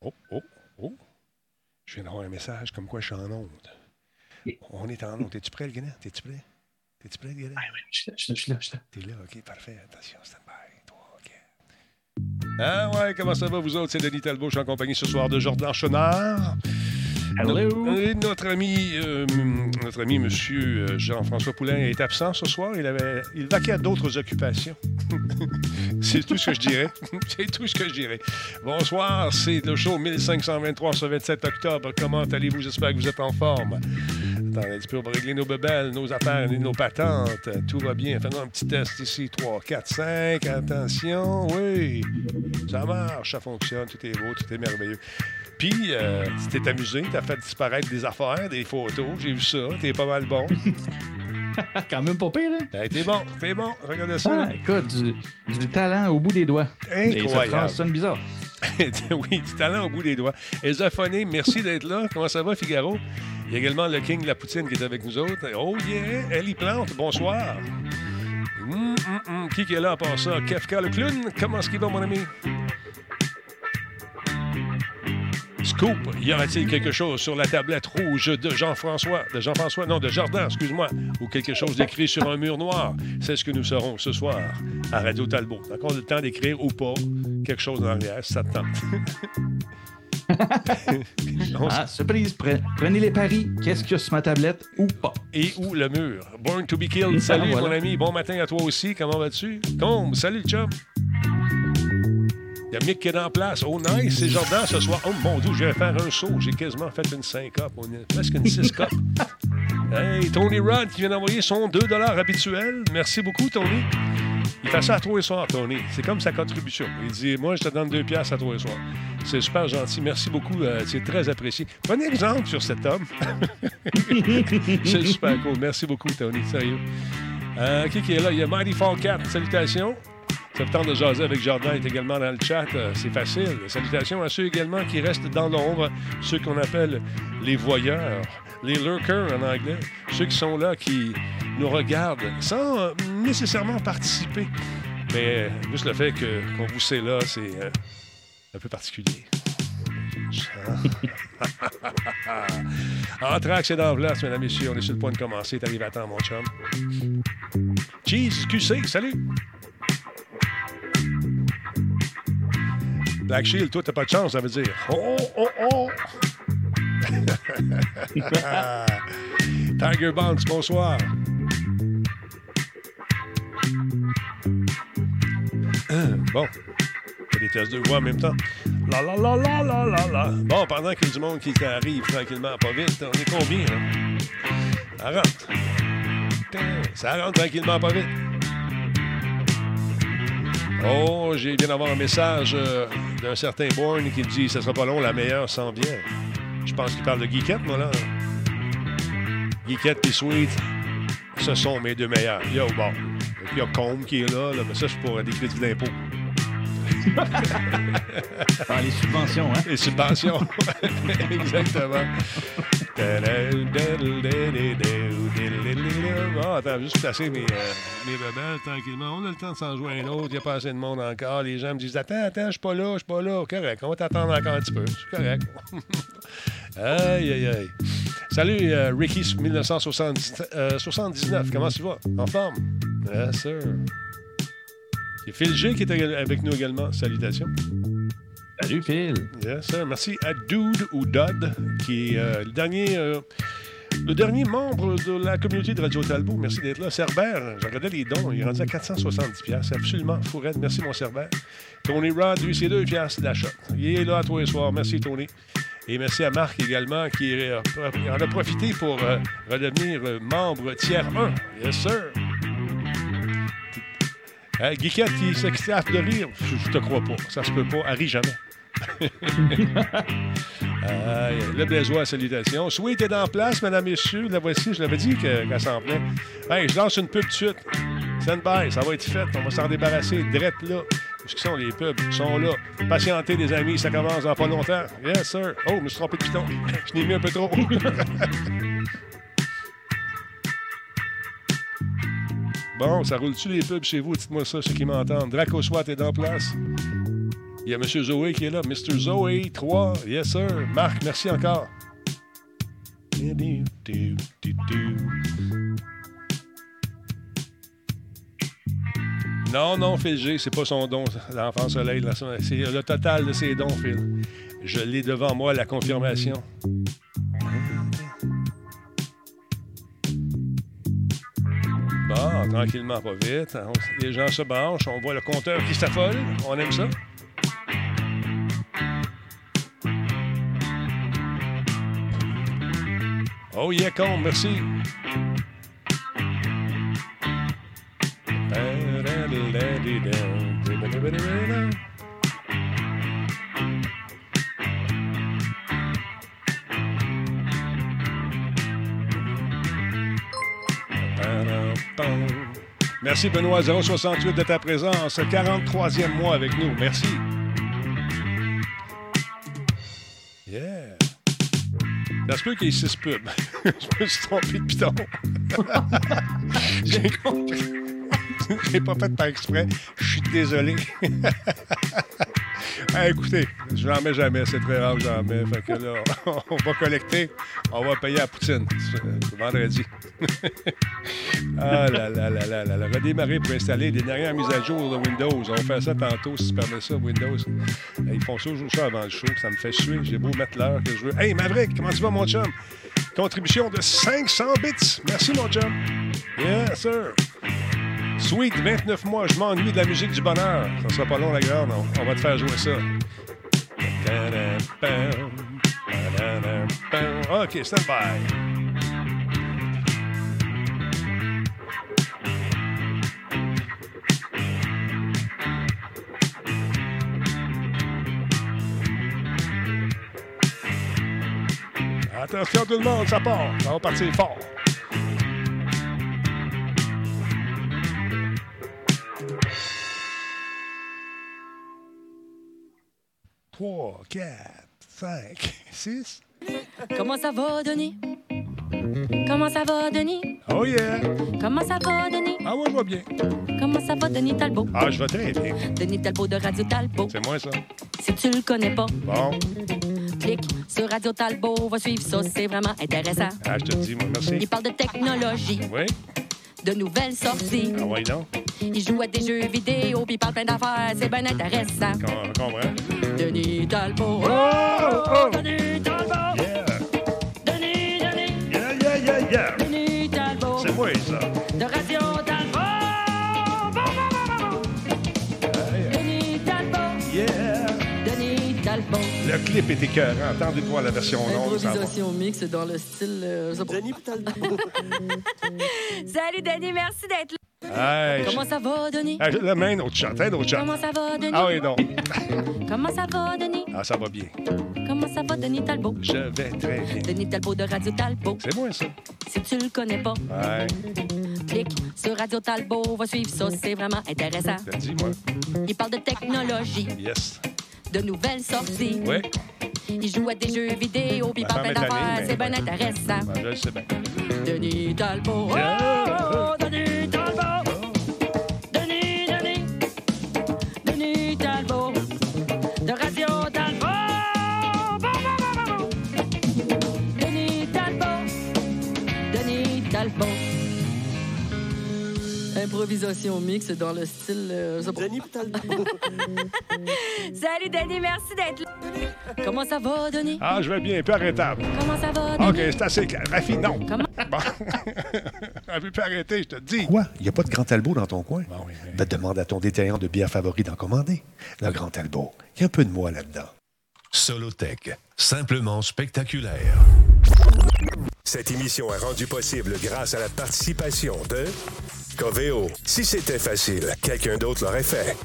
Oh, oh, oh. Je viens d'avoir un message comme quoi je suis en onde. On est en onde. T'es-tu prêt, le Guinée? T'es-tu prêt? T'es-tu prêt, le Guinée? Ah oui, je suis là, je suis là, je suis là. T'es là, OK, parfait. Attention, stand by. Toi, OK. Ah ouais, comment ça va, vous autres? C'est Denis Talbot. Je suis en compagnie ce soir de Jordan Chenard. Hello. Et notre ami, euh, notre ami Monsieur euh, Jean-François Poulain est absent ce soir. Il avait, il vaquait à d'autres occupations. c'est tout ce que je dirais. c'est tout ce que je dirais. Bonsoir, c'est le show 1523 ce 27 octobre. Comment allez-vous? J'espère que vous êtes en forme. Attendez un petit peu, on va régler nos bebelles, nos affaires, nos patentes. Tout va bien. Faisons un petit test ici. 3, 4, 5. Attention. Oui. Ça marche, ça fonctionne. Tout est beau, tout est merveilleux. Puis, euh, tu t'es amusé, t'as fait disparaître des affaires, des photos. J'ai vu ça. T'es pas mal bon. Quand même pas pire, hein? Ben, t'es bon, t'es bon. Regardez ça. Ah, écoute, du, du talent au bout des doigts. Et ça Incroyable. sonne bizarre. oui, du talent au bout des doigts. Elsa Phoné, merci d'être là. Comment ça va, Figaro? Il y a également le King la Poutine qui est avec nous autres. Oh yeah! Ellie Plante, bonsoir. Hum, hum, hum. Qui est là à part ça? Kefka le comment est-ce qu'il va, mon ami? Scoop, y aura-t-il quelque chose sur la tablette rouge de Jean-François, de Jean-François, non, de Jardin, excuse-moi, ou quelque chose d'écrit sur un mur noir? C'est ce que nous saurons ce soir à Radio Talbot. Encore le temps d'écrire ou pas quelque chose en arrière, si ça te tente. Ah, surprise, pre- prenez les paris. Qu'est-ce qu'il y a sur ma tablette ou pas? Et où le mur? Born to be killed. Salut, Voilà. mon ami. Bon matin à toi aussi. Comment vas-tu? Combe, salut, chum. Il y a Mick qui est en place. Oh, nice. C'est Jordan ce soir. Oh, mon Dieu, je vais faire un saut. J'ai quasiment fait une 5 up. On est presque une 6 cup. Hey, Tony Rod qui vient d'envoyer son 2 habituel. Merci beaucoup, Tony. Il fait ça à toi et soir, Tony. C'est comme sa contribution. Il dit Moi, je te donne 2 piastres à toi et soir. C'est super gentil. Merci beaucoup. euh, c'est très apprécié. Prenez exemple sur cet homme. C'est super cool. Merci beaucoup, Tony. Sérieux. Euh, qui, qui est là? Il y a Mighty Fall Cat. Salutations. Ça me tente de jaser avec Jordan est également dans le chat. Euh, c'est facile. Salutations à ceux également qui restent dans l'ombre, ceux qu'on appelle les voyeurs, les lurkers en anglais, ceux qui sont là, qui nous regardent sans euh, nécessairement participer. Mais juste le fait qu'on vous sait là, c'est euh, un peu particulier. Anthrax est dans la place, mesdames et messieurs. On est sur le point de commencer. T'arrives à temps, mon chum. Cheese, QC, salut! Black Shield, toi, t'as pas de chance, ça veut dire. Oh, oh, oh! Tiger Bounce, bonsoir. Bon. Fait des tests de voix en même temps. La la la la la la la. Bon, pendant qu'il y a du monde qui arrive tranquillement, pas vite, on est combien, là? Ça rentre. Ça rentre tranquillement, pas vite. Oh, j'ai bien d'avoir un message euh, d'un certain Bourne qui me dit ça sera pas long, la meilleure s'en vient. Je pense qu'il parle de Geekette, moi, là. Geekette et Sweet, ce sont mes deux meilleurs. Yo, bon. Et puis il y a Combe qui est là, là, mais ça, c'est pour des crédits d'impôt. Ah, les subventions, hein? Les subventions. Exactement. Attends, juste placer mes, euh, mes tranquillement. On a le temps de s'en jouer un autre. Il n'y a pas assez de monde encore. Les gens me disent Attends, attends, je suis pas là, je suis pas là. Correct, on va t'attendre encore un petit peu. C'est correct. aïe, aïe, aïe. Salut, Ricky 1979. Comment tu vas? En forme? Yes, sir. Il y a Phil G qui est avec nous également. Salutations. Salut, Phil. Yes, sir. Merci à Dude ou Dodd, qui est euh, le dernier. euh, le dernier membre de la communauté de Radio Talbot, merci d'être là. Cerbère, je regardais les dons, il est rendu à 470 pièces, absolument fourette. Merci mon Cerbère. Tony Rod, lui, c'est 2 pièces d'achat. Il est là tous les soirs. Merci Tony. Et merci à Marc également qui euh, en a profité pour redevenir membre tiers 1. Yes, sir. Guiquette qui s'exclave de rire, je, je te crois pas. Ça se peut pas. Elle rit jamais. Le besoin, salutations. Sweet est en place, mesdames, messieurs. La voici, je l'avais dit que- qu'elle s'en venait. Hey, je lance une pub tout de suite. Stand by, ça va être fait. On va s'en débarrasser. Drette là. Où sont les pubs? Ils sont là. Patientez, les amis, ça commence dans pas longtemps. Yes, sir. Oh, je me suis trompé de piton. je l'ai mis un peu trop. Bon, ça roule-tu les pubs chez vous? Dites-moi ça, ceux qui m'entendent. Draco Swat est en place. Il y a M. Zoé qui est là. Mr. Zoé, 3. Yes, sir. Marc, merci encore. Non, non, Phil G, c'est pas son don, l'enfant soleil. C'est le total de ses dons, Phil. Je l'ai devant moi, la confirmation. Bon, tranquillement, pas vite. Les gens se branchent, on voit le compteur qui s'affole. On aime ça. Oh yeah, con, merci. Merci Benoît 068 de ta présence. 43e mois avec nous. Merci. Ça se peut qu'il y ait 6 pubs. Je me suis trompé de piton. J'ai J'ai pas fait par exprès. Je suis désolé. Ah, écoutez, je n'en mets jamais. C'est très rare que j'en mets. Fait que là, on va collecter. On va payer à Poutine. Vendredi. ah là là là là là là. Redémarrer pour installer les dernières mises à jour de Windows. On faire ça tantôt, si tu permets ça, Windows. Ils font ça toujours ça avant le show. Ça me fait suer. J'ai beau mettre l'heure que je veux. Hey, Maverick, comment tu vas, mon chum? Contribution de 500 bits. Merci, mon chum. Yes, sir. Sweet, 29 mois, je m'ennuie de la musique du bonheur. Ça sera pas long, la gueule, non? On va te faire jouer ça. OK, stand by. Attention tout le monde, ça part. Ça va partir fort. 3, 4, 5, 6. Comment ça va, Denis? Comment ça va, Denis? Oh yeah! Comment ça va, Denis? Ah ouais, je vais bien. Comment ça va, Denis Talbot? Ah, je vais très bien. Denis Talbot de Radio Talbot. C'est moi, ça. Si tu le connais pas, Bon. clique sur Radio Talbot, va suivre ça, c'est vraiment intéressant. Ah, je te dis, moi, merci. Il parle de technologie, Oui? de nouvelles sorties. Ah ouais, non? Il joue à des jeux vidéo, puis il parle plein d'affaires, c'est bien intéressant. Com- comprends? Denis Talbot. Oh, oh, oh. Denis Talbot. Yeah! Denis, Denis, Yeah, yeah, yeah, yeah! Denis Talbot. C'est moi, ça. De Radio Talbot. Bon, bon, bon, bon, bon. Denis Talbot. Yeah! Denis Talbot. Le clip est écœurant. Attendez de voir la version longue. Improvisation mix dans le style. euh, sais pas. Salut Denis, merci d'être là. Hey, Comment ça va, Denis? Hey, là, main, autre chat, hein, chat. Comment ça va, Denis? Ah oui, non. Comment ça va, Denis? Ah, ça va bien. Comment ça va, Denis Talbot? Je vais très bien. Denis Talbot de Radio Talbot. C'est moi, ça. Si tu le connais pas, Ouais, clique sur Radio Talbot, va suivre ça, c'est vraiment intéressant. je te dis, moi. Il parle de technologie, Yes. de nouvelles sorties. Oui, Il joue à des jeux vidéo, puis il Ben, parle d'affaires, c'est bien intéressant. ben, je sais bien. Denis Talbot. Yeah. Oh, Denis Improvisation mix dans le style. euh, je sais pas. Salut Denis, merci d'être là. Comment ça va, Denis? Ah, je vais bien, un peu arrêtable. Comment ça va, Denis? OK, c'est assez clair. Rafi, non. Comment? Bon. On peut plus arrêter, je te dis? Quoi? Il n'y a pas de Grand Talbot dans ton coin? Bon, oui, oui. Ben, demande à ton détaillant de bière favori d'en commander. Le Grand Talbot. Il y a un peu de moi là-dedans. Solotech, simplement spectaculaire. Cette émission est rendue possible grâce à la participation de Coveo. Si c'était facile, quelqu'un d'autre l'aurait fait.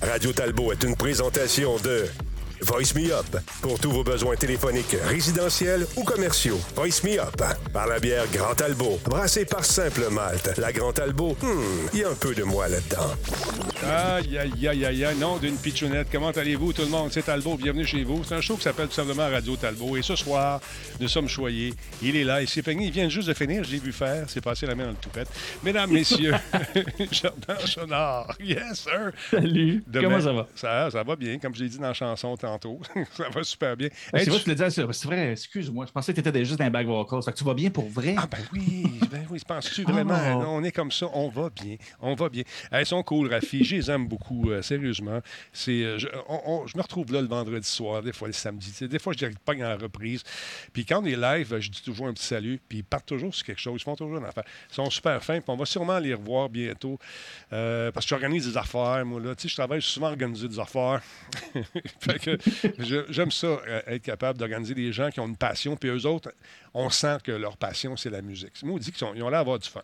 Radio Talbot est une présentation de Voice Me Up pour tous vos besoins téléphoniques résidentiels ou commerciaux. Voice Me Up par la bière Grand Talbot, brassée par Simple Malte. La Grand Talbot, hmm, il y a un peu de moi là-dedans. Aïe, aïe, aïe, aïe, aïe, non d'une pitchounette. Comment allez-vous, tout le monde? C'est Talbot, bienvenue chez vous. C'est un show qui s'appelle tout simplement Radio Talbot. Et ce soir, nous sommes choyés. Il est là, il s'est peigné, il vient juste de finir, je l'ai vu faire. C'est passé la main dans le toupette. Mesdames, messieurs, Jordan Chenard. Yes, sir. Salut. Demain- Comment ça va? Ça, ça va bien, comme je l'ai dit dans la chanson tantôt. ça va super bien. Ah, Hey, c'est vrai, tu- je te le disais, c'est c'est vrai, excuse-moi. Je pensais que tu étais juste dans un back. Fait que tu vas bien pour vrai? Ah ben oui, ben oui, penses-tu vraiment? Oh. On est comme ça, on va bien, on va bien. Elles sont cool, Rafi, je les aime beaucoup, euh, sérieusement. C'est, euh, je, on- on- je me retrouve là le vendredi soir, des fois le samedi, des fois je dirais pas la reprise. Puis quand on est live, je dis toujours un petit salut, puis ils partent toujours sur quelque chose, ils font toujours une affaire. Ils sont super fins, puis on va sûrement les revoir bientôt, euh, parce que j'organise des affaires, moi, là. Tu sais, je travaille souvent à organiser des affaires. fait que j'aime ça, euh, être capable d'organiser des gens qui ont une passion, puis eux autres, on sent que leur passion, c'est la musique. Moi, on dit qu'ils ont l'air d'avoir du fun.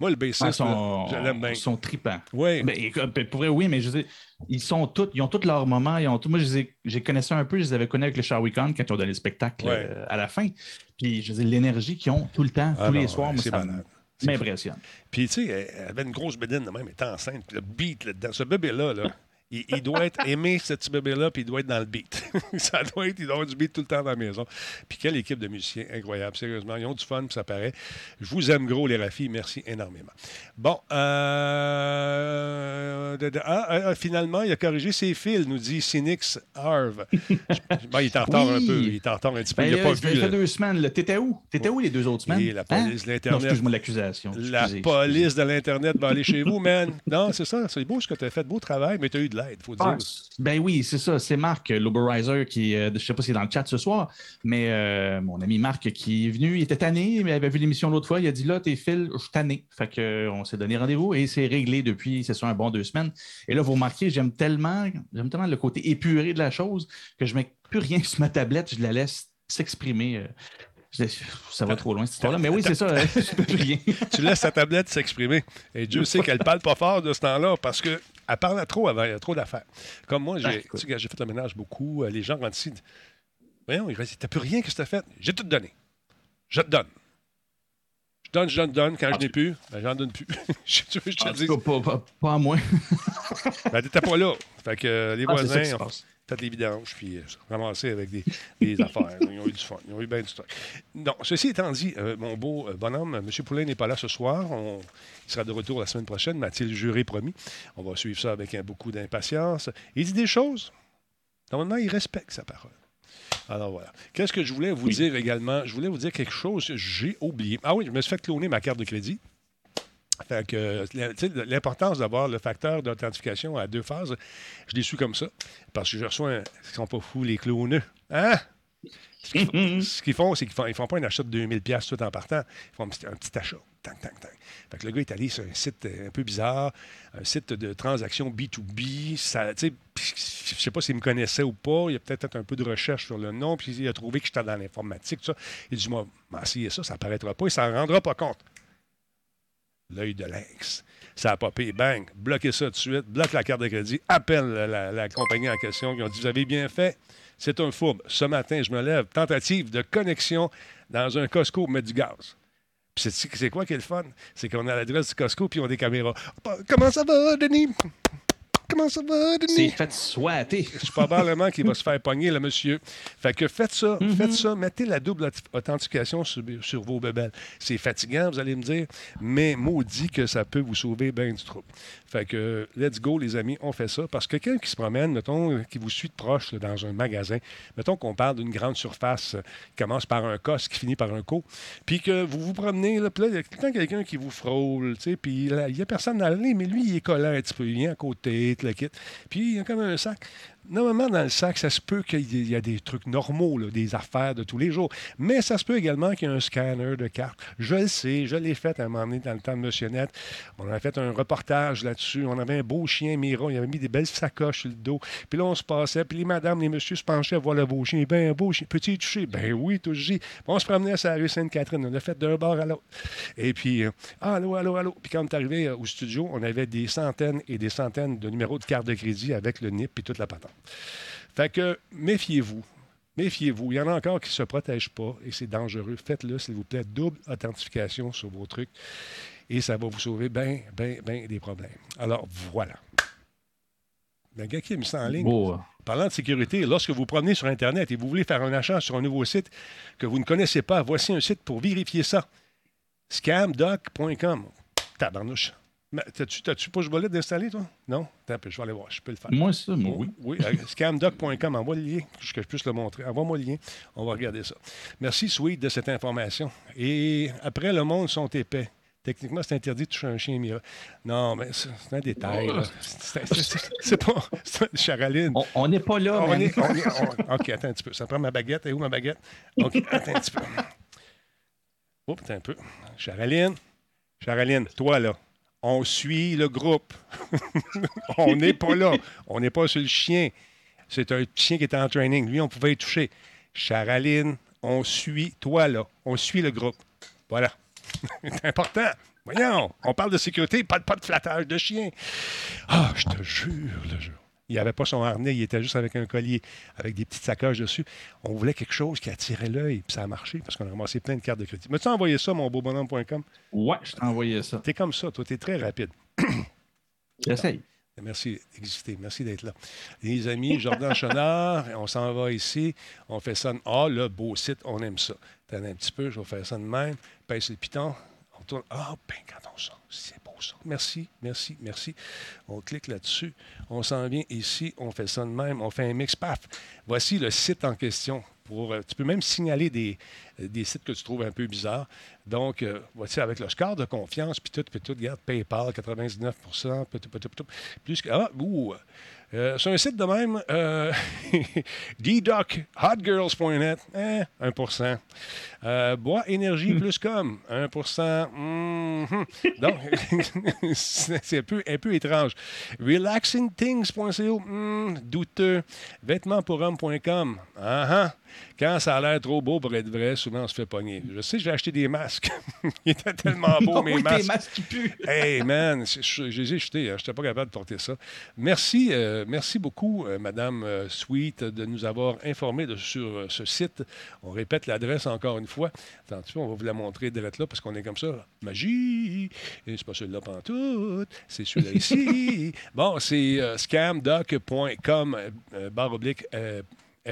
Moi, le bassiste, là, ils sont, je l'aime bien. ils sont tripants. Oui. Ben, ben, pour vrai, oui, mais je dire, ils sont tous, ils ont tous leurs moments. Ils ont tout- moi, je les connaissais un peu, je les avais connus avec le Shawicon quand ils ont donné le spectacle Ouais. euh, à la fin. Puis, je dire, l'énergie qu'ils ont tout le temps, Ah tous non, les soirs, ouais, c'est ça malade. m'impressionne. Puis, tu sais, elle- avait une grosse bédaine de même, elle était enceinte. Puis le beat là-dedans, ce bébé-là, là, il, il doit être aimé, ce petit bébé-là, puis il doit être dans le beat. ça doit être, il doit avoir du beat tout le temps dans la maison. Puis, quelle équipe de musiciens incroyable, sérieusement. Ils ont du fun, puis ça paraît. Je vous aime gros, les Rafis. Merci énormément. Bon, euh, ah, ah, finalement, il a corrigé ses fils, nous dit Cynix Harve. Bon, il est en retard un peu. Il est en retard un petit peu. Ben, il n'a pas vu. fait le- deux semaines. là. T'étais où? T'étais où les deux autres semaines? Et la police de l'Internet. Non, excuse-moi l'accusation. La police de l'Internet va aller chez vous, man. Non, c'est ça. C'est beau ce que tu as fait. Beau travail, mais tu as eu de l'aide, faut dire. Ah, ben oui, c'est ça. C'est Marc, euh, l'Oberizer, qui, euh, je sais pas s'il est dans le chat ce soir, mais euh, mon ami Marc qui est venu, il était tanné, mais il avait vu l'émission l'autre fois. Il a dit là, tes fils, je suis tanné. Fait que, euh, on s'est donné rendez-vous et c'est réglé depuis, c'est ça, un bon deux semaines. Et là, vous remarquez, j'aime tellement, j'aime tellement le côté épuré de la chose que je mets plus rien sur ma tablette, je la laisse s'exprimer. ça va trop loin cette histoire-là, mais oui, c'est ça, euh, je peux plus rien. tu laisses ta tablette s'exprimer. Et Dieu sait qu'elle parle pas fort de ce temps-là parce qu'elle parlait trop avant. Il trop d'affaires. Comme moi, Ah, j'ai j'ai fait le ménage beaucoup. euh, Les gens rentrent ici. Voyons, disent T'as plus rien que tu as fait. J'ai tout donné. Je te donne. Je donne, je donne, donne. Quand je n'ai plus, ben, j'en donne plus. je, te cas, pas, pas- pas à moi. Ben, t'étais pas là. Fait que euh, les Ah, voisins ont fait des vidanges, puis euh, ramassé avec des, des affaires. Ils ont eu du fun. Ils ont eu bien du stock. Non, ceci étant dit, euh, mon beau euh, bonhomme, M. Poulain n'est pas là ce soir. On- il sera de retour la semaine prochaine, m'a-t-il juré promis. On va suivre ça avec un, beaucoup d'impatience. Il dit des choses. Normalement, il respecte sa parole. Alors voilà. Qu'est-ce que je voulais vous dire également? Je voulais vous dire quelque chose que j'ai oublié. Ah oui, je me suis fait cloner ma carte de crédit. Fait que, l'importance d'avoir le facteur d'authentification à deux phases, je l'ai su comme ça. Parce que je reçois un. Ils sont pas fous, les cloneux. Hein? Ce qu'ils font, c'est qu'ils font, ils font pas un achat de 2000 pièces tout en partant. Ils font un petit, un petit achat. Tac, tac, tac. Fait que le gars est allé sur un site euh, un peu bizarre, un site de transaction B2B. Ça, je sais pas s'il me connaissait ou pas. Il a peut-être un peu de recherche sur le nom, puis il a trouvé que j'étais dans l'informatique, ça. Il dit, moi, m'en essayer ça, ça apparaîtra pas, il s'en rendra pas compte. L'œil de lynx. Ça a popé, bang, bloquez ça tout de suite, bloque la carte de crédit, appelle la, la- compagnie en question qui ont dit Vous avez bien fait, c'est un fourbe. Ce matin, je me lève, tentative de connexion dans un Costco mettre du gaz. C'est, quoi qui est le fun? C'est qu'on a l'adresse du Costco puis on a des caméras. Comment ça va, Denis? Comment ça va, C'est Denis? fait souhaiter. Je suis probablement qu'il va se faire pogner, le monsieur. Fait que faites ça, faites ça, mettez la double auth- authentification sur, sur vos bébelles. C'est fatigant, vous allez me dire, mais maudit que ça peut vous sauver bien du trouble. Fait que, let's go, les amis, on fait ça. Parce que quelqu'un qui se promène, mettons, qui vous suit de proche là, dans un magasin, mettons qu'on parle d'une grande surface qui commence par un cos, qui finit par un co, puis que vous vous promenez, là, puis là, il y a tout le temps quelqu'un qui vous frôle, tu sais, puis il n'y a personne dans le nez, mais lui, il est collant un petit peu, il vient à côté, kit. Puis il y a comme un sac. Normalement, dans le sac, ça se peut qu'il y a des trucs normaux, des affaires de tous les jours. Mais ça se peut également qu'il y ait un scanner de carte. Je le sais, je l'ai fait à un moment donné dans le temps de Monsieur Net. On avait fait un reportage là-dessus. On avait un beau chien Mira. Il avait mis des belles sacoches sur le dos. Puis là, on se passait. Puis les madames, les messieurs se penchaient à voir le beau chien. Ben, un beau chien. Peux-tu y toucher? Ben oui, touché. On se promenait sur la rue Sainte-Catherine. On l'a fait d'un bord à l'autre. Et puis, euh, ah, allô, allô, allô. Puis quand on est arrivé euh, au studio, on avait des centaines et des centaines de numéros de carte de crédit avec le NIP et toute la patente. Fait que méfiez-vous. Méfiez-vous. Il y en a encore qui ne se protègent pas et c'est dangereux. Faites-le, s'il vous plaît. Double authentification sur vos trucs et ça va vous sauver bien, bien, bien des problèmes. Alors, voilà. Le gars qui a mis ça en ligne? Beau, hein. Parlant de sécurité, lorsque vous promenez sur Internet et vous voulez faire un achat sur un nouveau site que vous ne connaissez pas, voici un site pour vérifier ça. Scamdoc.com. Tabarnouche. T'as-tu, t'as-tu push bullet d'installer, toi? Non? Attends je vais aller voir. Je peux le faire. Moi, ça, moi, oui. Oui, euh, scamdoc.com. Envoie le lien, que je puisse le montrer. Envoie-moi le lien. On va regarder ça. Merci, Sweet, de cette information. Et après, le monde sont épais. Techniquement, c'est interdit de toucher un chien Mira. Non, mais c'est c'est un détail. là. C'est, c'est- c'est- c'est pas. C'est Charaline. On- n'est pas là, On est- on est- on- OK, attends un petit peu. Ça prend ma baguette. Et où ma baguette? OK, attends un petit peu. Oups, attends un peu. Charaline, Charaline, toi là, on suit le groupe. on n'est pas là. On n'est pas sur le chien. C'est un chien qui est en training. Lui, on pouvait y toucher. Charaline, on suit toi là. On suit le groupe. Voilà. C'est important. Voyons, on parle de sécurité, pas de, pas de flattage de chien. Ah, je te jure, le jeu. Il n'avait pas son harnais, il était juste avec un collier, avec des petites sacoches dessus. On voulait quelque chose qui attirait l'œil, puis ça a marché parce qu'on a ramassé plein de cartes de crédit. Mais tu envoyé ça, mon beau bonhomme.com? Ouais, je t'ai envoyé ça. T'es comme ça, toi, t'es très rapide. J'essaye. Merci d'exister. Merci d'être là. Les amis, Jordan Chenard, on s'en va ici. On fait ça. Ah, le beau site, on aime ça. Attends un petit peu, je vais faire ça de même. Pèse le piton. On tourne. Ah, ben, quand on sort, c'est beau Merci, merci, merci. On clique là-dessus. On s'en vient ici. On fait ça de même. On fait un mix. Paf. Voici le site en question. Pour, euh, tu peux même signaler des, euh, des sites que tu trouves un peu bizarres. Donc, euh, voici avec le score de confiance, puis tout, puis tout, regarde, PayPal, 99 puis tout, tout, tout. Plus que. Ah, ouh! Euh, sur un site de même, euh, D-Doc, hotgirls.net, eh, 1 euh, Bois Énergie plus com, 1 Mhm. Donc, c'est un peu, un peu étrange. Relaxingthings.co, hmm, douteux. Vêtementspourhomme.com, ah ah. Quand ça a l'air trop beau pour être vrai, souvent on se fait pogner. Je sais, j'ai acheté des masques. Ils étaient tellement beaux, mes oui, masques. tes masques qui puent. Hey man, je, les ai jetés, hein. je n'étais pas capable de porter ça. Merci, euh, merci beaucoup, euh, Madame euh, Sweet, de nous avoir informés de, sur euh, ce site. On répète l'adresse encore une fois. Attends, on va vous la montrer direct là parce qu'on est comme ça. Magie! Et c'est pas celui-là pantoute, c'est celui-là ici. Bon, c'est scamdoc.com, barre oblique.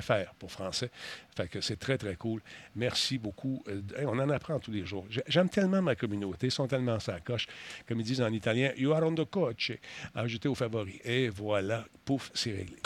FR pour français. Fait que c'est très, très cool. Merci beaucoup. Euh, on en apprend tous les jours. J'ai- J'aime tellement ma communauté. Ils sont tellement sa coche. Comme ils disent en italien, you are on the coach. Ajouté aux favoris. Et voilà, pouf, c'est réglé.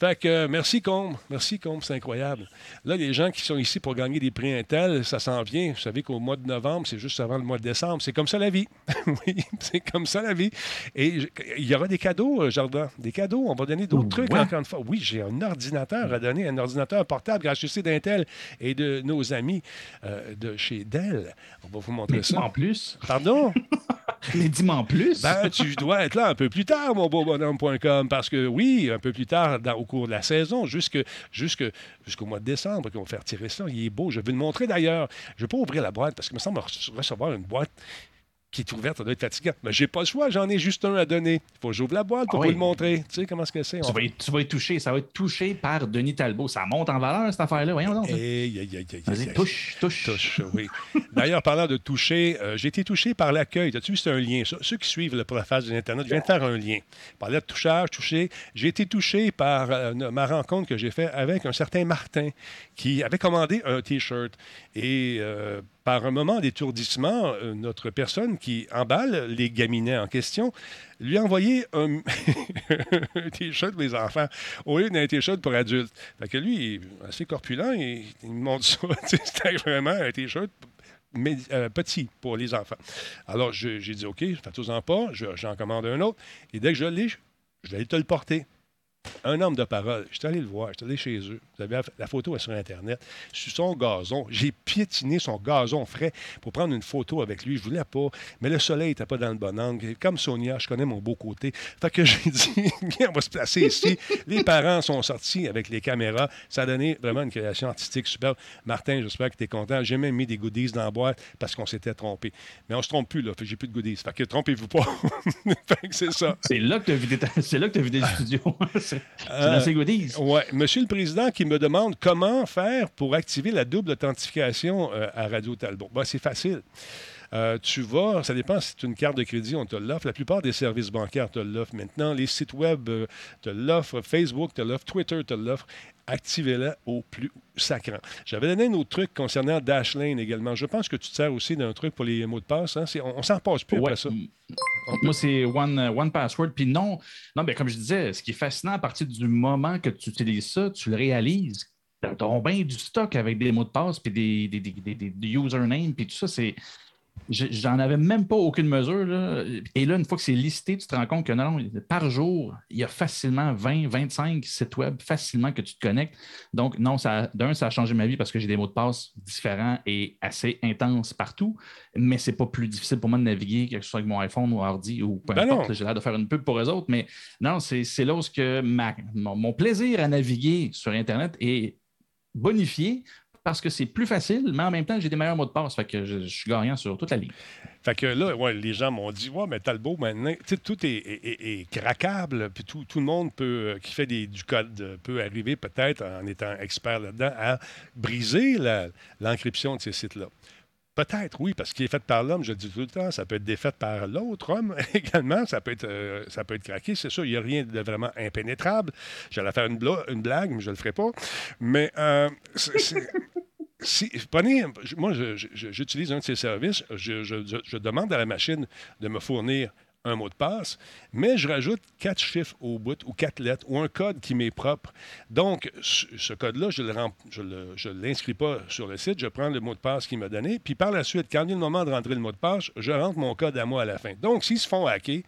Fait que merci Combe, merci Combe, c'est incroyable. Là, les gens qui sont ici pour gagner des prix Intel, ça s'en vient. Vous savez qu'au mois de novembre, c'est juste avant le mois de décembre. C'est comme ça la vie. oui, c'est comme ça la vie. Et il y aura des cadeaux, euh, Jardin. Des cadeaux. On va donner d'autres trucs Ouais. encore une fois. Oui, j'ai un ordinateur à donner, un ordinateur portable grâce d'Intel et de nos amis euh, de chez Dell. On va vous montrer Mais ça. en plus. Pardon? Mais dis-moi en plus. Ben, tu dois être là un peu plus tard, mon beau bonhomme.com, parce que oui, un peu plus tard, dans- au cours de la saison, jusque, jusque, jusqu'au mois de décembre, qu'on va faire tirer ça. Il est beau. Je vais le montrer d'ailleurs. Je ne vais pas ouvrir la boîte parce qu'il me semble re- recevoir une boîte qui est ouverte, ça doit être fatigant. Mais j'ai pas le choix, j'en ai juste un à donner. Il faut que j'ouvre la boîte pour Ah vous le montrer. Tu sais comment est-ce que c'est? tu, y, tu vas y toucher. Ça va être touché par Denis Talbot. Ça monte en valeur, cette affaire-là. Voyons donc. Vas-y, touche, touche. Touche, oui. D'ailleurs, parlant de toucher, euh, j'ai été touché par l'accueil. As-tu vu, c'est un lien. Ceux qui suivent le profile de l'Internet, je viens de faire un lien. Je parlais de touchage, touché. J'ai été touché par euh, ma rencontre que j'ai faite avec un certain Martin qui avait commandé un T-shirt. Et euh, par un moment d'étourdissement, euh, notre personne qui emballe les gaminets en question lui a envoyé un, T-shirt pour les enfants au lieu d'un T-shirt pour adultes. Fait que lui, il est assez corpulent, et il montre ça. C'était vraiment un T-shirt euh, petit pour les enfants. Alors, j'ai dit, OK, faites-en pas, je- j'en commande un autre. Et dès que je l'ai, je vais te le porter. Un homme de parole. Je suis allé le voir, je suis allé chez eux. Vous avez la, photo est sur Internet. Sur son gazon, j'ai piétiné son gazon frais pour prendre une photo avec lui. Je voulais pas, mais le soleil n'était pas dans le bon angle. Comme Sonia, je connais mon beau côté. Fait que j'ai dit, on va se placer ici. Les parents sont sortis avec les caméras. Ça a donné vraiment une création artistique superbe. Martin, j'espère que tu es content. J'ai même mis des goodies dans la boîte parce qu'on s'était trompé. Mais on se trompe plus, là. J'ai plus de goodies. Fait que trompez-vous pas. fait que c'est ça. C'est là que tu as vidé, ta- c'est là que t'as vidé le studio. C'est Euh, Monsieur le Président qui me demande comment faire pour activer la double authentification euh, à Radio Talbot. Ben, c'est facile. Euh, tu vas, ça dépend si c'est une carte de crédit, on te l'offre. La plupart des services bancaires te l'offrent maintenant. Les sites web euh, te l'offrent, Facebook te l'offre, Twitter te l'offre. Activez-la au plus sacrant. J'avais donné un autre truc concernant Dashlane également. Je pense que tu te sers aussi d'un truc pour les mots de passe. hein. On, on s'en passe plus Ouais. après ça. Moi, c'est One, euh, one Password. Puis non, non ben, comme je disais, ce qui est fascinant, à partir du moment que tu utilises ça, tu le réalises. Tu as bien du stock avec des mots de passe, puis des, des, des, des- des- des usernames, puis tout ça, c'est. Je- J'en avais même pas aucune mesure. là. Et là, une fois que c'est listé, tu te rends compte que non, non, par jour, il y a facilement 20, 25 sites web facilement que tu te connectes. Donc, non, ça, d'un, ça a changé ma vie parce que j'ai des mots de passe différents et assez intenses partout, mais c'est pas plus difficile pour moi de naviguer, que ce soit avec mon iPhone ou ordi ou peu Ben importe. J'ai l'air de faire une pub pour eux autres, mais non, c'est c'est là où ce que ma- mon, mon plaisir à naviguer sur Internet est bonifié parce que c'est plus facile, mais en même temps, j'ai des meilleurs mots de passe. Fait que je, je suis gagnant sur toute la ligne. Fait que là, ouais, les gens m'ont dit Ouais, mais Talbot, maintenant, tout est, est- est- est craquable, puis tout, tout le monde peut, euh, qui fait des- du code euh, peut arriver, peut-être, en étant expert là-dedans, à briser l'encryption de ces sites-là. Peut-être, oui, parce qu'il est fait par l'homme, je le dis tout le temps, ça peut être défait par l'autre homme également, ça peut être, euh, ça peut être craqué, c'est sûr, il n'y a rien de vraiment impénétrable. J'allais faire une, bla- une blague, mais je ne le ferai pas. Mais euh, si, prenez, moi, j'utilise un de ces services. Je, je- je- je demande à la machine de me fournir un mot de passe, mais je rajoute quatre chiffres au bout ou quatre lettres ou un code qui m'est propre. Donc, ce, code-là, je ne l'inscris pas sur le site, je prends le mot de passe qu'il m'a donné, puis par la suite, quand il est le moment de rentrer le mot de passe, je rentre mon code à moi à la fin. Donc, s'ils se font hacker,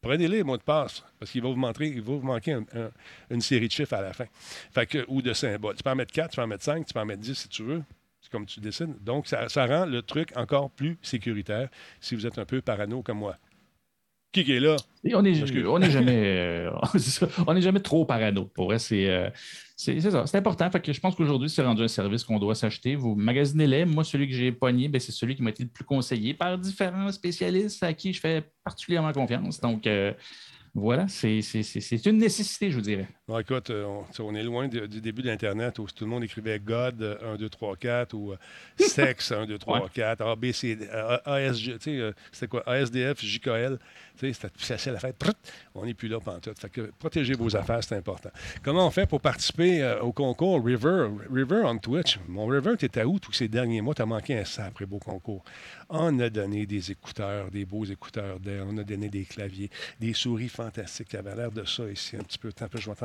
prenez-les, le mot de passe, parce qu'il va vous manquer, il va vous manquer un- un- une série de chiffres à la fin. Fait que, ou de symboles. Tu peux en mettre 4, tu peux en mettre 5, tu peux en mettre 10 si tu veux. C'est comme tu décides. Donc, ça rend le truc encore plus sécuritaire si vous êtes un peu parano comme moi. Qui qui est là? Et on n'est jamais, euh, on jamais trop parano. Pour vrai, c'est euh, c'est- c'est ça. C'est important. Fait que je pense qu'aujourd'hui, c'est rendu un service qu'on doit s'acheter. Vous magasinez-les. Moi, celui que j'ai pogné, ben, c'est celui qui m'a été le plus conseillé par différents spécialistes à qui je fais particulièrement confiance. Donc, euh, voilà, c'est c'est- c'est- c'est une nécessité, je vous dirais. Bon, écoute, euh, on, est loin de- du début d'Internet où tout le monde écrivait God euh, 1, 2, 3, 4 ou Sexe 1, 2, 3, Ouais. 4, A, B, C, D, euh, ASG, tu sais, euh, c'était quoi? ASDF, JKL. Tu sais, c'était facile à faire. Prut! On n'est plus là pantoute. Fait que protéger vos affaires, c'est important. Comment on fait pour participer euh, au concours River? River on Twitch? Mon River, tu étais où tous ces derniers mois? Tu as manqué un sacré beau concours. On a donné des écouteurs, des beaux écouteurs d'air. On a donné des claviers, des souris fantastiques. Il y avait l'air de ça ici un petit peu. Peu, je vais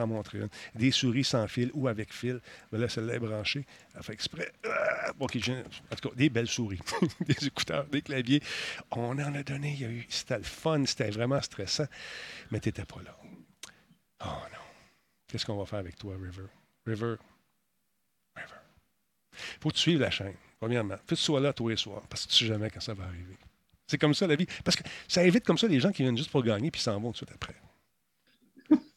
Des souris sans fil ou avec fil. Mais là, celle-là est. Elle fait exprès. Ah, en tout cas, des belles souris. des écouteurs, des claviers. On en a donné. Il y a eu... C'était le fun. C'était vraiment stressant. Mais tu n'étais pas là. Oh non. Qu'est-ce qu'on va faire avec toi, River? River. River. Faut que tu suives la chaîne, premièrement. Faut que tu sois là tous les soirs, parce que tu sais jamais quand ça va arriver. C'est comme ça la vie. Parce que ça évite comme ça les gens qui viennent juste pour gagner puis s'en vont tout de suite après.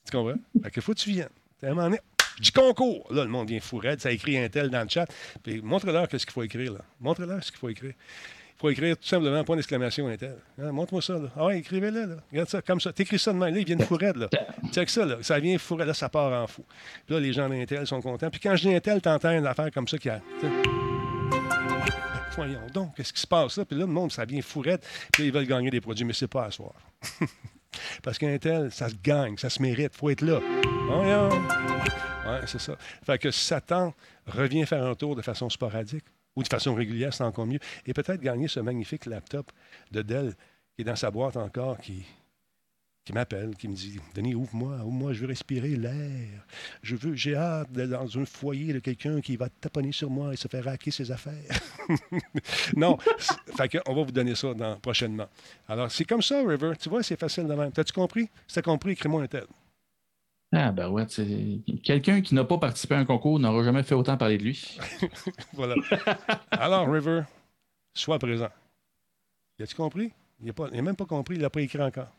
Tu comprends? Fait que faut que tu viennes. À un moment donné, du concours. Là, le monde vient fou ça écrit un tel dans le chat. Puis montre-leur qu'est-ce qu'il faut écrire, là. Montre-leur ce qu'il faut écrire. Il faut écrire tout simplement point d'exclamation un tel. Hein, Montre-moi ça, là. Ah ouais, écrivez-le, là. Regarde ça, comme ça. T'écris ça de même. Là, ils viennent fou raide, là. Check ça, là. Ça vient fou là, ça part en fou. Puis là, les gens d'Intel sont contents. Puis quand je dis Intel, t'entends une affaire comme ça qui a. Voyons donc, qu'est-ce qui se passe là? Puis là, le monde, ça vient fourrette. Puis là, ils veulent gagner des produits, mais c'est pas à soir. Parce qu'un tel, ça se gagne, ça se mérite, faut être là. C'est ça. Fait que Satan revient faire un tour de façon sporadique ou de façon régulière, c'est encore mieux. Et peut-être gagner ce magnifique laptop de Dell qui est dans sa boîte encore, qui, qui m'appelle, qui me dit Denis, ouvre-moi, ouvre-moi, je veux respirer l'air. Je veux, j'ai hâte d'être dans un foyer de quelqu'un qui va taponner sur moi et se faire hacker ses affaires. non, fait on va vous donner ça dans- prochainement. Alors, c'est comme ça, River. Tu vois, c'est facile de même. T'as-tu compris? Si t'as compris, écris-moi un tel. Ah, ben ouais, quelqu'un qui n'a pas participé à un concours n'aura jamais fait autant parler de lui. Voilà. Alors, River, sois présent. As-tu compris? Il n'a pas- il n'a même pas compris, il n'a pas écrit encore.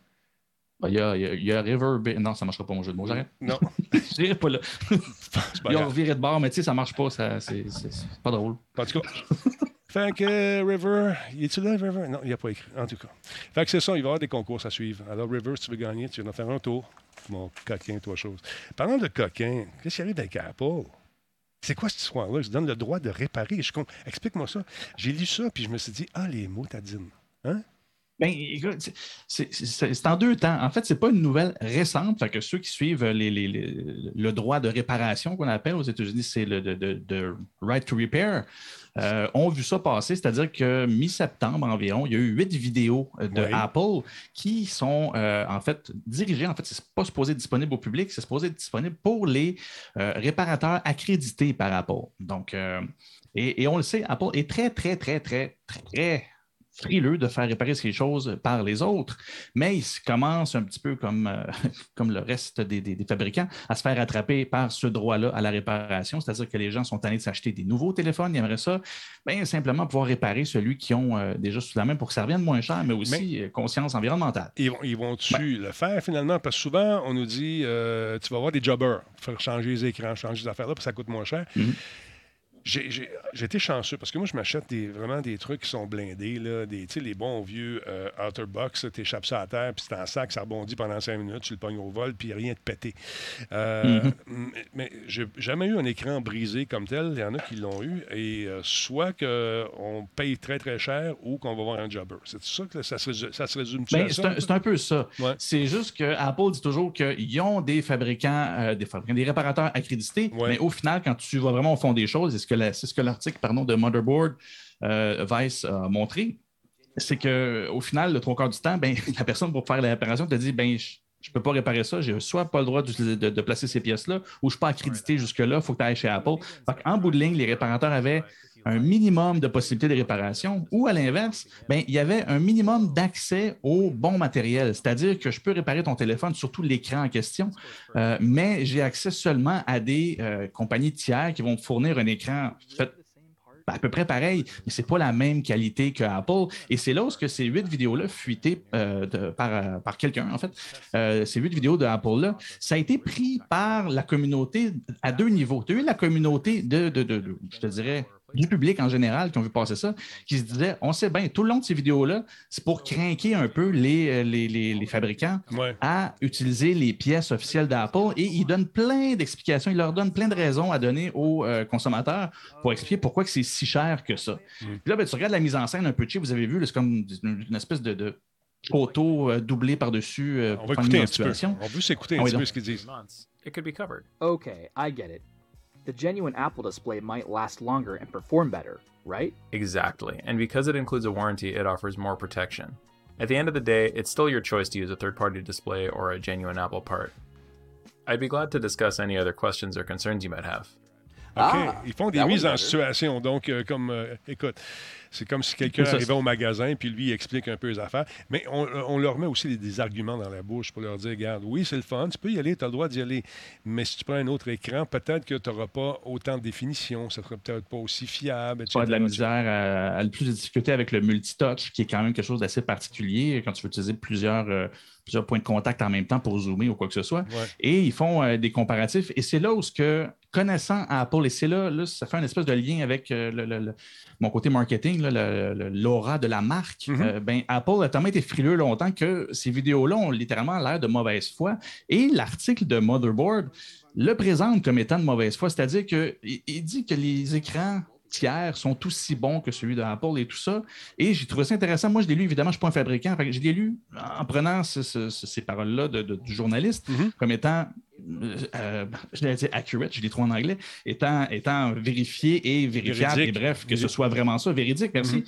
Il y, a, il y a- il y a River. Non, ça ne marchera pas mon jeu de mots. J'arrête. Non, Je pas là. c'est pas Il a grave. reviré de bord, mais tu sais, ça marche pas. ça- C'est pas drôle. En tout cas. Fait que River, il est-tu là, River? Non, il n'a pas écrit, en tout cas. Fait que c'est ça, il va y avoir des concours à suivre. Alors, River, si tu veux gagner, tu vas faire un tour. Mon coquin, toi, chose. Parlant de coquin, qu'est-ce qui arrive avec Apple? C'est quoi cette histoire-là? Ils se donnent le droit de réparer. Je Explique-moi ça. J'ai lu ça, puis je me suis dit, ah, les mots t'adines. Hein? Ben, écoute, c'est- en deux temps. En fait, c'est pas une nouvelle récente. Fait que ceux qui suivent les- les- les- le droit de réparation qu'on appelle aux États-Unis, c'est le de, de- de right to repair, euh, ont vu ça passer. C'est-à-dire que mi-septembre environ, il y a eu huit vidéos de Oui. Apple qui sont euh, en fait dirigées. En fait, c'est pas supposé être disponible au public, c'est supposé être disponible pour les euh, réparateurs accrédités par Apple. Donc, et, et on le sait, Apple est très, très, très, très, très frileux de faire réparer ces choses par les autres, mais il se commence un petit peu comme, euh, comme le reste des, des- des fabricants à se faire attraper par ce droit-là à la réparation, c'est-à-dire que les gens sont allés de s'acheter des nouveaux téléphones, ils aimeraient ça, ben, simplement pouvoir réparer celui qu'ils ont euh, déjà sous la main pour que ça revienne moins cher, mais aussi euh, conscience environnementale. Ils, vont- ils vont-tu le faire finalement? Parce que souvent, on nous dit, euh, tu vas avoir des jobbers, faire changer les écrans, changer ces affaires-là, puis ça coûte moins cher. Mhm. J'ai- Été chanceux parce que moi, je m'achète des, vraiment des trucs qui sont blindés, là, des, tu sais, les bons vieux euh, Outerbox, tu échappes ça à terre, puis c'est en sac, ça rebondit pendant cinq minutes, tu le pognes au vol, puis rien de pété. Euh, Mhm. m- Mais j'ai jamais eu un écran brisé comme tel. Il y en a qui l'ont eu. Et euh, soit qu'on paye très, très cher ou qu'on va voir un jobber. C'est ça que ça se, résu- ça se résume Ben, c'est un, c'est un peu ça. Ouais. C'est juste que Apple dit toujours qu'ils ont des fabricants, euh, des fabricants, des réparateurs accrédités, Ouais. mais au final, quand tu vas vraiment au fond des choses, c'est ce que la- c'est ce que l'article de Motherboard euh, Vice a montré, c'est qu'au final, le trois quarts du temps, ben, la personne pour faire la réparation te dit ben, je ne peux pas réparer ça, j'ai soit pas le droit d'utiliser- de, de placer ces pièces-là, ou je ne suis pas accrédité jusque-là, il faut que tu ailles chez Apple. en bout de ligne, les réparateurs avaient un minimum de possibilités de réparation, ou à l'inverse, ben, il y avait un minimum d'accès au bon matériel. C'est-à-dire que je peux réparer ton téléphone, surtout l'écran en question, euh, mais j'ai accès seulement à des euh, compagnies tiers qui vont me fournir un écran à peu près pareil, mais c'est pas la même qualité que Apple. Et c'est là où que ces huit vidéos-là fuitées euh, par, par quelqu'un, en fait, ces huit vidéos de Apple-là, ça a été pris par la communauté à deux niveaux. Tu as eu la communauté de- de- de- je te dirais, du public en général qui ont vu passer ça, qui se disait, on sait bien, tout le long de ces vidéos-là, c'est pour craquer un peu les, euh, les, les- les fabricants Ouais. à utiliser les pièces officielles d'Apple et ils donnent plein d'explications, ils leur donnent plein de raisons à donner aux euh, consommateurs pour expliquer pourquoi que c'est si cher que ça. Puis là, ben, tu regardes la mise en scène un peu cheap, vous avez vu, c'est comme une, une espèce de, de photo euh, doublée par-dessus. euh, On pour va écouter une un petit peu. situation. On veut s'écouter un Ah oui, petit peu donc. ce qu'ils disent. it could be covered. Okay, I get it. The genuine Apple display might last longer and perform better, right? Exactly. And because it includes a warranty, it offers more protection. At the end of the day, it's still your choice to use a third party display or a genuine Apple part. I'd be glad to discuss any other questions or concerns you might have. OK. Ah, Ils font des mises en situation. Donc, euh, comme, euh, écoute, c'est comme si quelqu'un arrivait au magasin, puis lui, il explique un peu les affaires. Mais on, on leur met aussi des, des arguments dans la bouche pour leur dire, regarde, oui, c'est le fun, tu peux y aller, tu as le droit d'y aller. Mais si tu prends un autre écran, peut-être que tu n'auras pas autant de définition, ça ne sera peut-être pas aussi fiable, etc. Pas de la misère à, plus de difficulté avec le multitouch, qui est quand même quelque chose d'assez particulier quand tu veux utiliser plusieurs, euh, plusieurs points de contact en même temps pour zoomer ou quoi que ce soit. Ouais. Et ils font euh, des comparatifs. Et c'est là où ce que, connaissant Apple, et c'est là, là, ça fait un espèce de lien avec euh, le- le- le- mon côté marketing, l'aura de la marque. Mhm. Euh, ben, Apple a tellement été frileux longtemps que ces vidéos-là ont littéralement l'air de mauvaise foi. Et l'article de Motherboard le présente comme étant de mauvaise foi, c'est-à-dire qu'il il dit que les écrans tiers sont aussi bons que celui d'Apple et tout ça. Et j'ai trouvé ça intéressant. Moi, je l'ai lu, évidemment, je ne suis pas un fabricant. je l'ai lu en prenant ce- ce- ce- ces paroles-là de- de- du journaliste Mhm. comme étant, euh, euh, je l'ai dit accurate, je l'ai trop en anglais, étant, étant vérifié et vérifiable. Véridique. Et bref, que ce soit vraiment ça, véridique, merci. Mhm.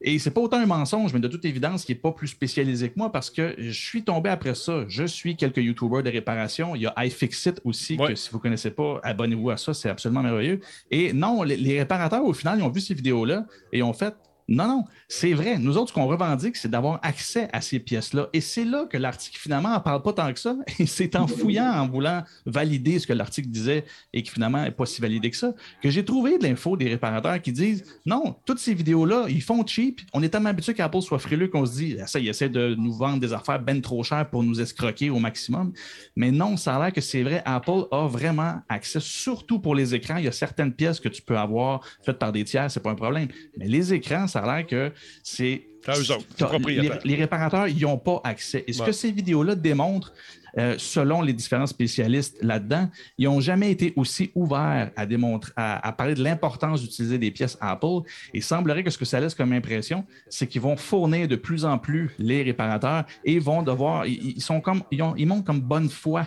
Et c'est pas autant un mensonge, mais de toute évidence, qui n'est pas plus spécialisé que moi parce que je suis tombé après ça. Je suis quelques YouTubers de réparation. Il y a iFixit aussi, Ouais. que si vous ne connaissez pas, abonnez-vous à ça, c'est absolument merveilleux. Et non, les, les réparateurs, au final, ils ont vu ces vidéos-là et ont fait non, non, c'est vrai. Nous autres, ce qu'on revendique, c'est d'avoir accès à ces pièces-là. Et c'est là que l'article, finalement, n'en parle pas tant que ça. Et c'est en fouillant, en voulant valider ce que l'article disait et qui finalement n'est pas si validé que ça, que j'ai trouvé de l'info des réparateurs qui disent non, toutes ces vidéos-là, ils font cheap. On est tellement habitué qu'Apple soit frileux qu'on se dit, Ah, ça, ils essaient de nous vendre des affaires ben trop chères pour nous escroquer au maximum. Mais non, ça a l'air que c'est vrai. Apple a vraiment accès, surtout pour les écrans. Il y a certaines pièces que tu peux avoir faites par des tiers, c'est pas un problème. Mais les écrans, ça ça a l'air que c'est. Eux autres. Les, les réparateurs, ils n'ont pas accès. Et ce Ouais. que ces vidéos-là démontrent, euh, selon les différents spécialistes là-dedans, ils n'ont jamais été aussi ouverts à, démontrer, à, à parler de l'importance d'utiliser des pièces Apple. Et il semblerait que ce que ça laisse comme impression, c'est qu'ils vont fournir de plus en plus les réparateurs et vont devoir. Ils, ils sont comme, ils, ont- ils montrent comme bonne foi.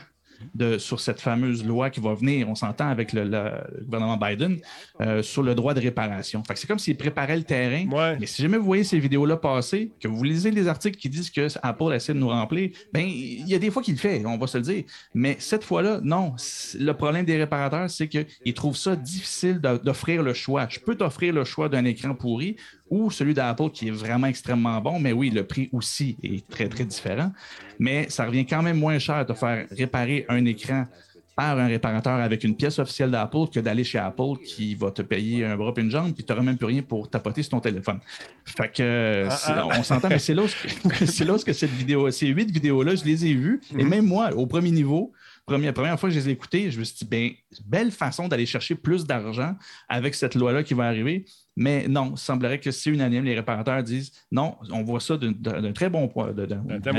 De, sur cette fameuse loi qui va venir, on s'entend avec le, le gouvernement Biden, euh, sur le droit de réparation. Fait que c'est comme s'ils préparaient le terrain. Ouais. Mais si jamais vous voyez ces vidéos-là passer, que vous lisez les articles qui disent que Apple essaie de nous remplir, ben il y a des fois qu'il le fait, on va se le dire. Mais cette fois-là, non. Le problème des réparateurs, c'est qu'ils trouvent ça difficile d'offrir le choix. Je peux t'offrir le choix d'un écran pourri ou celui d'Apple qui est vraiment extrêmement bon, mais oui, le prix aussi est très, très différent. Mais ça revient quand même moins cher de faire réparer un écran par un réparateur avec une pièce officielle d'Apple que d'aller chez Apple qui va te payer un bras et une jambe puis tu n'auras même plus rien pour tapoter sur ton téléphone. Fait que Ah, ah. on s'entend, mais c'est là, ce- c'est là ce que cette vidéo, ces huit vidéos-là, je les ai vues. Mhm. Et même moi, au premier niveau, première, première fois que je les ai écoutées, je me suis dit, ben, belle façon d'aller chercher plus d'argent avec cette loi-là qui va arriver. Mais non, il semblerait que c'est unanime. Les réparateurs disent non, on voit ça d'un- très bon point, d'un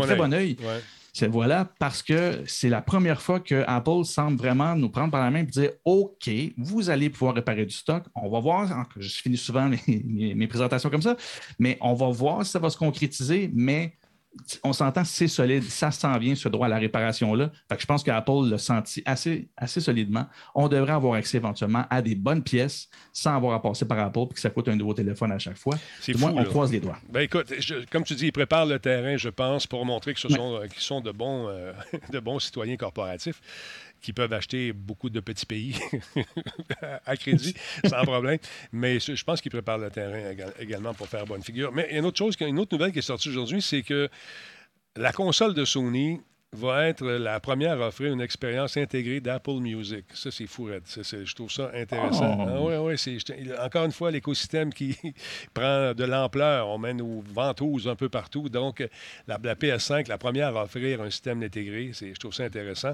très bon œil. Ouais. C'est voilà, parce que c'est la première fois que Apple semble vraiment nous prendre par la main et dire OK, vous allez pouvoir réparer du stock. On va voir. Je finis souvent mes, mes- mes présentations comme ça, mais on va voir si ça va se concrétiser. Mais on s'entend, c'est solide. Ça s'en vient, ce droit à la réparation-là. Fait que je pense qu'Apple l'a senti assez, assez solidement. On devrait avoir accès éventuellement à des bonnes pièces sans avoir à passer par Apple et que ça coûte un nouveau téléphone à chaque fois. C'est moins, on là. croise les doigts. Ben écoute, je- comme tu dis, ils préparent le terrain, je pense, pour montrer que ce Ouais. sont, euh, qu'ils sont de bons, euh, de bons citoyens corporatifs qui peuvent acheter beaucoup de petits pays à crédit sans problème. Mais je pense qu'ils préparent le terrain éga- également pour faire bonne figure. Mais il y a une autre chose, une autre nouvelle qui est sortie aujourd'hui, c'est que la console de Sony va être la première à offrir une expérience intégrée d'Apple Music. Ça, c'est fou. Ça, c'est- je trouve ça intéressant. Oh. Ah ouais, ouais, c'est, encore une fois, l'écosystème qui prend de l'ampleur. On mène aux ventouses un peu partout. Donc, la, la PS5, la première à offrir un système intégré, c'est, je trouve ça intéressant.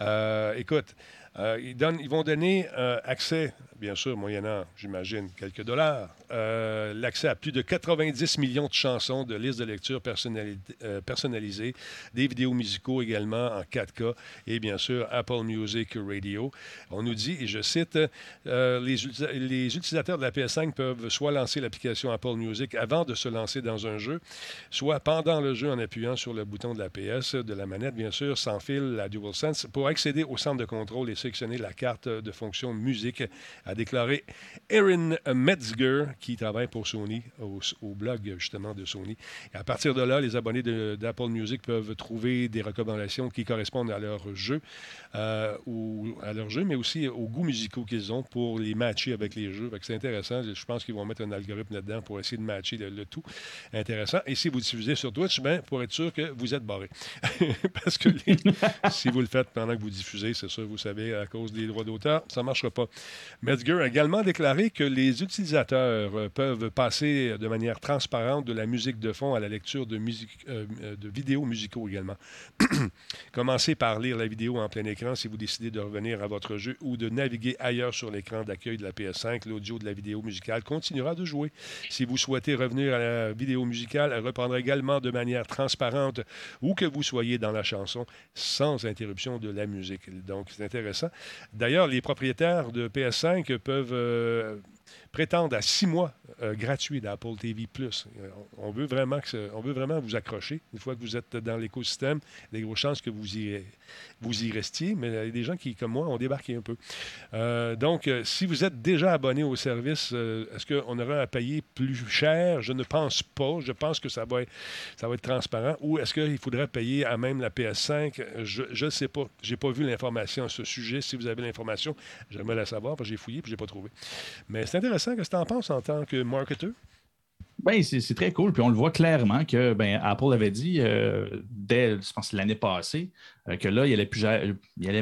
Euh, écoute, euh, ils, vont donner euh, accès, bien sûr, moyennant, j'imagine, quelques dollars, euh, l'accès à plus de 90 millions de chansons, de listes de lecture personnali- personnalisées, des vidéos musicaux également en 4K et bien sûr Apple Music Radio. On nous dit, et je cite, les utilisateurs de la PS5 peuvent soit lancer l'application Apple Music avant de se lancer dans un jeu, soit pendant le jeu en appuyant sur le bouton de la PS, de la manette bien sûr, sans fil, la DualSense, pour accéder au centre de contrôle et la carte de fonction musique, a déclaré Erin Metzger, qui travaille pour Sony, au, blog justement de Sony. Et à partir de là, les abonnés d'Apple Music peuvent trouver des recommandations qui correspondent à leur jeu, euh, ou à leur jeu, mais aussi aux goûts musicaux qu'ils ont pour les matcher avec les jeux. C'est intéressant. Je pense qu'ils vont mettre un algorithme là-dedans pour essayer de matcher le, tout. Intéressant. Et si vous diffusez sur Twitch, ben, pour être sûr que vous êtes barré. Parce que si vous le faites pendant que vous diffusez, c'est sûr, vous savez, à cause des droits d'auteur, ça ne marchera pas. Metzger a également déclaré que les utilisateurs euh, peuvent passer de manière transparente de la musique de fond à la lecture de, musique, euh, euh, de vidéos musicaux également. Commencez par lire la vidéo en plein écran si vous décidez de revenir à votre jeu ou de naviguer ailleurs sur l'écran d'accueil de la PS5. L'audio de la vidéo musicale continuera de jouer. Si vous souhaitez revenir à la vidéo musicale, elle reprendra également de manière transparente où que vous soyez dans la chanson sans interruption de la musique. Donc, c'est intéressant. D'ailleurs, les propriétaires de PS5 peuvent prétendre à six mois euh, gratuits d'Apple TV+. Euh, On veut, vraiment on veut vraiment vous accrocher. Une fois que vous êtes dans l'écosystème, il y a des grosses chances que vous y, vous y restiez, mais il y a des gens qui, comme moi, ont débarqué un peu. Euh, donc, euh, si vous êtes déjà abonné au service, est-ce qu'on aura à payer plus cher? Je ne pense pas. Je pense que ça va être, ça va être transparent. Ou est-ce qu'il faudrait payer à même la PS5? Je ne sais pas. Je n'ai pas vu l'information à ce sujet. Si vous avez l'information, j'aimerais la savoir parce que j'ai fouillé et je n'ai pas trouvé. Mais c'est intéressant. Qu'est-ce que tu en penses en tant que marketeur? Ben, c'est c'est très cool. Puis on le voit clairement que ben, Apple avait dit euh, dès, je pense, l'année passée, euh, que là, il allait, plus,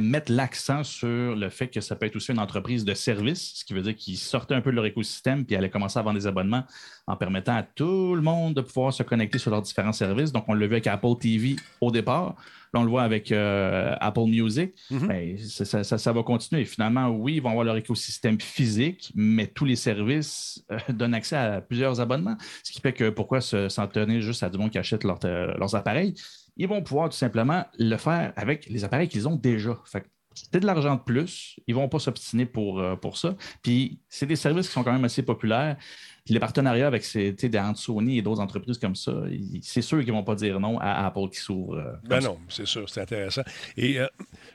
mettre l'accent sur le fait que ça peut être aussi une entreprise de service, ce qui veut dire qu'ils sortaient un peu de leur écosystème puis allaient commencer à vendre des abonnements en permettant à tout le monde de pouvoir se connecter sur leurs différents services. Donc, on l'a vu avec Apple TV au départ. Là, on le voit avec euh, Apple Music. Mhm. Ben, ça, ça- ça- ça va continuer. Finalement, oui, ils vont avoir leur écosystème physique, mais tous les services euh, donnent accès à plusieurs abonnements. Ce qui fait que pourquoi se- s'en tenir juste à du monde qui achète leur- euh, leurs appareils? Ils vont pouvoir tout simplement le faire avec les appareils qu'ils ont déjà. Fait c'est de l'argent de plus. Ils ne vont pas s'obstiner pour, pour ça. Puis, c'est des services qui sont quand même assez populaires. Puis les partenariats avec ces, Sony et d'autres entreprises comme ça, c'est sûr qu'ils ne vont pas dire non à Apple qui s'ouvre. euh, Ben non, c'est sûr, c'est intéressant. Et euh,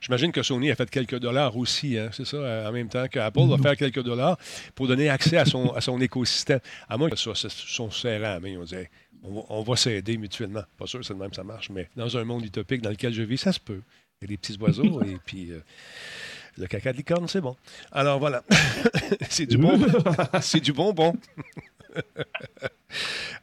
j'imagine que Sony a fait quelques dollars aussi, hein, c'est ça, euh, en même temps qu'Apple va faire quelques dollars pour donner accès à son, à son écosystème. À moins que ça, sont serrés à la main, on dirait, on va, on va s'aider mutuellement. Pas sûr, c'est de même que ça marche, mais dans un monde utopique dans lequel je vis, ça se peut. Il y a des petits oiseaux et puis euh, le caca de licorne, c'est bon. Alors voilà, c'est du bon, c'est du bonbon.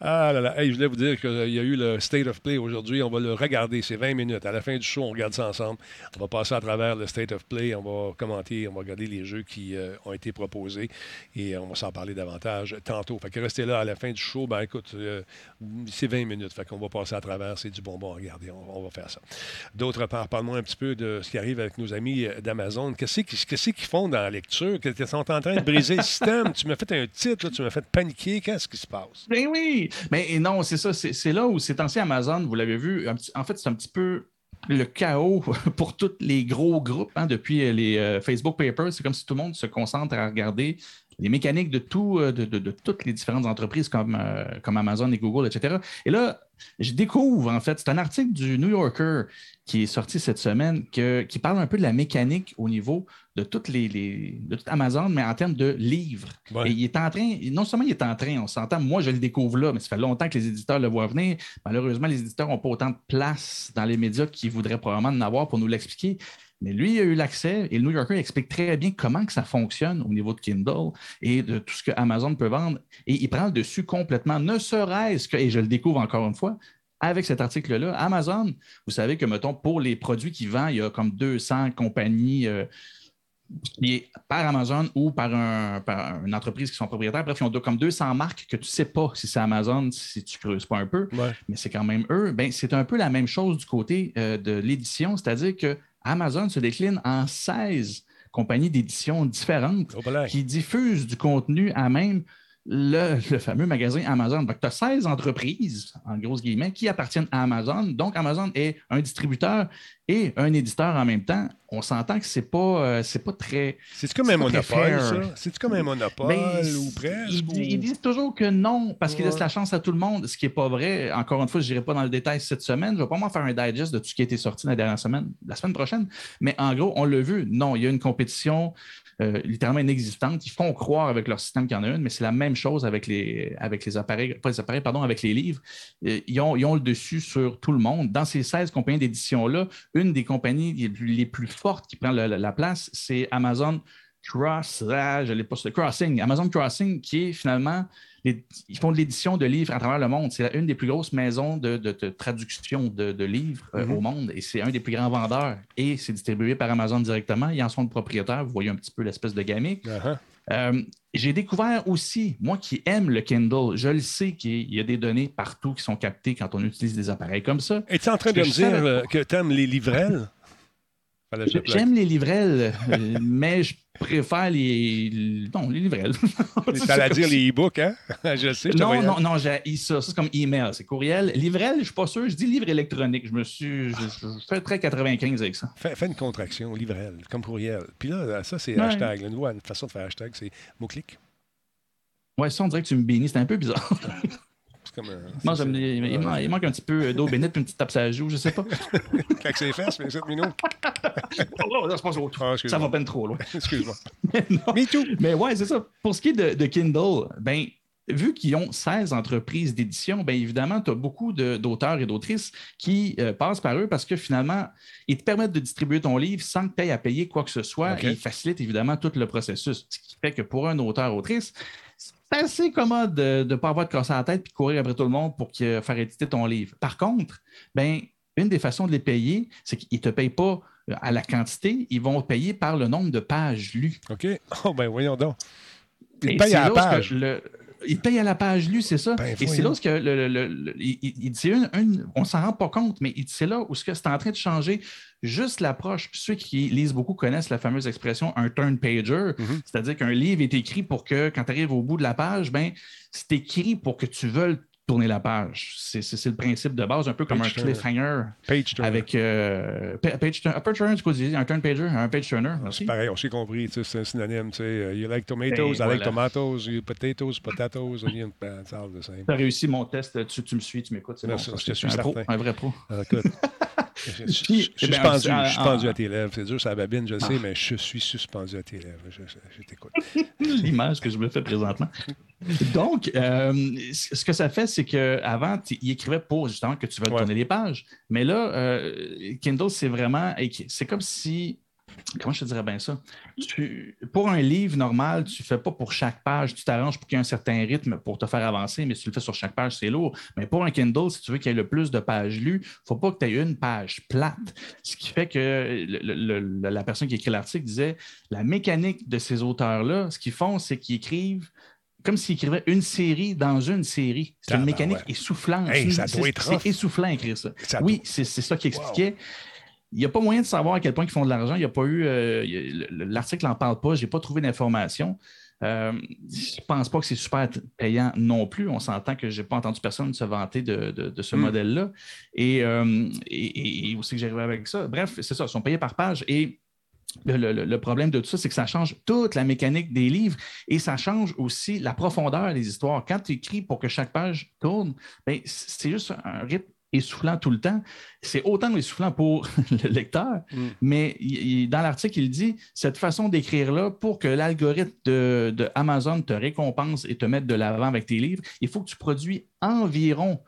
Ah là là, je voulais vous dire qu'il y a eu le State of Play aujourd'hui. On va le regarder. C'est 20 minutes. À la fin du show, on regarde ça ensemble. On va passer à travers le State of Play. On va commenter, on va regarder les jeux qui euh, ont été proposés et euh, on va s'en parler davantage tantôt. Fait que restez là à la fin du show. Ben écoute, euh, c'est 20 minutes. Fait qu'on va passer à travers. C'est du bonbon à regarder. On, on va faire ça. D'autre part, parle-moi un petit peu de ce qui arrive avec nos amis d'Amazon. Qu'est-ce qu'ils qu'est-ce font dans la lecture? Qu'ils sont en train de briser le système? Tu m'as fait un titre, tu m'as fait paniquer. Qu'est-ce qui se passe? Ben oui, mais non, c'est ça, c'est là où c'est ancien Amazon, vous l'avez vu, en fait, c'est un petit peu le chaos pour tous les gros groupes hein, depuis les euh, Facebook Papers. C'est comme si tout le monde se concentre à regarder les mécaniques de, tout, euh, de, toutes les différentes entreprises comme, euh, comme Amazon et Google, etc. Et là, je découvre, en fait, c'est un article du New Yorker qui est sorti cette semaine que- qui parle un peu de la mécanique au niveau de toutes les, les- de tout Amazon, mais en termes de livres. Ouais. Et il est en train, non seulement il est en train, on s'entend, moi je le découvre là, mais ça fait longtemps que les éditeurs le voient venir. Malheureusement, les éditeurs n'ont pas autant de place dans les médias qu'ils voudraient probablement en avoir pour nous l'expliquer. Mais lui, il a eu l'accès et le New Yorker explique très bien comment que ça fonctionne au niveau de Kindle et de tout ce que Amazon peut vendre. Et il prend le dessus complètement, ne serait-ce que, et je le découvre encore une fois, avec cet article-là, Amazon, vous savez que, mettons, pour les produits qu'il vend, il y a comme 200 compagnies euh, par Amazon ou par, un- par une entreprise qui sont propriétaires. Bref, ils ont deux- comme 200 marques que tu ne sais pas si c'est Amazon, si tu creuses pas un peu, Ouais. mais c'est quand même eux. Ben, c'est un peu la même chose du côté euh, de l'édition, c'est-à-dire que Amazon se décline en 16 compagnies d'édition différentes Oh, qui diffusent du contenu à même le, le fameux magasin Amazon. Donc, tu as 16 entreprises, en grosses guillemets, qui appartiennent à Amazon. Donc, Amazon est un distributeur et un éditeur en même temps. On s'entend que c'est pas, euh, c'est pas très. C'est comme un monopole, ça? fair. C'est comme un monopole Ben, ou presque? Ils, ou- ils disent toujours que non, parce qu'ils laissent la chance à tout le monde, ce qui n'est pas vrai. Encore une fois, je n'irai pas dans le détail cette semaine. Je ne vais pas m'en faire un digest de tout ce qui a été sorti la dernière semaine, la semaine prochaine. Mais en gros, on l'a vu. Non, il y a une compétition euh, littéralement inexistante. Ils font croire avec leur système qu'il y en a une, mais c'est la même chose avec les, appareils, pas les appareils, pardon, avec les livres. Euh, Ils ont, ils ont le dessus sur tout le monde. Dans ces 16 compagnies d'édition-là, une des compagnies les plus, fortes qui prend la place, c'est Amazon Cross, ah, je l'ai pas sur le Crossing, Amazon Crossing, qui est finalement, les- ils font de l'édition de livres à travers le monde. C'est une des plus grosses maisons de, de- de traduction de, de livres euh, Mhm. au monde et c'est un des plus grands vendeurs. Et c'est distribué par Amazon directement. Ils en sont le propriétaire. Vous voyez un petit peu l'espèce de gamique. Uh-huh. Euh, J'ai découvert aussi, moi qui aime le Kindle, je le sais qu'il y a des données partout qui sont captées quand on utilise des appareils comme ça. Es-tu en train de me dire savais euh, que tu aimes les livrelles? Fallait que. J'aime les livrelles, euh, mais je préfère les. Non, les livrelles. T'allais dire les e-books, hein? je sais, je Non, non, non, j'ai ça. Ça, c'est comme email, c'est courriel. Livrel, je suis pas sûr. Je dis livre électronique. Je me suis. Je, je- fais très 95 avec ça. Fais, fais une contraction, livrelle, comme courriel. Puis là, ça, c'est Ouais. hashtag. Une nouvelle façon de faire hashtag, c'est mot-clic. Ouais, ça, on dirait que tu me bénis. C'est un peu bizarre. Comme un. Moi, il, c'est- man- il manque un petit peu d'eau bénite puis une petite tape sur la joue, je sais pas. Claque ses fesses, mais 7 minutes. Oh, là. Ah, Ça va peine trop loin. Excuse-moi. Non. Me too. Mais ouais, c'est ça. Pour ce qui est de, de Kindle, ben, vu qu'ils ont 16 entreprises d'édition, bien évidemment, tu as beaucoup d'auteurs et d'autrices qui euh, passent par eux parce que finalement, ils te permettent de distribuer ton livre sans que tu aies à payer quoi que ce soit et ils facilitent évidemment tout le processus. Ce qui fait que pour un auteur-autrice, c'est assez commode de ne pas avoir de casser la tête et courir après tout le monde pour que- faire éditer ton livre. Par contre, ben, une des façons de les payer, c'est qu'ils ne te payent pas euh, à la quantité, ils vont payer par le nombre de pages lues. OK. Oh, ben voyons donc. Et Il paye c'est à la page. le- il paye à la page lue, c'est ça. Ben, Et c'est là où que le, le- le- le- il, il- il dit une, une- on s'en rend pas compte, mais c'est là où c'est en train de changer juste l'approche. Ceux qui lisent beaucoup connaissent la fameuse expression un turn pager, Mhm. c'est-à-dire qu'un livre est écrit pour que quand tu arrives au bout de la page, ben c'est écrit pour que tu veuilles tourner la page. C'est le principe de base, un peu comme Page un cliffhanger Page turner. avec euh, pa- page turner, un page turner, un turn pager, un page turner. C'est pareil, on s'est compris, c'est un synonyme. Tu sais, euh, you like tomatoes, Ben, I like tomatoes, you potatoes, potatoes, onion, ben, same. Tu as réussi mon test, tu, tu me suis, tu m'écoutes, c'est bon. Merci, ça, je suis un pro, un vrai pro. Alors, écoute, je suis Puis, ben, en- je suis à tes lèvres. C'est dur, ça babine, je le sais, Ah. mais je suis suspendu à tes lèvres. Je, t'écoute. l'image que je me fais présentement. Donc, euh, ce que ça fait, c'est qu'avant, il écrivait pour justement que tu veux Ouais. tourner les pages. Mais là, euh, Kindle, c'est vraiment. C'est comme si. Comment je te dirais bien ça? Tu- pour un livre normal, tu ne fais pas pour chaque page, tu t'arranges pour qu'il y ait un certain rythme pour te faire avancer, mais si tu le fais sur chaque page, c'est lourd. Mais pour un Kindle, si tu veux qu'il y ait le plus de pages lues, il ne faut pas que tu aies une page plate. Ce qui fait que le- le- le- la personne qui écrit l'article disait la mécanique de ces auteurs-là, ce qu'ils font, c'est qu'ils écrivent comme s'ils écrivaient une série dans une série. C'est une mécanique essoufflante. Hey, C'est- essoufflant écrire ça. Ça oui, doit- c'est ça qu'il expliquait. Il n'y a pas moyen de savoir à quel point ils font de l'argent. Il n'y a pas eu. euh, L'article n'en parle pas. Je n'ai pas trouvé d'informations. Euh, je ne pense pas que c'est super payant non plus. On s'entend que je n'ai pas entendu personne se vanter de, de- de ce Mm. modèle-là. Et, euh, et, aussi que j'arrive avec ça? Bref, c'est ça. Ils sont payés par page. Et le, le- le problème de tout ça, c'est que ça change toute la mécanique des livres et ça change aussi la profondeur des histoires. Quand tu écris pour que chaque page tourne, ben, c'est juste un rythme essoufflant tout le temps. C'est autant essoufflant pour le lecteur, Mm. mais il- dans l'article, il dit cette façon d'écrire-là, pour que l'algorithme de, de Amazon te récompense et te mette de l'avant avec tes livres, il faut que tu produis environ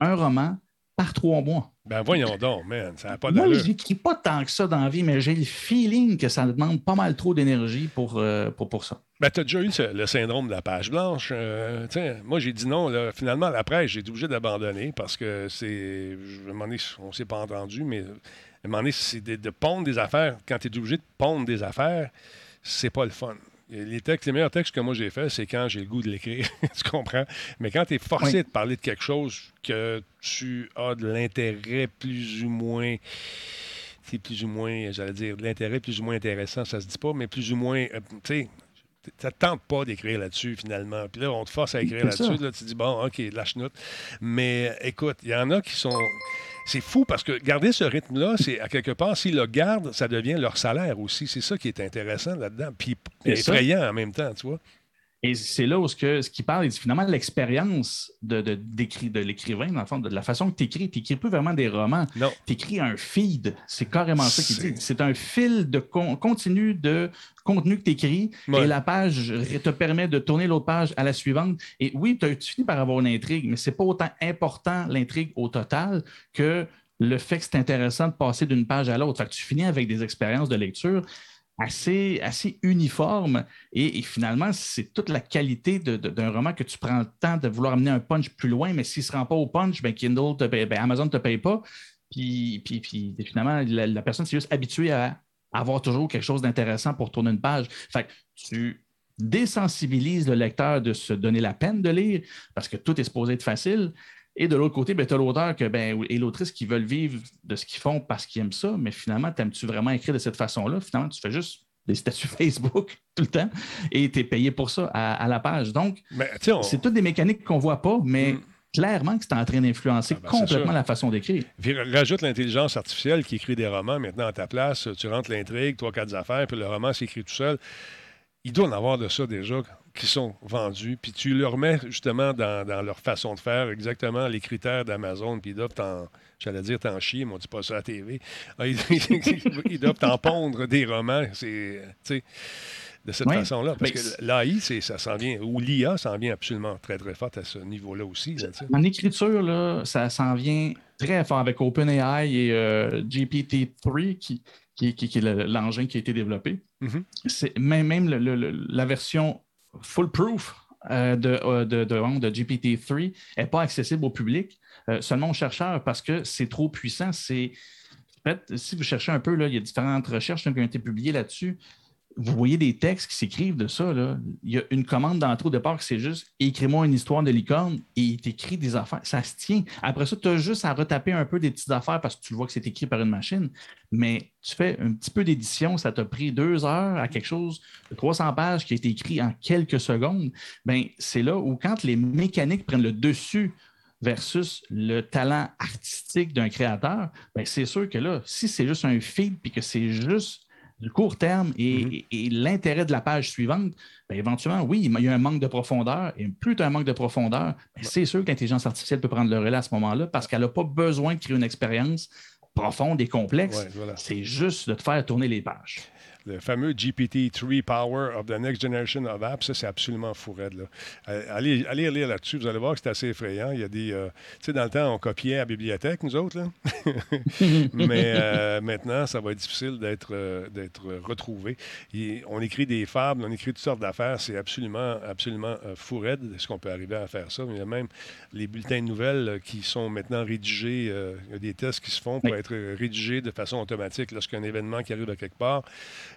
un roman par trois mois. Ben voyons donc, man, ça n'a pas Moi, d'allure. je n'écris pas tant que ça dans la vie, mais j'ai le feeling que ça demande pas mal trop d'énergie pour, euh, pour, pour ça. Ben, tu as déjà eu le syndrome de la page blanche. euh, moi, j'ai dit non. Là, finalement, à la presse, j'ai été obligé d'abandonner parce que c'est. on ne s'est pas entendu, mais à un moment donné, c'est de, de pondre des affaires. Quand tu es obligé de pondre des affaires, c'est pas le fun. Les, textes, les meilleurs textes que moi j'ai faits, c'est quand j'ai le goût de l'écrire. tu comprends? Mais quand tu es forcé Oui. de parler de quelque chose que tu as de l'intérêt plus ou moins. C'est plus ou moins, j'allais dire, de l'intérêt plus ou moins intéressant, ça se dit pas, mais plus ou moins, euh, tu sais, ça te tente pas d'écrire là-dessus, finalement. Puis là, on te force à écrire là-dessus. Là, tu dis, bon, OK, lâche note. Mais écoute, il y en a qui sont. C'est fou parce que garder ce rythme-là, c'est à quelque part, s'ils le gardent, ça devient leur salaire aussi. C'est ça qui est intéressant là-dedans. Puis ça. effrayant en même temps, tu vois. Et c'est là où ce, que, ce qui parle, c'est finalement l'expérience de, de, l'écrivain, dans le fond, de la façon que tu écris. Tu n'écris plus vraiment des romans. Tu écris un feed. C'est carrément ça qu'il dit. C'est un fil de con- continu de contenu que tu écris Ouais. et la page te permet de tourner l'autre page à la suivante. Et oui, tu finis par avoir une intrigue, mais c'est pas autant important l'intrigue au total que le fait que c'est intéressant de passer d'une page à l'autre. Fait que tu finis avec des expériences de lecture assez, assez uniformes et, finalement, c'est toute la qualité d'un roman que tu prends le temps de vouloir amener un punch plus loin, mais s'il ne se rend pas au punch, ben Kindle te paye- ben Amazon ne te paye pas. Puis, puis, puis finalement, la, personne s'est juste habituée à avoir toujours quelque chose d'intéressant pour tourner une page. Fait tu désensibilises le lecteur de se donner la peine de lire parce que tout est supposé être facile. Et de l'autre côté, ben, tu as l'auteur que, ben, et l'autrice qui veulent vivre de ce qu'ils font parce qu'ils aiment ça, mais finalement, t'aimes-tu vraiment écrire de cette façon-là? Finalement, tu fais juste des statuts Facebook tout le temps et tu es payé pour ça à, à la page. Donc, on- c'est toutes des mécaniques qu'on voit pas, mais Mm. clairement que c'est en train d'influencer Ah ben, complètement la façon d'écrire. Puis rajoute l'intelligence artificielle qui écrit des romans maintenant à ta place. Tu rentres l'intrigue, trois, quatre affaires, puis le roman s'écrit tout seul. Il doit en avoir de ça déjà qui sont vendus. Puis tu le remets justement dans, dans leur façon de faire, exactement les critères d'Amazon. Puis ils doivent t'en, j'allais dire t'en chier, mais on dit pas ça à la TV. Ah, Ils, ils doivent t'en pondre des romans. C'est, de cette Oui. façon-là. Parce que l'AI, ça s'en vient, ou l'IA s'en vient absolument très, très fort à ce niveau-là aussi. là. En écriture, là, ça s'en vient très fort avec OpenAI et euh, GPT-3, qui, qui, qui- qui est le- l'engin qui a été développé. Mhm. C'est même, même le- le- le- la version full-proof euh, de, euh, de, de- de GPT-3 n'est pas accessible au public, euh, seulement aux chercheurs, parce que c'est trop puissant. C'est en fait, si vous cherchez un peu, là, il y a différentes recherches qui ont été publiées là-dessus. Vous voyez des textes qui s'écrivent de ça. Il y a une commande d'entrée au départ qui c'est juste écris-moi une histoire de licorne et il t'écrit des affaires. Ça se tient. Après ça, tu as juste à retaper un peu des petites affaires parce que tu vois que c'est écrit par une machine. Mais tu fais un petit peu d'édition, ça t'a pris deux heures à quelque chose de 300 pages qui a été écrit en quelques secondes. Ben, c'est là où, quand les mécaniques prennent le dessus versus le talent artistique d'un créateur, ben c'est sûr que là, si c'est juste un feed puis que c'est juste du court terme et, et l'intérêt de la page suivante, ben éventuellement, oui, il y a un manque de profondeur. Et plus tu as un manque de profondeur, ben c'est sûr que l'intelligence artificielle peut prendre le relais à ce moment-là parce qu'elle n'a pas besoin de créer une expérience profonde et complexe. Ouais, voilà. C'est juste de te faire tourner les pages. Le fameux GPT-3 Power of the Next Generation of Apps, ça, c'est absolument fou raide, là. Euh, Allez, allez lire là-dessus, vous allez voir que c'est assez effrayant. Il y a des. euh, tu sais, dans le temps, on copiait à la bibliothèque, nous autres, là. Mais euh, maintenant, ça va être difficile d'être euh, d'être retrouvé. Et on écrit des fables, on écrit toutes sortes d'affaires. C'est absolument, absolument fou raide. Est-ce qu'on peut arriver à faire ça? Il y a même les bulletins de nouvelles qui sont maintenant rédigés. il y a des tests qui se font pour Oui. être rédigés de façon automatique lorsqu'un événement qui arrive à quelque part.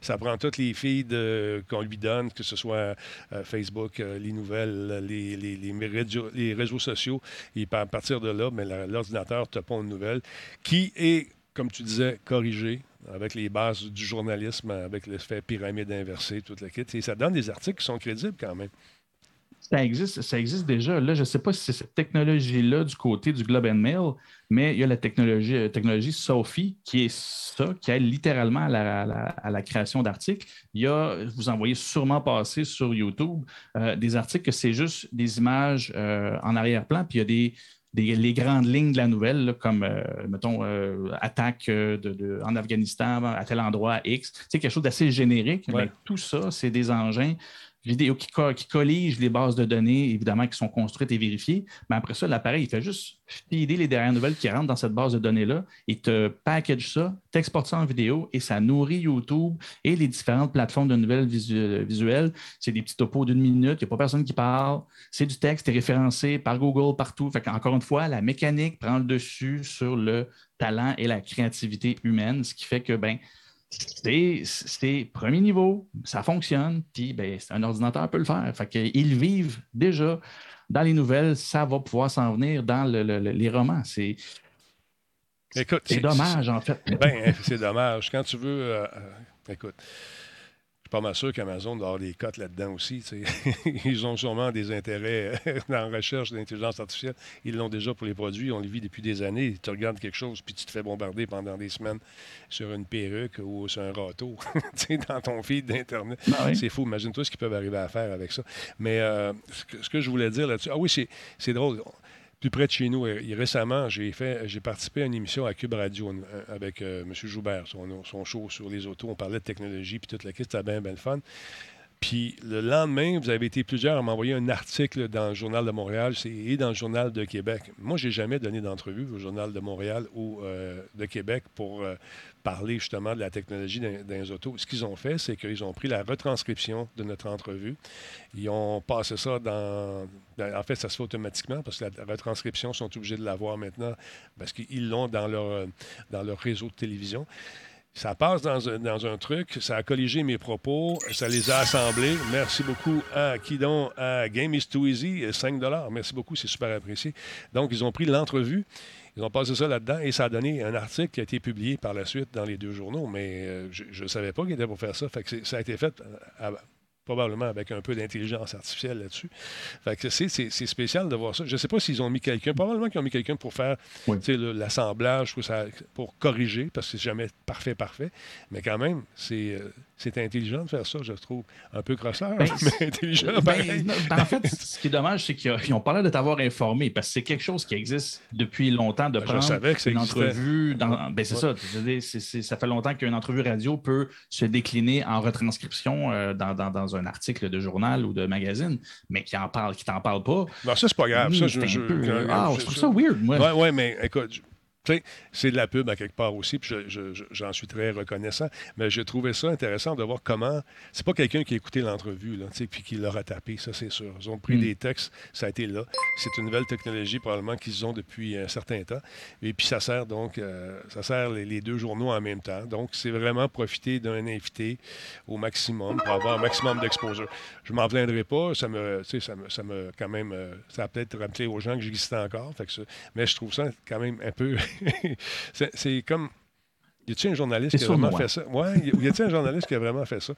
Ça prend toutes les feeds euh, qu'on lui donne, que ce soit euh, Facebook, euh, les nouvelles, les, réseaux, sociaux. Et à partir de là, ben, l'ordinateur te pond une nouvelle qui est, comme tu disais, corrigée avec les bases du journalisme, avec l'effet pyramide inversée, toute la kit. Et ça donne des articles qui sont crédibles quand même. Ça existe, ça existe déjà. Là, je ne sais pas si c'est cette technologie-là du côté du Globe and Mail, mais il y a la technologie, euh, technologie Sophie qui est ça, qui aide littéralement à la, à la- à la création d'articles. Il y a, vous en voyez sûrement passer sur YouTube, euh, des articles que c'est juste des images euh, en arrière-plan, puis il y a des, des- les grandes lignes de la nouvelle, là, comme, euh, mettons, euh, attaque de, de- en Afghanistan à tel endroit X. C'est quelque chose d'assez générique, Ouais. mais tout ça, c'est des engins vidéo qui, co- qui colligent les bases de données, évidemment, qui sont construites et vérifiées. Mais après ça, l'appareil, il fait juste feeder les dernières nouvelles qui rentrent dans cette base de données-là et te package ça, t'exporte ça en vidéo et ça nourrit YouTube et les différentes plateformes de nouvelles visu- visuelles. C'est des petits topos d'une minute, il n'y a pas personne qui parle. C'est du texte, c'est référencé par Google partout. Fait encore une fois, la mécanique prend le dessus sur le talent et la créativité humaine, ce qui fait que, ben, c'est- premier niveau, ça fonctionne, puis ben, un ordinateur peut le faire. Fait qu'ils vivent déjà dans les nouvelles, ça va pouvoir s'en venir dans le- le- le- les romans. C'est c'est dommage, en fait. Ben, c'est dommage. Quand tu veux. euh, euh, écoute, pas mal sûr qu'Amazon doit avoir des cotes là-dedans aussi. Ils ont sûrement des intérêts euh, dans la recherche d'intelligence artificielle. Ils l'ont déjà pour les produits. On les vit depuis des années. Tu regardes quelque chose, puis tu te fais bombarder pendant des semaines sur une perruque ou sur un râteau, dans ton feed d'Internet. Ah oui. C'est fou. Imagine-toi ce qu'ils peuvent arriver à faire avec ça. Mais euh, ce, que, ce que je voulais dire là-dessus. Ah oui, c'est drôle. Plus près de chez nous, récemment, j'ai participé à une émission à Cube Radio avec euh, M. Joubert, son, son show sur les autos. On parlait de technologie, puis toute la question, c'était bien, bien le fun. Puis le lendemain, vous avez été plusieurs à m'envoyer un article dans le Journal de Montréal et dans le Journal de Québec. Moi, j'ai jamais donné d'entrevue au Journal de Montréal ou euh, de Québec pour euh, parler justement de la technologie dans, les autos. Ce qu'ils ont fait, c'est qu'ils ont pris la retranscription de notre entrevue. Ils ont passé ça dans... dans- En fait, ça se fait automatiquement parce que la retranscription, ils sont obligés de l'avoir maintenant parce qu'ils l'ont dans leur, euh, dans leur réseau de télévision. Ça passe dans un, dans un truc, ça a colligé mes propos, ça les a assemblés. Merci beaucoup à qui? À Game is Too Easy, 5 Merci beaucoup, c'est super apprécié. Donc, ils ont pris l'entrevue, ils ont passé ça là-dedans et ça a donné un article qui a été publié par la suite dans les deux journaux, mais euh, je ne savais pas qu'il était pour faire ça. Ça a été fait euh, à- probablement avec un peu d'intelligence artificielle là-dessus. Fait que c'est, c'est- c'est spécial de voir ça. Je ne sais pas s'ils ont mis quelqu'un, probablement qu'ils ont mis quelqu'un pour faire Oui. le- l'assemblage, pour, ça- pour corriger, parce que c'est jamais parfait, parfait. Mais quand même, c'est, euh, c'est intelligent de faire ça, je trouve. Un peu crosseur, Ben, mais intelligent Ben, ben, en fait, ce qui est dommage, c'est qu'ils ont parlé de t'avoir informé parce que c'est quelque chose qui existe depuis longtemps de Ben, je prendre savais que une existait. entrevue. Dans, ben, c'est Ouais. ça. ça fait longtemps qu'une entrevue radio peut se décliner en retranscription euh, dans, dans- dans un article de journal ou de magazine, mais qui en parle, qui t'en parle pas. Non, ça, c'est pas grave. Ça, Hmm, je, c'est un je- peu- je- ah, je- trouve ça weird, moi. Ouais, ouais, mais écoute, c'est de la pub à quelque part aussi, puis je- je- je- j'en suis très reconnaissant. Mais j'ai trouvé ça intéressant de voir comment. C'est pas quelqu'un qui a écouté l'entrevue, puis qui l'a retapé, ça c'est sûr. Ils ont pris Mm. des textes, ça a été là. C'est une nouvelle technologie probablement qu'ils ont depuis un certain temps. Et puis ça sert donc, euh, ça sert les, les deux journaux en même temps. Donc c'est vraiment profiter d'un invité au maximum pour avoir un maximum d'exposure. Je m'en plaindrai pas, ça me, ça me, ça me quand même, euh, ça a peut-être rappelé aux gens que j'existais encore. Fait que ça- mais je trouve ça quand même un peu, c'est comme. Y a-t-il un journaliste qui a vraiment fait ça? Ouais, y a-t-il un journaliste qui a vraiment fait ça?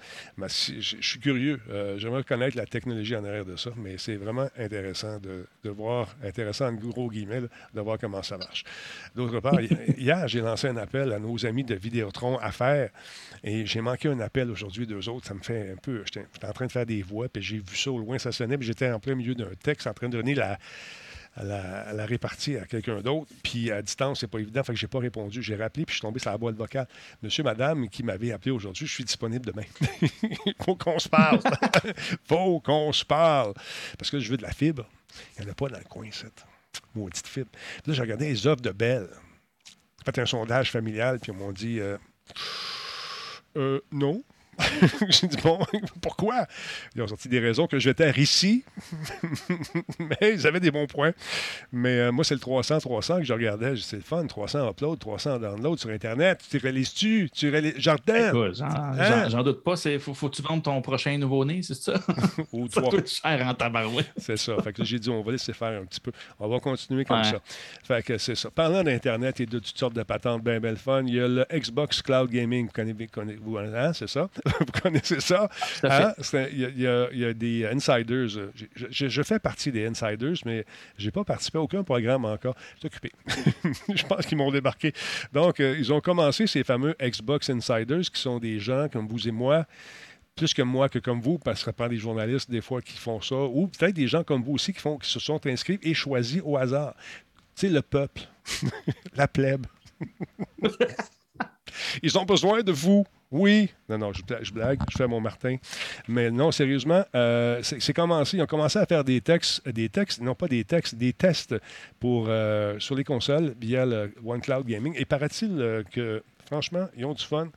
Si- je je suis curieux. Euh, J'aimerais connaître la technologie en arrière de ça, mais c'est vraiment intéressant de, de voir, intéressant en gros guillemets, là, de voir comment ça marche. D'autre part, hi- hier, j'ai lancé un appel à nos amis de Vidéotron à faire et j'ai manqué un appel aujourd'hui d'eux autres. Ça me fait un peu. J'étais j'étais en train de faire des voix, puis j'ai vu ça au loin, ça sonnait, puis j'étais en plein milieu d'un texte en train de donner la à la, répartie à quelqu'un d'autre. Puis à distance, c'est pas évident, fait que j'ai pas répondu. J'ai rappelé, puis je suis tombé sur la boîte vocale. Monsieur, madame, qui m'avait appelé aujourd'hui, je suis disponible demain. Faut qu'on se parle. faut qu'on se parle. Parce que je veux de la fibre. Il n'y en a pas dans le coin, cette maudite fibre. Puis là, j'ai regardé les offres de Belle. J'ai fait un sondage familial, puis ils m'ont dit euh, Euh, non. J'ai dit, bon, pourquoi? Ils ont sorti des raisons que j'étais ici, mais ils avaient des bons points. Mais euh, moi, c'est le 300, 300 que je regardais. C'est le fun, 300 upload, 300 download sur Internet. Tu réalises-tu? Tu réalises... Jardin! Écoute, J'en Hein? j'en- doute pas. Il faut, faut que tu vendes ton prochain nouveau-né, c'est ça? Ou ça coûte cher en tabarouette. C'est ça. Fait que j'ai dit, on va laisser faire un petit peu. On va continuer comme Ouais. ça. Fait que c'est ça. Parlant d'Internet et de toutes sortes de patentes bien belles fun, il y a le Xbox Cloud Gaming. Vous connaissez, connaissez- vous, hein, c'est ça? vous connaissez ça? Hein? Il y, a- il y a- il y a des insiders. Je, je- je fais partie des insiders, mais je n'ai pas participé à aucun programme encore. Je suis occupé. je pense qu'ils m'ont débarqué. Donc, euh, ils ont commencé ces fameux Xbox Insiders, qui sont des gens comme vous et moi, plus que moi que comme vous, parce que ça prend des journalistes des fois qui font ça, ou peut-être des gens comme vous aussi qui, font, qui se sont inscrits et choisis au hasard. Tu sais, le peuple, la plèbe. Ils ont besoin de vous. Oui. Non, non, je, bla- je blague, je fais mon Martin. Mais non, sérieusement, euh, c'est c'est commencé. Ils ont commencé à faire des textes, des textes, non pas des textes, des tests pour, euh, sur les consoles via le OneCloud Gaming. Et paraît-il euh, que, franchement, ils ont du fun.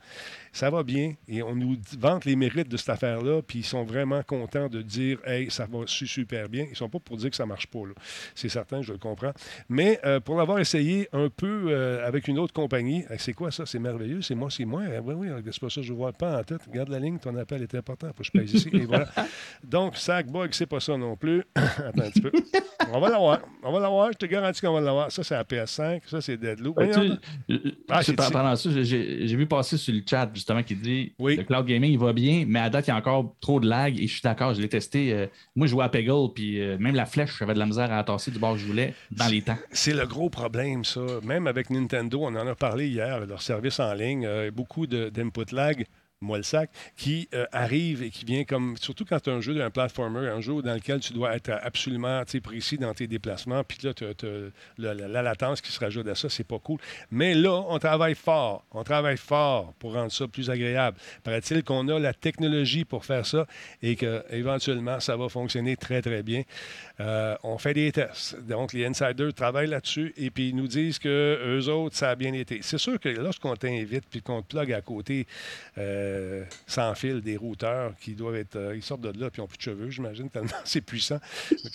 Ça va bien et on nous vante les mérites de cette affaire-là, puis ils sont vraiment contents de dire Hey, ça va su- super bien. Ils sont pas pour dire que ça marche pas. là. C'est certain, je le comprends. Mais euh, pour l'avoir essayé un peu euh, avec une autre compagnie, c'est quoi ça? C'est merveilleux, c'est moi, c'est moi. Euh, Oui, oui, c'est pas ça, je vois pas en tête. Regarde la ligne, ton appel est important. Faut que je pèse ici. Et voilà. Donc, Sackbug, c'est pas ça non plus. Attends un petit peu. On va l'avoir. On va l'avoir. Je te garantis qu'on va l'avoir. Ça, c'est la PS5. Ça, c'est Deadloop. Ben, Ah, pendant ça, j'ai vu passer sur le chat justement qui dit Oui. le cloud gaming il va bien, mais à date, il y a encore trop de lag et je suis d'accord, je l'ai testé. euh, moi, je jouais à Peggle, puis euh, même la flèche, j'avais de la misère à tasser du bord que je voulais dans les temps. C'est le gros problème, ça. Même avec Nintendo, on en a parlé hier, leur service en ligne, euh, beaucoup d'input lag, qui euh, arrive et qui vient comme, surtout quand tu as un jeu d'un platformer, un jeu dans lequel tu dois être absolument précis dans tes déplacements, puis là, la, la- la latence qui se rajoute à ça, c'est pas cool. Mais là, on travaille fort. On travaille fort pour rendre ça plus agréable. Paraît-il qu'on a la technologie pour faire ça et qu'éventuellement, ça va fonctionner très, très bien. Euh, on fait des tests. Donc, les insiders travaillent là-dessus et puis ils nous disent que eux autres, ça a bien été. C'est sûr que lorsqu'on t'invite puis qu'on te plug à côté euh, sans fil des routeurs qui doivent être. euh, ils sortent de là puis ils n'ont plus de cheveux, j'imagine, tellement c'est puissant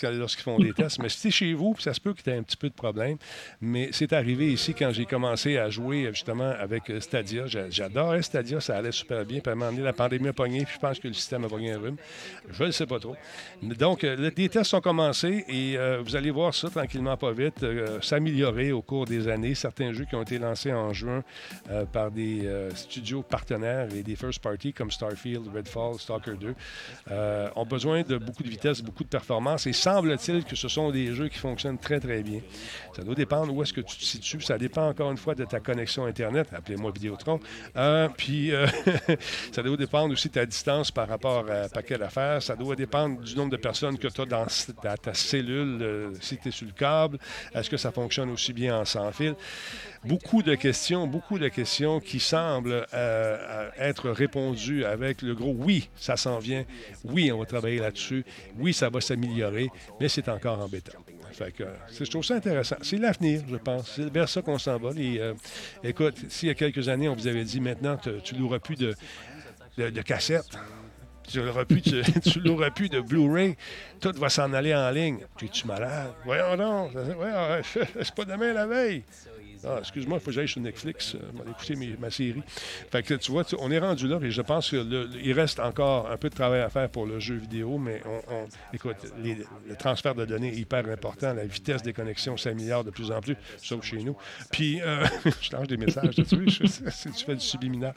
lorsqu'ils font des tests. Mais si c'est chez vous, puis ça se peut que tu aies un petit peu de problème. Mais c'est arrivé ici quand j'ai commencé à jouer justement avec euh, Stadia. J'a- J'adorais Stadia, ça allait super bien. Puis à un moment donné, la pandémie a pogné, puis je pense que le système a pogné un rhume. Je ne sais pas trop. Donc, euh, le- les tests sont commencés et euh, vous allez voir ça tranquillement, pas vite, euh, s'améliorer au cours des années. Certains jeux qui ont été lancés en juin euh, par des euh, studios partenaires et des first comme Starfield, Redfall, Stalker 2 euh, ont besoin de beaucoup de vitesse, beaucoup de performance et semble-t-il que ce sont des jeux qui fonctionnent très très bien. Ça doit dépendre où est-ce que tu te situes. Ça dépend encore une fois de ta connexion Internet. Appelez-moi Vidéotron. Euh, puis euh, ça doit dépendre aussi de ta distance par rapport à un paquet d'affaires. Ça doit dépendre du nombre de personnes que tu as dans ta, ta cellule, si tu es sur le câble. Est-ce que ça fonctionne aussi bien en sans fil? Beaucoup de questions, beaucoup de questions qui semblent euh, être répondues avec le gros oui, ça s'en vient. Oui, on va travailler là-dessus. Oui, ça va s'améliorer, mais c'est encore c'est- je trouve ça intéressant. C'est l'avenir, je pense. C'est vers ça qu'on s'en va. Les, euh, écoute, s'il y a quelques années, on vous avait dit maintenant, te- tu loueras plus de, de, cassettes. Tu n'auras plus, tu, tu loueras plus de Blu-ray. Tout va s'en aller en ligne. Es-tu malade? Voyons. Voyons, c'est pas demain la veille. Ah, excuse-moi, il faut que j'aille sur Netflix, euh, écouter mes- ma série. Fait que tu vois, on est rendu là et je pense qu'il reste encore un peu de travail à faire pour le jeu vidéo, mais on, écoute, les- le transfert de données est hyper important. La vitesse des connexions s'améliore de plus en plus, sauf chez nous. Puis, euh, je lance des messages, tu je- tu fais du subliminal.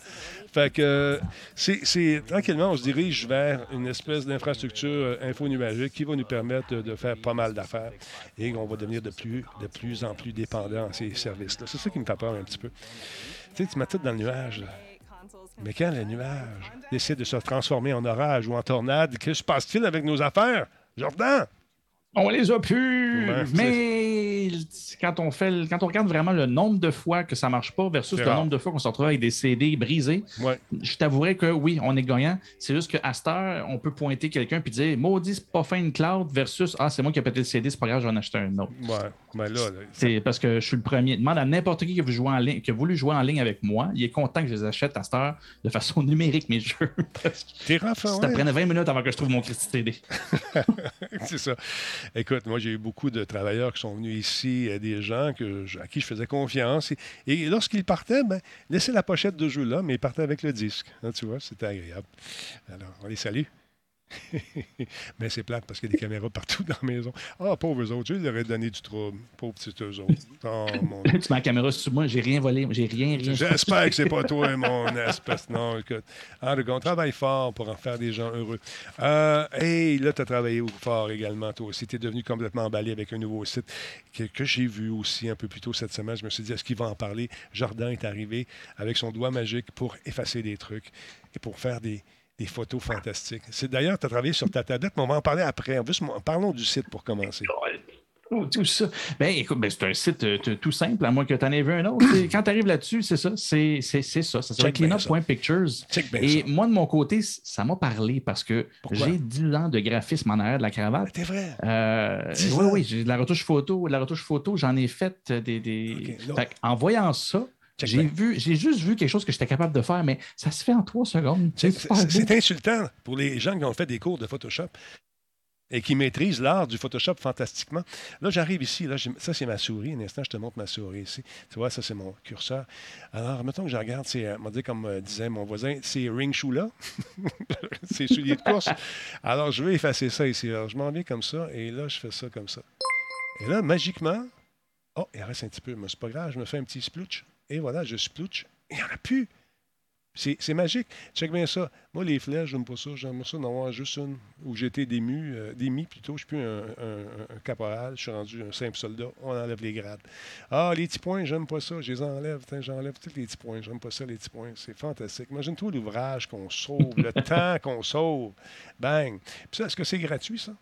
Fait que euh, c'est tranquillement, on se dirige vers une espèce d'infrastructure info-nuagique qui va nous permettre de, faire pas mal d'affaires et on va devenir de plus, de plus en plus dépendant à ces C'est ça qui me fait peur un petit peu. Tu sais, tu tout dans le nuage. Mais quand le nuage décide de se transformer en orage ou en tornade, que se passe-t-il avec nos affaires? Jordan! On les a plus! Ouais, mais quand on, fait, quand on regarde vraiment le nombre de fois que ça marche pas versus le rare. nombre de fois qu'on se retrouve avec des CD brisés, Ouais. je t'avouerais que oui, on est gagnant. C'est juste qu'à cette heure, on peut pointer quelqu'un et dire Maudit, c'est pas fin une cloud versus Ah, c'est moi qui ai pété le CD, c'est pas grave, je vais en acheter un autre. Ouais, mais là, là, C'est parce que je suis le premier. Demande à n'importe qui qui a, voulu jouer en ligne, qui a voulu jouer en ligne avec moi. Il est content que je les achète à cette heure de façon numérique, mes jeux. Parce que t'es ça prenait 20 minutes avant que je trouve mon Christy CD. c'est ça. Écoute, moi, j'ai eu beaucoup de travailleurs qui sont venus ici, euh, des gens que, à qui je faisais confiance. Et, et lorsqu'ils partaient, ben, laissaient la pochette de jeu là, mais ils partaient avec le disque. Hein, tu vois, c'était agréable. Alors, on les salue. mais c'est plate parce qu'il y a des caméras partout dans la maison. Ah, pauvres autres, je leur ai donné du trouble. Pauvres petits eux autres. Oh, mon tu mets la caméra sur moi, j'ai rien volé, j'ai rien, rien. J'espère que c'est pas toi, mon espèce. Non, écoute. En tout cas, on travaille fort pour en faire des gens heureux. Euh, hey, là, tu as travaillé fort également, toi aussi. Tu es devenu complètement emballé avec un nouveau site que, que j'ai vu aussi un peu plus tôt cette semaine. Je me suis dit, est-ce qu'il va en parler? Jordan est arrivé avec son doigt magique pour effacer des trucs et pour faire des, des photos fantastiques. C'est D'ailleurs, tu as travaillé sur ta tablette, mais on va en parler après. En plus, parlons du site pour commencer. Oh, tout ça. Ben, écoute, ben, c'est un site euh, tout simple, à moins que tu en aies vu un autre. Quand tu arrives là-dessus, c'est ça. C'est ça. Ça s'appelle cleanup.pictures. Et ça. moi, de mon côté, ça m'a parlé parce que j'ai 10 ans de graphisme en arrière de la cravate. C'est vrai? Euh, 10 oui, oui, j'ai de la retouche photo. De la retouche photo, j'en ai fait euh, des. Fait en voyant ça, j'ai vu, j'ai juste vu quelque chose que j'étais capable de faire, mais ça se fait en trois secondes. C'est- insultant pour les gens qui ont fait des cours de Photoshop et qui maîtrisent l'art du Photoshop fantastiquement. Là, j'arrive ici. Là, ça, c'est ma souris. Un instant, je te montre ma souris ici. Tu vois, ça, c'est mon curseur. Alors, mettons que je regarde, c'est, euh, comme euh, disait mon voisin, c'est Ring Shula. c'est soulier de course. Alors, je vais effacer ça ici. Alors, je m'en viens comme ça et là, je fais ça comme ça. Et là, magiquement, oh, il reste un petit peu, mais c'est pas grave, je me fais un petit splouch. Et voilà, je splouch. Il n'y en a plus. C'est magique. Check bien ça. Moi, les flèches, j'aime pas ça. J'aime ça d'en avoir juste une où j'étais euh, démis plutôt. Je suis plus un, un- caporal. Je suis rendu un simple soldat. On enlève les grades. Ah, les petits points, j'aime pas ça. Je les enlève. J'enlève tous les petits points. J'aime pas ça, les petits points. C'est fantastique. Imagine-toi l'ouvrage qu'on sauve, le temps qu'on sauve. Bang. Puis ça, est-ce que c'est gratuit, ça?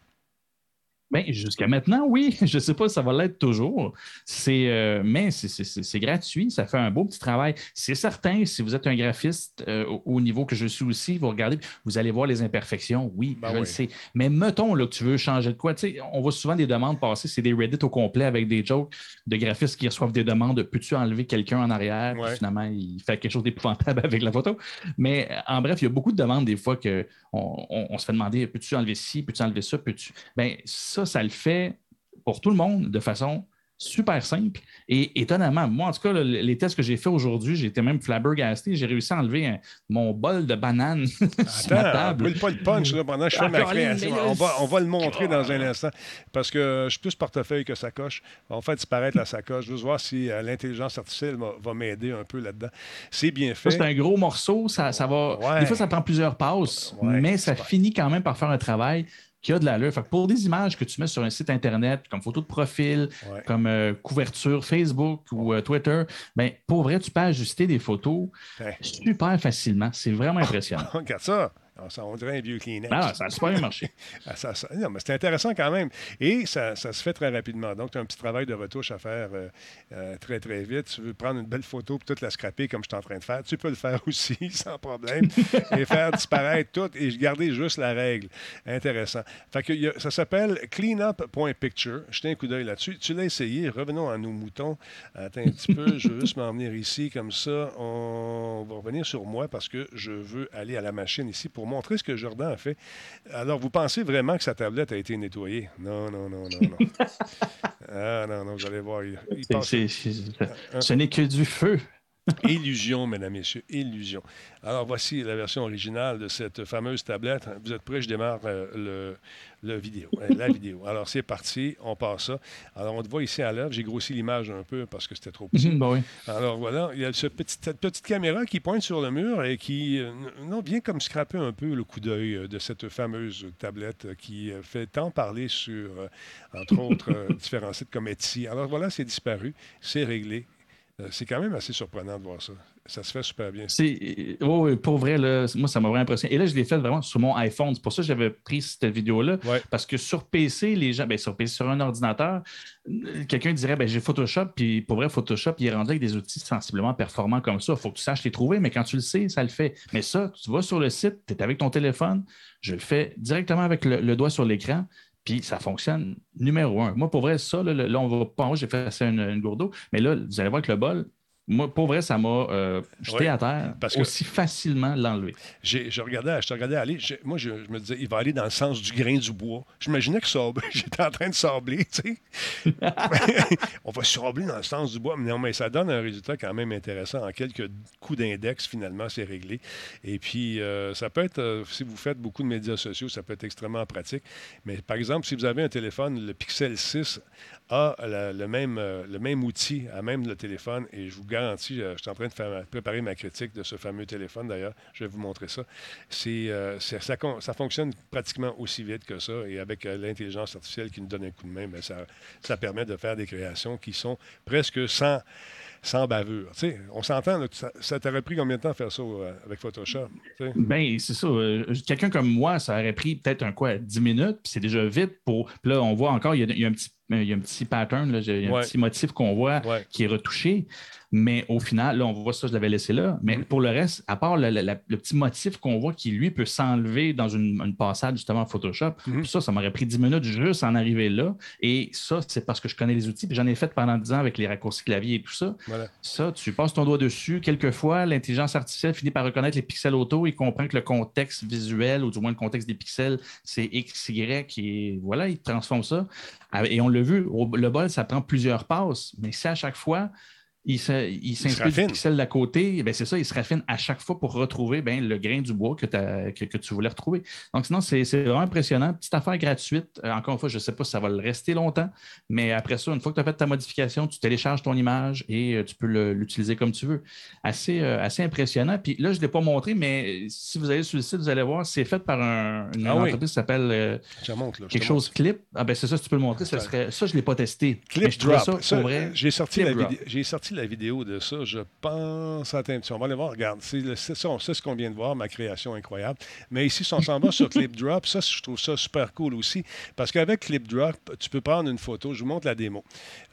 Ben, jusqu'à maintenant, oui. Je ne sais pas si ça va l'être toujours. C'est, euh, mais c'est, c'est- c'est- gratuit. Ça fait un beau petit travail. C'est certain, si vous êtes un graphiste euh, au, au niveau que je suis aussi, vous regardez, vous allez voir les imperfections. Oui, Ben je oui. le sais. Mais mettons là, que tu veux changer de quoi. On voit souvent des demandes passer. C'est des Reddit au complet avec des jokes de graphistes qui reçoivent des demandes. Peux-tu enlever quelqu'un en arrière? Puis finalement, il fait quelque chose d'épouvantable avec la photo. Mais euh, en bref, il y a beaucoup de demandes des fois que on, se fait demander peux-tu enlever ci, peux-tu enlever ça, peux-tu? Ben, ça, ça le fait pour tout le monde de façon super simple. Et étonnamment, moi, en tout cas, là, les tests que j'ai faits aujourd'hui, j'étais même flabbergasté. J'ai réussi à enlever un- mon bol de banane sur ma Attends, table. pas le punch là, pendant que je fais Ah, ma Colin, création. On va, on va le montrer dans un instant parce que je suis plus portefeuille que sacoche. On va faire disparaître la sacoche. Juste voir si euh, l'intelligence artificielle va, va m'aider un peu là-dedans. C'est bien fait. c'est un gros morceau, ça, ça va. Ouais. Des fois, ça prend plusieurs passes, Ouais, mais ça finit quand même par faire un travail qui a de l'allure. Fait que pour des images que tu mets sur un site Internet, comme photo de profil, Ouais. comme euh, couverture Facebook ou euh, Twitter, ben, pour vrai, tu peux ajuster des photos Ouais. super facilement. C'est vraiment impressionnant. Regarde ça. Alors, ça, on dirait un vieux Kleenex. Ah, ça a super bien marché. Ah, ça- ça- non, mais c'est intéressant quand même. Et ça, ça se fait très rapidement. Donc, tu as un petit travail de retouche à faire euh, euh, très, très vite. Tu veux prendre une belle photo puis toute la scraper comme je suis en train de faire. Tu peux le faire aussi, sans problème. et faire disparaître tout et garder juste la règle. Intéressant. Fait que a- ça s'appelle cleanup.picture. Jetez un coup d'œil là-dessus. Tu l'as essayé. Revenons à nos moutons. Attends un petit peu. Je veux juste m'en venir ici comme ça. On va revenir sur moi parce que je veux aller à la machine ici pour montrer ce que Jordan a fait. Alors, vous pensez vraiment que sa tablette a été nettoyée? Non, non, non, non, non. ah, non, non, vous allez voir. Il, c'est- ce n'est que du feu. Illusion, mesdames, messieurs, illusion. Alors, voici la version originale de cette fameuse tablette. Vous êtes prêts? Je démarre euh, le, le vidéo, euh, la vidéo. Alors, c'est parti, on passe ça. Alors, on te voit ici à l'œuvre. J'ai grossi l'image un peu parce que c'était trop petit. Oui. Alors voilà, il y a ce petit- cette petite caméra qui pointe sur le mur et qui euh, non, vient comme scraper un peu le coup d'œil de cette fameuse tablette qui fait tant parler sur, entre autres, différents sites comme Etsy. Alors voilà, c'est disparu, c'est réglé. Euh, c'est quand même assez surprenant de voir ça. Ça se fait super bien. Oh, oui, pour vrai, là, moi, ça m'a vraiment impressionné. Et là, je l'ai fait vraiment sur mon iPhone. C'est pour ça que j'avais pris cette vidéo-là. Ouais. Parce que sur PC, les gens, ben, sur PC, sur un ordinateur, euh, quelqu'un dirait, ben, j'ai Photoshop, puis pour vrai, Photoshop, il est rendu avec des outils sensiblement performants comme ça. Il faut que tu saches les trouver, mais quand tu le sais, ça le fait. Mais ça, tu vas sur le site, tu es avec ton téléphone, je le fais directement avec le, le doigt sur l'écran. Puis ça fonctionne numéro un. Moi, pour vrai, ça, là, là, on va haut, j'ai fait une, une gourde. Mais là, vous allez voir que le bol, moi, pour vrai, ça m'a euh, jeté à terre parce que- aussi facilement l'enlever. J'ai- Je regardais, je te regardais aller. moi, je, je me disais, il va aller dans le sens du grain du bois. J'imaginais que sable- j'étais en train de sabler, tu sais. On va sabler dans le sens du bois. Mais non, mais ça donne un résultat quand même intéressant. En quelques coups d'index, finalement, c'est réglé. Et puis, euh, ça peut être, euh, si vous faites beaucoup de médias sociaux, ça peut être extrêmement pratique. Mais par exemple, si vous avez un téléphone, le Pixel 6 a le, même, euh, le même outil à même le téléphone. Et je vous garantis, euh, je suis en train de préparer ma critique de ce fameux téléphone d'ailleurs. Je vais vous montrer ça. Euh, ça, fonctionne pratiquement aussi vite que ça. Et avec l'intelligence artificielle qui nous donne un coup de main, ben, ça, ça permet de faire des créations qui sont presque sans, sans bavure. Tu sais, on s'entend, ça, t'aurait pris combien de temps à faire ça avec Photoshop? tu sais? Ben, c'est ça. Quelqu'un comme moi, ça aurait pris peut-être un quoi, 10 minutes, puis c'est déjà vite pour. Puis là, on voit encore, il y a, y a un petit. Il y a un petit pattern, là, il y a un petit motif qu'on voit Ouais. qui est retouché. Mais au final, là, on voit ça, je l'avais laissé là. Mais pour le reste, à part le, le- la- le petit motif qu'on voit qui, lui, peut s'enlever dans une, une passade, justement, en Photoshop, Mhm. ça, ça m'aurait pris 10 minutes juste en arriver là. Et ça, c'est parce que je connais les outils. Puis j'en ai fait pendant 10 ans avec les raccourcis clavier et tout ça. Voilà. Ça, tu passes ton doigt dessus. Quelquefois, l'intelligence artificielle finit par reconnaître les pixels auto et comprend que le contexte visuel, ou du moins le contexte des pixels, c'est X, Y. Et voilà, il transforme ça. Ah, Et on vu, le bol, ça prend plusieurs passes. Mais si à chaque fois, il s'inspire du pixel d'à côté, ben c'est ça, il se raffine à chaque fois pour retrouver ben, le grain du bois que, t'as- que, que tu voulais retrouver. Donc, sinon, c'est vraiment impressionnant. Petite affaire gratuite. Euh, encore une fois, je ne sais pas si ça va le rester longtemps, mais après ça, une fois que tu as fait ta modification, tu télécharges ton image et euh, tu peux l'utiliser comme tu veux. Assez, euh, assez impressionnant. Puis là, je ne l'ai pas montré, mais si vous allez sur le site, vous allez voir, c'est fait par un- une Ah oui. entreprise qui s'appelle euh, montre, quelque chose Clip. Ah ben c'est ça, si tu peux le montrer. Ça, serait, ça je ne l'ai pas testé. Clip mais je drop. ça, Ça. J'ai sorti, sorti la vidéo de ça, je pense. Attends on va aller voir. Regarde, c'est le- c'est ça, c'est ce qu'on vient de voir, ma création incroyable. Mais ici, si on s'en va sur Clip Drop, ça, je trouve ça super cool aussi. Parce qu'avec Clip Drop, tu peux prendre une photo. Je vous montre la démo.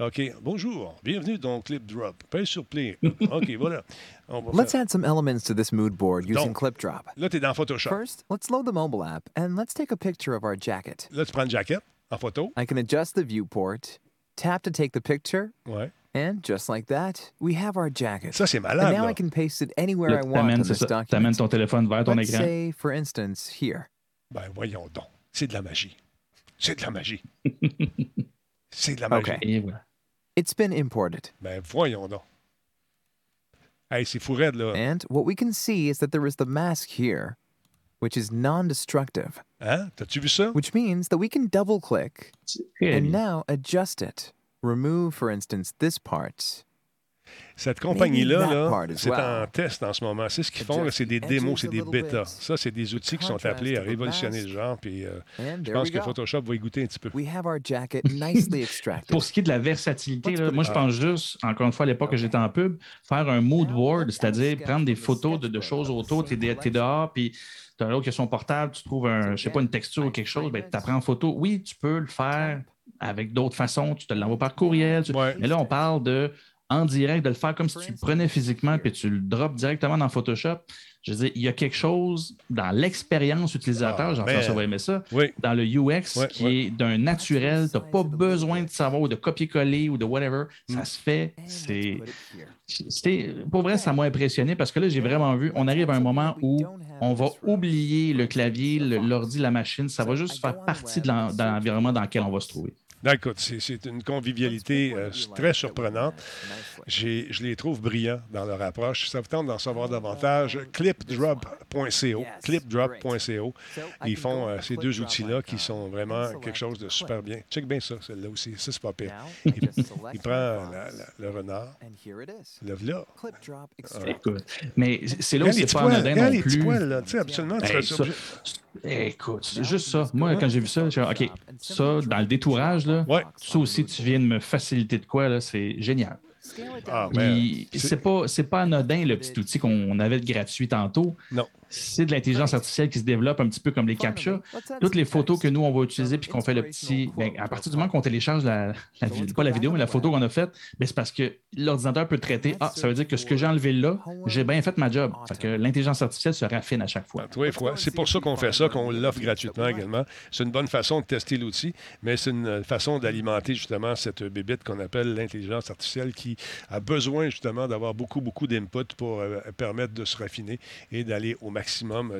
OK. Bonjour. Bienvenue dans Clip Drop. Paye sur Play. OK, voilà. On va Let's faire- add some elements to this mood board using Donc. ClipDrop. Là, tu es dans Photoshop. First, let's load the mobile app and let's take a picture of our jacket. Là, tu prends une jaquette en photo. I can adjust the viewport, tap to take the picture, Ouais. And just like that, we have our jacket. Ça, c'est And now là. I can paste it anywhere Là, I want on this ça. T'amènes document. ton téléphone vers ton Let's écran. say, for instance, here. Ben, voyons donc. C'est de la magie. C'est de la magie. c'est de la magie. Okay. Voilà. It's been imported. Ben, voyons donc. Hey, c'est fou raide, là. And what we can see is that there is the mask here, which is non-destructive, Hein? T'as-tu vu ça? which means that we can double-click and now adjust it. Remove, for instance, this part. Cette compagnie-là, là, c'est well. en test en ce moment. C'est ce qu'ils font, c'est des démos, c'est des bêtas. Ça, c'est des outils qui sont appelés à révolutionner le genre. Puis, euh, je pense we que. Photoshop va y goûter un petit peu. We have our jacket nicely extracted. Pour ce qui est de la versatilité, là, moi, je pense juste, encore une fois, à l'époque que j'étais en pub, faire un mood board, c'est-à-dire prendre des photos de, de choses autour. Tu es, dehors, puis tu as l'autre qui a son portable, tu trouves, un, je sais pas, une texture ou quelque chose, ben, tu apprends en photo. Oui, tu peux le faire avec d'autres façons. Tu te l'envoies par courriel. tu- Ouais. Mais là, on parle de en direct, de le faire comme si tu le prenais physiquement, puis tu le drops directement dans Photoshop. Je veux dire, il y a quelque chose dans l'expérience utilisateur, Ah, Jean-François man. va aimer ça, Oui. dans le UX qui est d'un naturel. Tu n'as pas besoin de savoir ou de copier-coller ou de whatever. Mm. Ça se fait. C'est. Pour vrai, ça m'a impressionné parce que là, j'ai vraiment vu, on arrive à un moment où on va oublier le clavier, l'ordi, la machine. Ça va juste faire partie de l'environnement dans lequel on va se trouver. Non, écoute, c'est- c'est une convivialité euh, très surprenante. J'ai- Je les trouve brillants dans leur approche. Si ça vous tente d'en savoir davantage, clipdrop.co. Clipdrop.co. Ils font euh, ces deux outils-là qui sont vraiment quelque chose de super bien. Check bien ça, celle-là aussi. Ça, c'est pas pire. Il, il prend la- la- le renard, le là. Ah. mais c'est là où c'est pas anodin non les petits plus. poils, là. Tu sais, absolument, tu Hey, ça- ça. Écoute, c'est juste ça. Moi, quand j'ai vu ça, j'ai dit, OK, ça, dans le détourage, là, Ouais. ça aussi, tu viens de me faciliter de quoi, là, c'est génial. Ah. Puis, c'est pas, c'est pas anodin le petit outil qu'on avait de gratuit tantôt. Non. C'est de l'intelligence artificielle qui se développe un petit peu comme les captcha. Toutes les photos que nous, on va utiliser puis qu'on fait le petit. ben, à partir du moment qu'on télécharge la, pas la vidéo, mais la photo qu'on a faite, ben, c'est parce que l'ordinateur peut traiter. Ah, ça veut dire que ce que j'ai enlevé là, j'ai bien fait ma job. Fait que l'intelligence artificielle se raffine à chaque fois. Fois. C'est pour ça qu'on fait ça, qu'on l'offre gratuitement également. C'est une bonne façon de tester l'outil, mais c'est une façon d'alimenter justement cette bébite qu'on appelle l'intelligence artificielle qui a besoin justement d'avoir beaucoup, beaucoup d'input pour euh, permettre de se raffiner et d'aller au maximum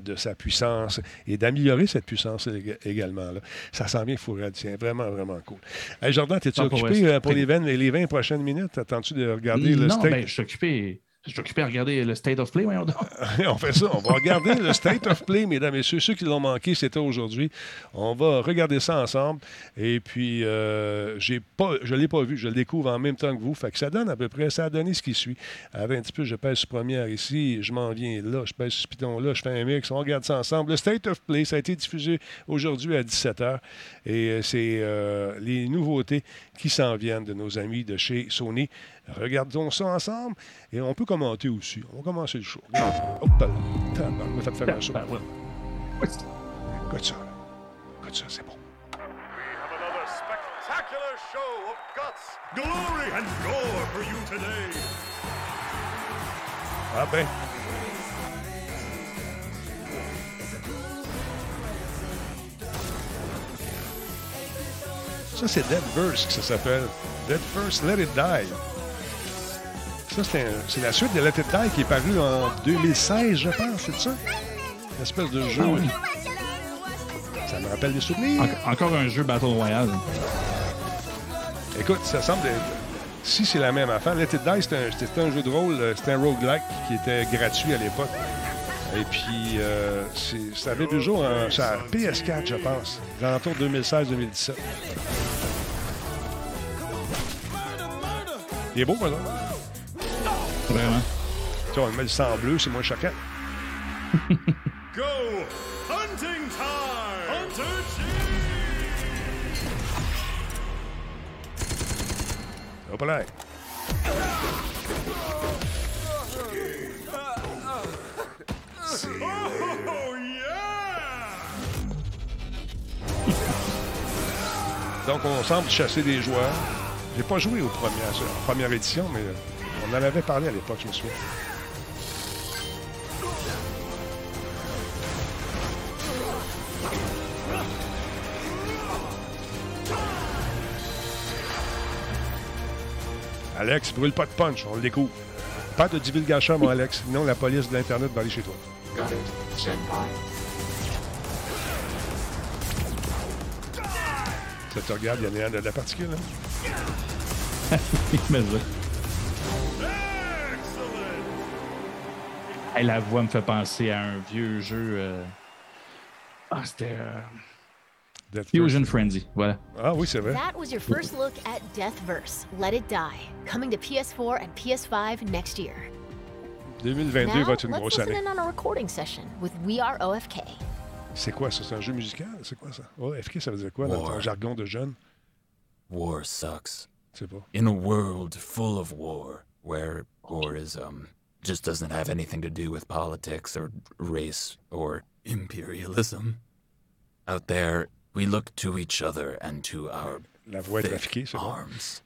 de sa puissance et d'améliorer cette puissance ég- également. là. Ça sent bien fourré, c'est vraiment, vraiment cool. Hey, Jordan, es-tu pour occupé euh, pour les, 20, les 20 prochaines minutes? Attends-tu de regarder le non, steak? ben, je suis occupé. Je suis occupé à regarder le State of Play, voyons on fait ça. On va regarder le State of Play, mesdames et messieurs. Ceux qui l'ont manqué, c'était aujourd'hui. On va regarder ça ensemble. Et puis, euh, pas, je ne l'ai pas vu. Je le découvre en même temps que vous. Fait que ça donne à peu près, ça a donné ce qui suit. Avec un petit peu, je pèse sur première ici, je m'en viens là, je pèse sur ce piton-là, je fais un mix, on regarde ça ensemble. Le State of Play, ça a été diffusé aujourd'hui à 17h. Et euh, c'est euh, les nouveautés qui s'en viennent de nos amis de chez Sony. Regardons ça ensemble et on peut commenter aussi. On va commencer le show. Hop là. M'a fait faire un saut. Ben. Écoute ça. Écoute ça, c'est bon. have another spectacular show of guts, glory, and gore for you today. Ah ben. Ça, c'est Dead Verse que ça s'appelle. Dead First, Let It Die. Ça, c'est un- la suite de Let It Die qui est parue en 2016, je pense, c'est ça? Une espèce de jeu. Ah oui. Ça me rappelle des souvenirs. En- encore un jeu Battle Royale. Écoute, ça semble être... Si c'est la même affaire, Let It Die, c'était un, un jeu de rôle, euh, c'était un roguelike qui était gratuit à l'époque. Et puis, euh, ça avait jour en, sur la PS4, je pense, dans l'entour 2016-2017. Il est beau, par exemple. Vraiment. Tu vois, on met le sang bleu, c'est moins choquant. Go hunting time! Hunter Hop là. Oh yeah! Donc, on semble chasser des joueurs. J'ai pas joué aux premières, à la première édition, mais euh, on en avait parlé à l'époque, je me souviens. Alex, brûle pas de punch, on le découvre. Pas de divulgation, mon Alex, sinon la police de l'Internet va aller chez toi. Ça te regarde, il y en a de la particule. Hein? Hey, la voix me fait penser à un vieux jeu. euh, Ah, c'était. euh, Death Fusion Frenzy, voilà. Ah oui, c'est vrai. That was your first look at Deathverse, Let It Die, coming to PS4 and PS5 next year. 2022 Now, va être une let's grosse listen année. in on a recording session with We Are OFK. C'est quoi ça? C'est un jeu musical? C'est quoi ça? Oh, FK, ça veut dire quoi dans ton War. jargon de jeune? War sucks. C'est pas. In a world full of war, where war is um just doesn't have anything to do with politics or race or imperialism. Out there, we look to each other and to our La voix est thick trafiquée, c'est bon. arms.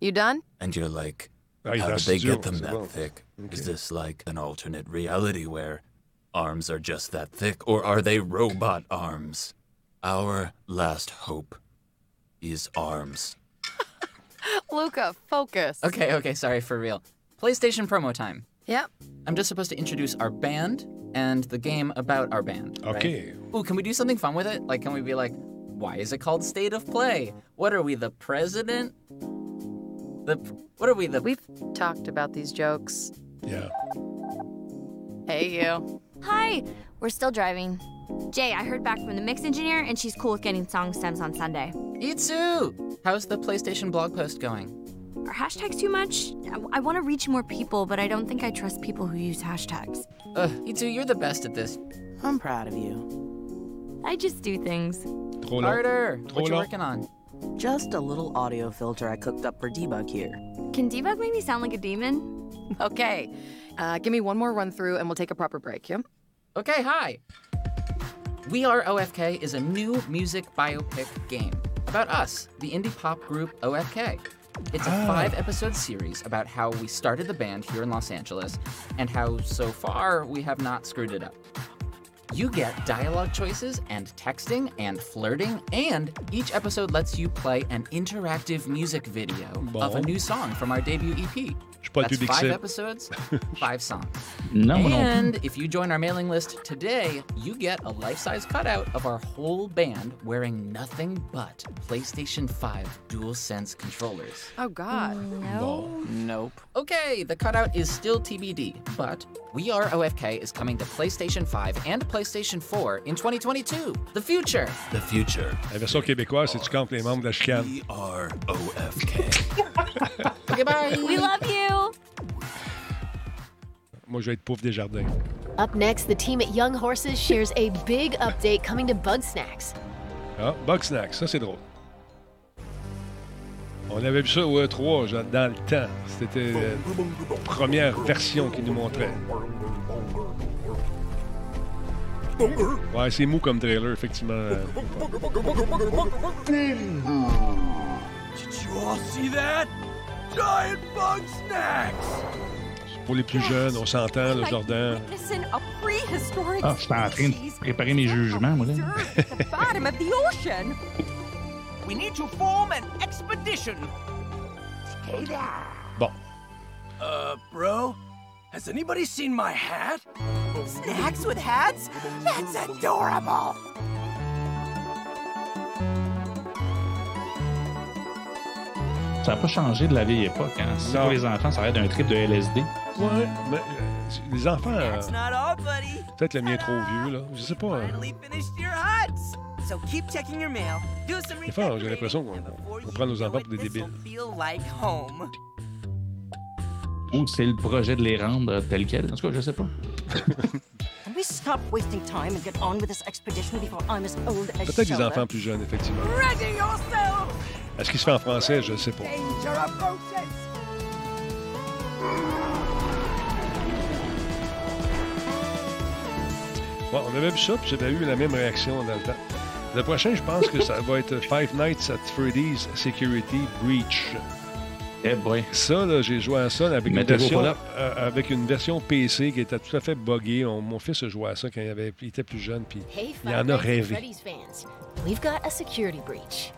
You done? And you're like, how did they get them that bon. thick? Ok. Is this like an alternate reality where arms are just that thick, or are they robot arms? Our last hope is arms. Luca, focus. Okay, okay, sorry, for real. PlayStation promo time. Yep. I'm just supposed to introduce our band and the game about our band. right? Okay. Ooh, can we do something fun with it? Like, can we be like, why is it called State of Play? What are we, the president? The what are we, the? We've talked about these jokes. Yeah. Hey, you. Hi, we're still driving. Jay, I heard back from the mix engineer, and she's cool with getting song stems on Sunday. Itsu! How's the PlayStation blog post going? Are hashtags too much? I, want to reach more people, but I don't think I trust people who use hashtags. Ugh, Itsu, you're the best at this. I'm proud of you. I just do things. Trop long. Harder! Trop What you working on? Just a little audio filter I cooked up for debug here. Can Debug make me sound like a demon? Okay. Uh, give me one more run through and we'll take a proper break, yeah? Okay, hi. We Are OFK is a new music biopic game about us, the indie pop group OFK. It's a Ah. five episode series about how we started the band here in Los Angeles and how so far we have not screwed it up. You get dialogue choices and texting and flirting, and each episode lets you play an interactive music video of a new song from our debut EP. Suis pas le That's public five cible. episodes, five songs. Non, moi non plus. and if you join our mailing list today, you get a life-size cutout of our whole band wearing nothing but PlayStation 5 DualSense controllers. Oh, God. Mm, no. Nope. Okay, the cutout is still TBD, but We Are OFK is coming to PlayStation 5 and PlayStation 4 in 2022. The future. The future. La version québécoise, c'est tu comptes les membres de la chicane. We are OFK. Okay, bye. We love you. Moi, je vais être Pouf des Jardins. Up next, the team at Young Horses shares a big update coming to Bug Snacks. Ah, Bug Snack, ça c'est drôle. On avait vu ça au E3 genre, dans le temps. C'était la première version qu'ils nous montraient. Ouais, c'est mou comme trailer, effectivement. Did you all see that? Giant bug snacks! Pour les plus jeunes, on s'entend, le Jordan. Ah, je suis en train de préparer mes jugements, moi, là. Bon. Uh, bro, has anybody seen my hat? Snacks with hats? That's adorable! Ça n'a pas changé de la vieille époque. Hein. Si pour les enfants, ça va être un trip de LSD. Ouais, mais euh, les enfants, euh, peut-être le mien est trop vieux, là. Je sais pas. euh, Finally finished your huts. So keep checking your mail. Do some Des fois, j'ai l'impression qu'on on prend nos enfants pour des débiles. Ou c'est le projet de les rendre tel quel. En tout cas, je sais pas. Peut-être des enfants plus jeunes, effectivement. Est-ce qu'il se fait en français? Je sais pas. On avait vu ça, puis j'avais eu la même réaction dans le temps. Le prochain, je pense que ça va être Five Nights at Freddy's Security Breach. Eh boy. Ça, là, j'ai joué à ça avec une, version, euh, avec une version PC qui était tout à fait buggée. On- mon fils a joué à ça quand il, avait, il était plus jeune, puis Hey, il en a rêvé. Freddy's fans. We've got a security breach.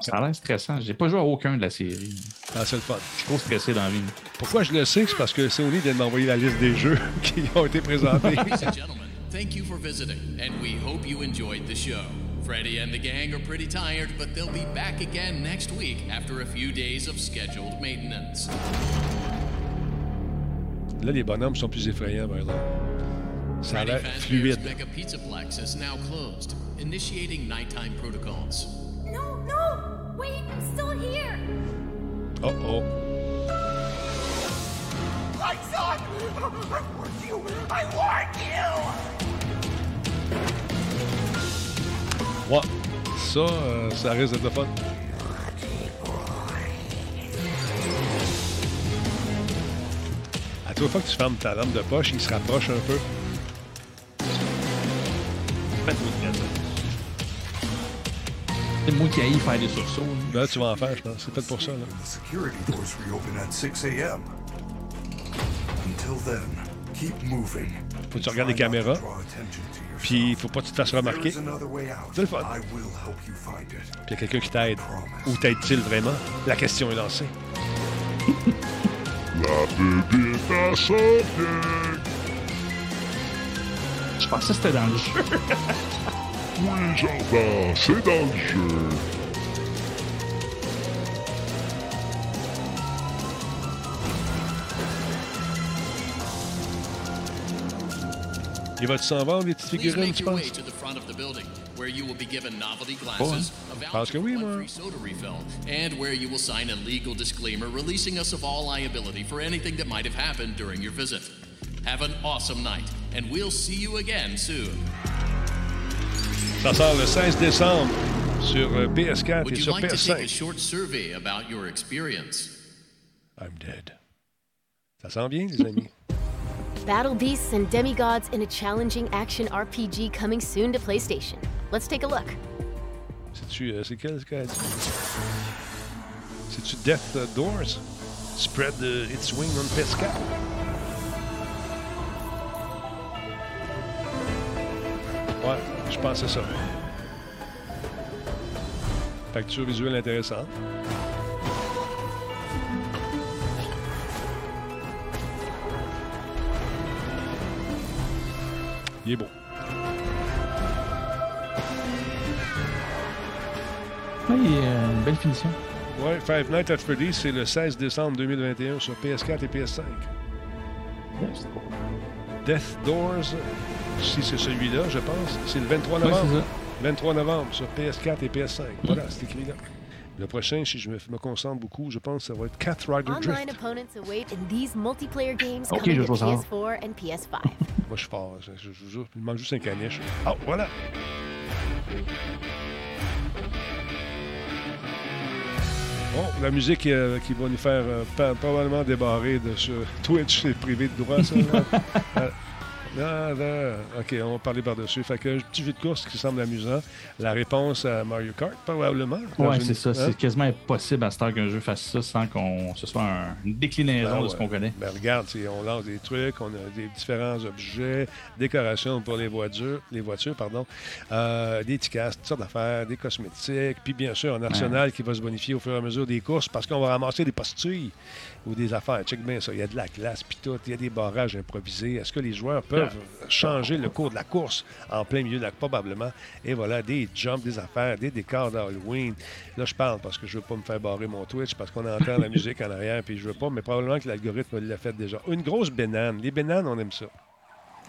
Ça a l'air stressant. J'ai pas joué à aucun de la série. Ah, c'est le fun. Je suis trop stressé dans la vie. Pourquoi je le sais? C'est parce que Sony vient de m'envoyer la liste des jeux qui ont été présentés. Ladies and gentlemen, thank you for visiting, and we hope you enjoyed the show. Freddie and the gang are pretty tired, but they'll be back again next week after a few days of scheduled maintenance. Là, les bonhommes sont plus effrayants, par exemple. Ça a Freddy l'air Fazbear's fluide. Mega Pizzaplex is now closed. Initiating nighttime protocols. No, no! Wait, I'm still here! Oh, oh. Lights on! I warned you! I warned you! Ouais. Ça, euh, ça risque d'être le fun. À toute fois que tu fermes ta lampe de poche, il se rapproche un peu. C'est moi qui aille faire des sursauts. Là, tu vas en faire, je pense. C'est fait pour ça. Là. The security doors reopen at 6 a.m. Until then, keep moving. Faut que tu regardes les caméras. Puis, il faut pas que tu te fasses remarquer. C'est le fun. I will help you find it. Puis, il y a quelqu'un qui t'aide. Où t'aide-t-il vraiment? La question est lancée. La à. Je pensais que c'était dans le jeu. Oui, c'est dans le jeu. Il va s'en vendre, les petites figurines, tu penses? where you will be given novelty glasses, hein? a Parce que voucher oui, for moi. one free soda refill, and where you will sign a legal disclaimer releasing us of all liability for anything that might have happened during your visit. Have an awesome night, and we'll see you again soon. Ça sort le 16 décembre sur euh, PS4 Would et sur like to take a PS5. short survey about your experience? I'm dead. Ça sent bien, les amis. Battle beasts and demigods in a challenging action RPG coming soon to PlayStation. Let's take a look. C'est-tu. c'est quel? C'est-tu Death Doors? Spread euh, its wing on PS4. Ouais, je pense c'est ça. Facture visuelle intéressante. Il est beau. Oui, une belle finition. Ouais, Five Nights at Freddy's, c'est le 16 décembre 2021 sur PS4 et PS5. Death Doors, si c'est celui-là, je pense, c'est le 23 Ouais, novembre. c'est ça. 23 novembre sur PS4 et PS5. Voilà, c'est écrit là. Le prochain, si je me, me concentre beaucoup, je pense que ça va être Cat Rider Drift. Ok, je vois ça. PS4 and PS5. Moi, je suis fort. Je, je- je vous jure, il me manque juste un caniche. Ah, voilà! Bon, la musique euh, qui va nous faire euh, probablement débarrer de ce Twitch, c'est privé de droit, ça. Ah, là, OK, on va parler par-dessus. Fait que un petit jeu de course qui semble amusant. La réponse à Mario Kart, probablement. Une- c'est ça. hein? C'est quasiment impossible à ce temps qu'un jeu fasse ça sans qu'on ce soit un- une déclinaison Ben de ce ouais. qu'on connaît. Ben regarde, on lance des trucs, on a des différents objets, décorations pour les voitures, les voitures, pardon, euh, des tickets, toutes sortes d'affaires, des cosmétiques, puis bien sûr un arsenal qui va se bonifier au fur et à mesure des courses parce qu'on va ramasser des postilles ou des affaires. Check bien ça, il y a de la glace, puis tout, il y a des barrages improvisés. Est-ce que les joueurs peuvent changer le cours de la course en plein milieu de la probablement? Et voilà, des jumps, des affaires, des décors d'Halloween. Là, je parle parce que je veux pas me faire barrer mon Twitch parce qu'on entend la musique en arrière, puis je veux pas, mais probablement que l'algorithme l'a fait déjà. Une grosse banane. Les bananes, on aime ça.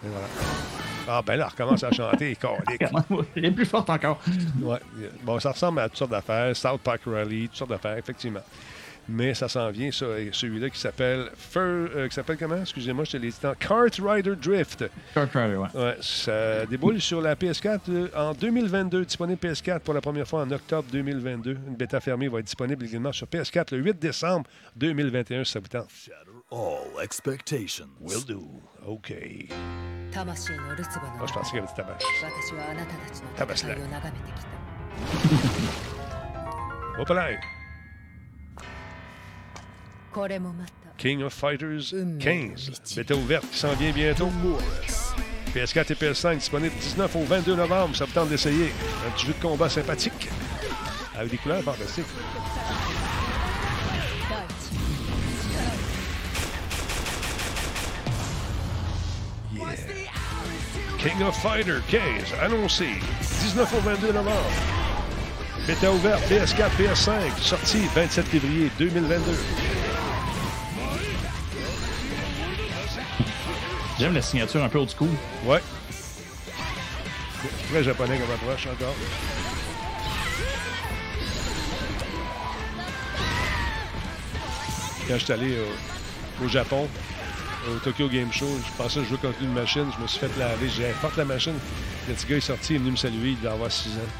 Et voilà. Ah, ben là, recommence à chanter. Elle est plus forte encore. Ouais. Bon, ça ressemble à toutes sortes d'affaires. South Park Rally, toutes sortes d'affaires, effectivement mais ça s'en vient, ça, celui-là qui s'appelle euh, qui s'appelle comment? Excusez-moi, je te l'ai dit tant. Kart Rider Drift. Kart Rider, ouais. ouais ça déboule sur la PS4 euh, en 2022, disponible PS4 pour la première fois en octobre 2022. Une bêta fermée va être disponible également sur PS4 le 8 décembre 2021, si ça vous tente? all expectations. Will do. OK. Oh, je pensais qu'il y avait du là. Hop. King of Fighters 15. Mettez ouverte qui s'en vient bientôt. PS4 et PS5 disponibles 19 au 22 novembre. Ça vous tente d'essayer. Un petit jeu de combat sympathique avec des couleurs fantastiques. Yeah. King of Fighters 15, annoncé 19 au 22 novembre. Bêta ouverte. PS4, PS5, sortie 27 février 2022. J'aime la signature un peu old school. Ouais. Très japonais comme approche encore. Quand je suis allé au, au Japon, au Tokyo Game Show, je pensais que je jouais contre une machine. Je me suis fait laver. J'ai dit, porte la machine. Le petit gars est sorti, il est venu me saluer. Il devait avoir 6 ans.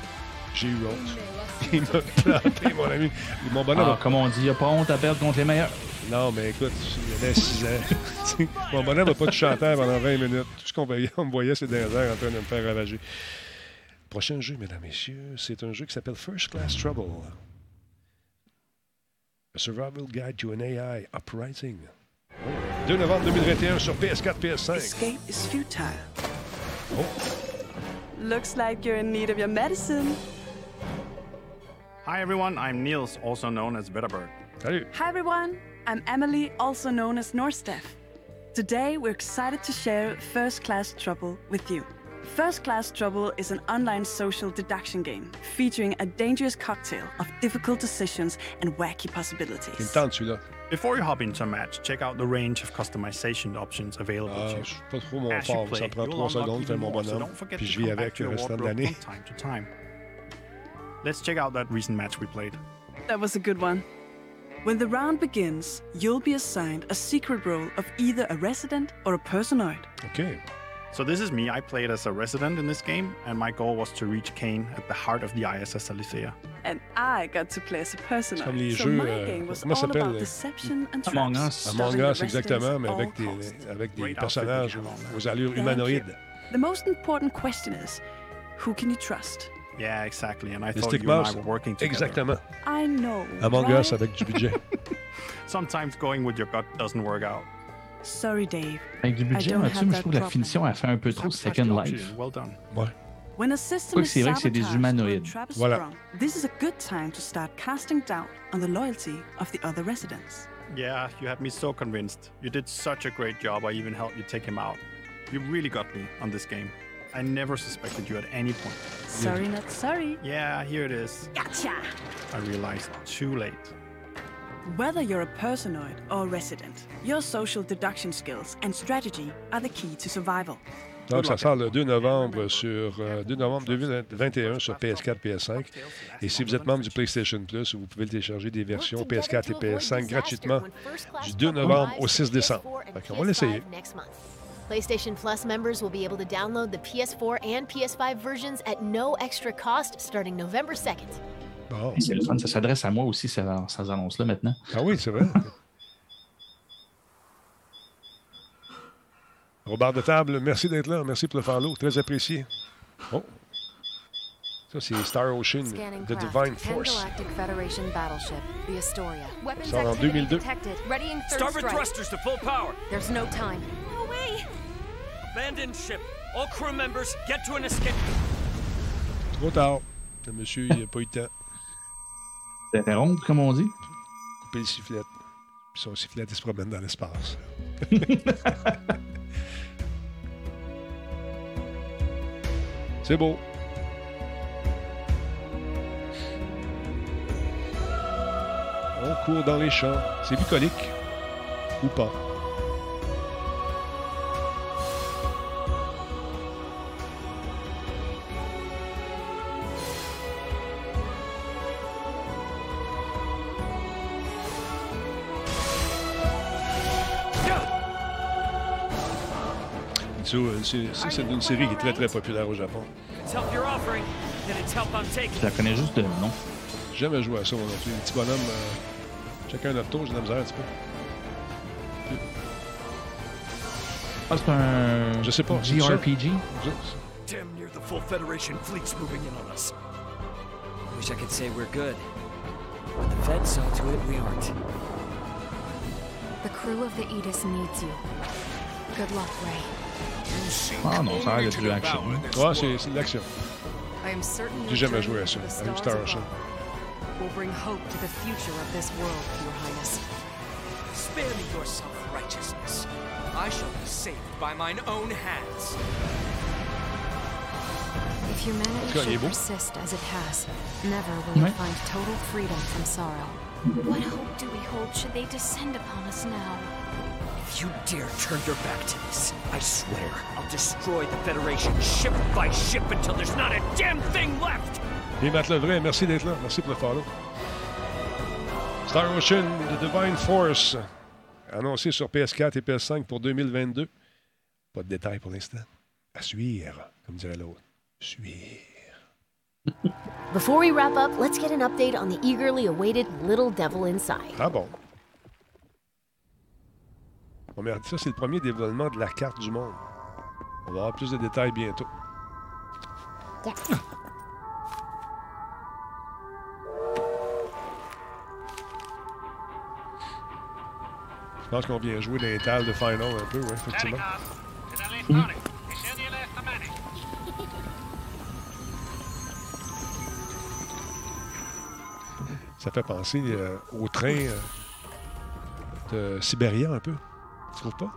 J'ai eu honte. Il m'a planté, mon ami. Mon bonhomme. Ah, comme on dit, il n'y a pas honte à perdre contre les meilleurs. Non, mais écoute, il avait 6 ans. Mon bonhomme n'a pas de chanteur pendant 20 minutes. Tout ce qu'on voyait, on me voyait, c'est des airs en train de me faire ravager. Prochain jeu, mesdames, messieurs, c'est un jeu qui s'appelle First Class Trouble. A Survival Guide to an AI Uprising. 2 novembre 2021 sur PS4, PS5. Escape is futile. Oh. Looks like you're in need of your medicine. Hi everyone, I'm Niels, also known as Bitterbird. Salut. Hi everyone, I'm Emily, also known as Norstef. Today we're excited to share First Class Trouble with you. First Class Trouble is an online social deduction game featuring a dangerous cocktail of difficult decisions and wacky Il me possibilities. tente celui-là. Before you hop into a match, check out the range of customization options available to you. je suis pas trop mon As you fort. play, Ça prend you'll 3 unlock secondes de faire even mon more, so bonhomme. don't forget Puis to je vis come avec back to le your restant de wardrobe l'année. from time to time. Let's check out that recent match we played. That was a good one. When the round begins, you'll be assigned a secret role of either a resident or a personoid. Okay. So this is me. I played as a resident in this game, and my goal was to reach Kane at the heart of the ISS Alicea. And I got to play as a comme personoid. les So jeux, my euh, game was comment all about euh, deception and Among traps. Us. Among Us, exactement, mais residents avec at des, all costs. avec des Great personnages outfit you have on aux allures humanoïdes. The most important question is, who can you trust? Yeah, exactly. And I Les thought Stick you and I were working together. Exactement. I know. Among right? Us avec du budget. Sometimes going with your gut doesn't work out. Sorry, Dave. Avec du budget, don't là-dessus, je trouve que la finition, elle fait un peu trop Second Life. Well done. Ouais. When a system Quoique is c'est vrai que c'est des sabotaged or a humanoïdes. Voilà. this is a good time to start casting doubt on the loyalty of the other residents. Yeah, you had me so convinced. You did such a great job. I even helped you take him out. You really got me on this game. I never suspected you at any point. Sorry, not sorry. Yeah, here it is. Gotcha! I realized too late. Whether you're a personoid or a resident, your social deduction skills and strategy are the key to survival. Donc, ça sort le 2 novembre sur euh, 2 novembre 2021 sur PS4, PS5. Et si vous êtes membre du PlayStation Plus, vous pouvez télécharger des versions PS4 et PS5 gratuitement du 2 novembre au 6 décembre. Qu'on va l'essayer. PlayStation Plus members will be able to download the PS4 and PS5 versions at no extra cost starting November 2nd. Bon. C'est le fun, ça s'adresse à moi aussi, ces, ces annonces-là, maintenant. Ah oui, c'est vrai. Robert de table, merci d'être là. Merci pour le follow. Très apprécié. Oh. Ça, c'est Star Ocean, Scanning The craft. Divine Force. Federation battleship, the Astoria. Weapons Sort en activity 2002. detected. Readying third Starboard thrusters to full power. There's no time. Abandon ship. All crew members, get to an escape. Trop tard. Le monsieur, il n'a pas eu le temps. D'interrompre, comme on dit. Couper le sifflet. Puis son sifflet, il se promène dans l'espace. c'est beau. On court dans les champs. C'est bucolique. Ou pas. C'est- ça, c'est une série qui est très très populaire au Japon. It's help you're offering, then it's help I'm Je taking. la connais juste de nom. J'ai jamais joué à ça, plus. Les petits bonhommes, euh, chacun notre tour, j'ai de la misère un petit peu. Ah, c'est un. Je sais pas? JRPG. Damn near the full Federation fleet's moving in on us. Wish I could say we're good. But the Fed saw to it we aren't. The crew of the Aegis needs you. Good luck, Ray. Ah non, ça a l'air d'être du action. Ouais, c'est c'est de l'action. I am certain J'ai your jamais joué à ça, the à stars Star above Ocean. Will bring hope to the future of this world, Your Highness. Spare me your self-righteousness. I shall be saved by mine own hands. If humanity En tout cas, il est should persist as it has, never will Ouais. it find total freedom from sorrow. What hope do we hold should they descend upon us now? If If you dare turn your back to this, I swear I'll destroy the Federation ship by ship until there's not a damn thing left! Et Matt Levray, merci d'être là. Merci pour le follow. Star Ocean, The Divine Force, annoncé sur PS4 et PS5 pour 2022. Pas de détails pour l'instant. À suivre, comme dirait l'autre. Suivre. Before we wrap up, let's get an update on the eagerly awaited Little Devil Inside. Ah bon? Bon, mais ça, c'est le premier développement de la carte du monde. On va avoir plus de détails bientôt. Je pense qu'on vient jouer tables de Final un peu, oui, effectivement. Ça fait penser euh, au train euh, de Sibéria un peu. Tu trouves pas?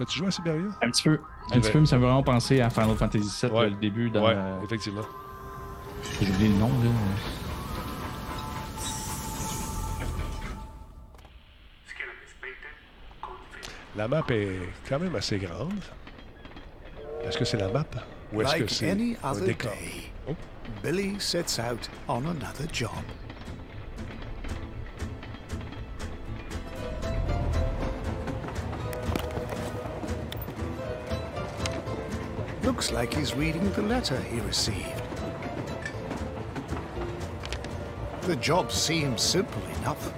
As-tu joué à Sibéria? Un petit peu. Un petit peu, mais ça me fait vraiment penser à Final Fantasy VII, Ouais. le début. Dans, Ouais, euh, effectivement. J'ai oublié le nom, là. La map est quand même assez grande. Est-ce que c'est la map ou est-ce que c'est un décor? day, Oh. Billy sets out on another job. Looks like he's reading the letter he received. The job seems simple enough.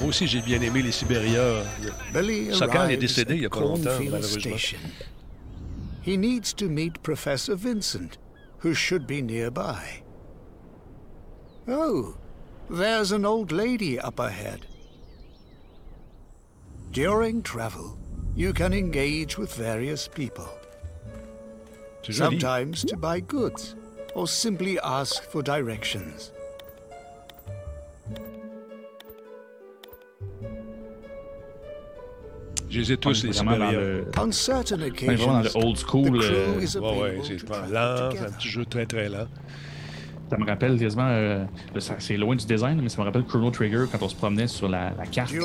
Moi aussi, j'ai bien aimé les Sibéria. Billy Sokal est décédé il y a pas longtemps, malheureusement. He needs to meet Professor Vincent, who should be nearby. Oh, there's an old lady up ahead. During travel, you can engage with various people. Sometimes to buy goods, or simply ask for directions. Je les ai tous, On est les vraiment dans le- On certain On est vraiment dans occasions, le old school. the crew euh, Ouais, ouais, c'est pas travel lent, c'est un petit jeu très très lent. Ça me rappelle quasiment. euh, c'est loin du design, mais ça me rappelle Chrono Trigger quand on se promenait sur la, la carte. C'est-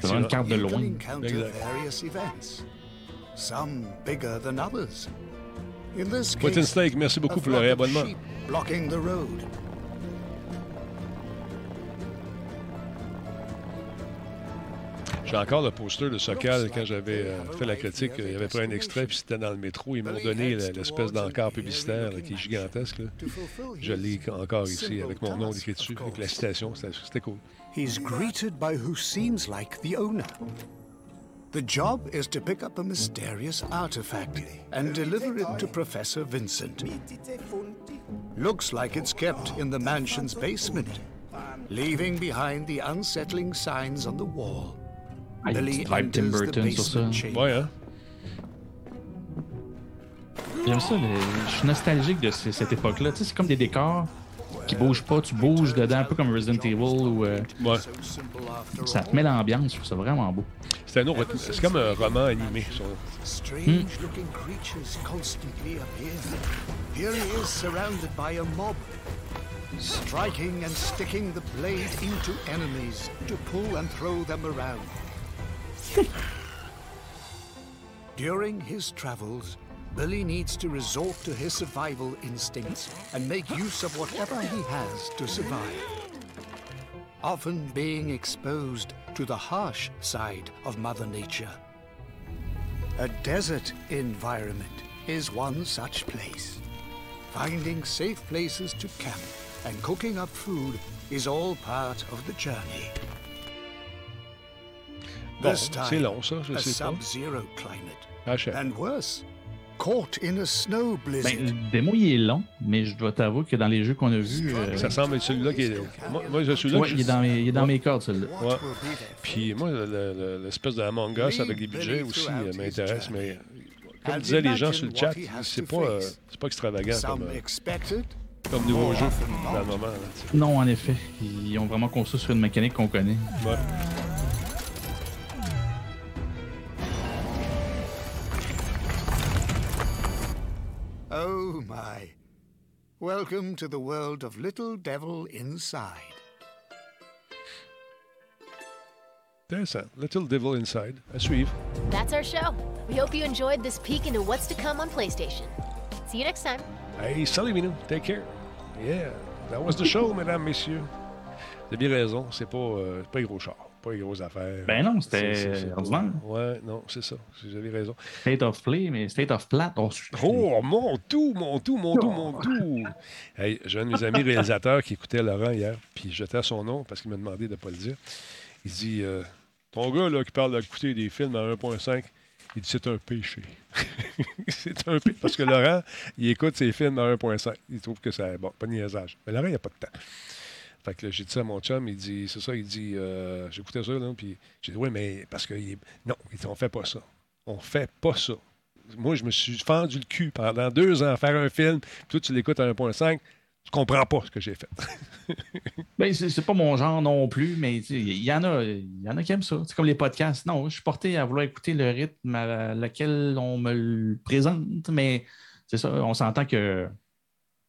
vraiment une carte de loin. Exact. various events, some bigger than others. In this Poutine case, Steak, merci beaucoup pour le réabonnement. J'ai encore le poster de Sokal quand j'avais euh, fait la critique. Il avait pris un extrait, puis c'était dans le métro. Ils m'ont donné l'espèce d'encart publicitaire là, qui est gigantesque. là. Je l'ai encore ici avec mon nom écrit dessus, avec la citation. C'était c'était cool. He's greeted by who seems like the owner. The job is to pick up a mysterious artifact and deliver it to Professor Vincent. Looks like it's kept in the mansion's basement, leaving behind the unsettling signs on the wall. Ah, il vibe Tim Burton sur ça. Ouais, hein? J'aime ça. le- Je suis nostalgique de ce- cette époque-là. Tu sais, c'est comme des décors qui bougent pas. Tu bouges dedans, un peu comme Resident Evil. Ou, euh, Ouais. ça te met l'ambiance. Je trouve ça vraiment beau. C'est un autre- c'est comme un roman animé. ça. Strange looking creatures constantly appear. Here he is surrounded by a mob, striking and sticking the blade into enemies to pull and throw them around. During his travels, Billy needs to resort to his survival instincts and make use of whatever he has to survive. Often being exposed to the harsh side of Mother Nature. A desert environment is one such place. Finding safe places to camp and cooking up food is all part of the journey. Bon, c'est time, long, ça, je a sais pas. sub-zero climate. Ah. And worse, caught in a snow blizzard. Ben, le démo, il est long, mais je dois t'avouer que dans les jeux qu'on a vus. euh, Ça semble être celui-là qui est. Moi, moi je- celui-là. Ouais, il est dans mes, il est dans Ouais. mes cordes, celui-là. Ouais. Puis moi, le- le- l'espèce de Among Us avec des budgets aussi euh, m'intéresse, mais comme disaient les gens sur le chat, c'est pas, euh, pas extravagant comme, euh, comme nouveau jeu dans le moment. là. Non, en effet. Ils ont vraiment construit sur une mécanique qu'on connaît. Ouais. Oh my. Welcome to the world of Little Devil Inside. There's a Little Devil Inside. a Reeve. That's our show. We hope you enjoyed this peek into what's to come on PlayStation. See you next time. Hey, salut Minou. Take care. Yeah, that was the show, mesdames, messieurs. Vous bien raison, c'est pas, euh, pas un gros char. Pas les grosses affaires. Ben non, c'était ordinaire. Ouais, non, c'est ça. Vous avez raison. State of Play, mais State of Plat, oh, Oh, mon tout, mon tout, mon tout, mon tout. Hey, j'ai un de mes amis réalisateurs qui écoutait Laurent hier, puis j'étais à son nom parce qu'il m'a demandé de ne pas le dire. Il dit euh, Ton gars là, qui parle d'écouter des films à 1.5, il dit c'est un péché. c'est un péché. Parce que Laurent, il écoute ses films à 1.5. Il trouve que c'est bon, pas de niaisage. Mais Laurent, il n'a pas de temps. Fait que j'ai dit ça à mon chum, il dit, c'est ça, il dit, euh, j'écoutais ça, là, puis j'ai dit, oui, mais parce que, non, il dit, on fait pas ça. On fait pas ça. Moi, je me suis fendu le cul pendant deux ans à faire un film, toi, tu l'écoutes à 1.5, tu comprends pas ce que j'ai fait. Ben, c'est pas mon genre non plus, mais il y en a, y en a qui aiment ça. C'est comme les podcasts. Non, je suis porté à vouloir écouter le rythme à laquelle on me le présente, mais c'est ça, on s'entend que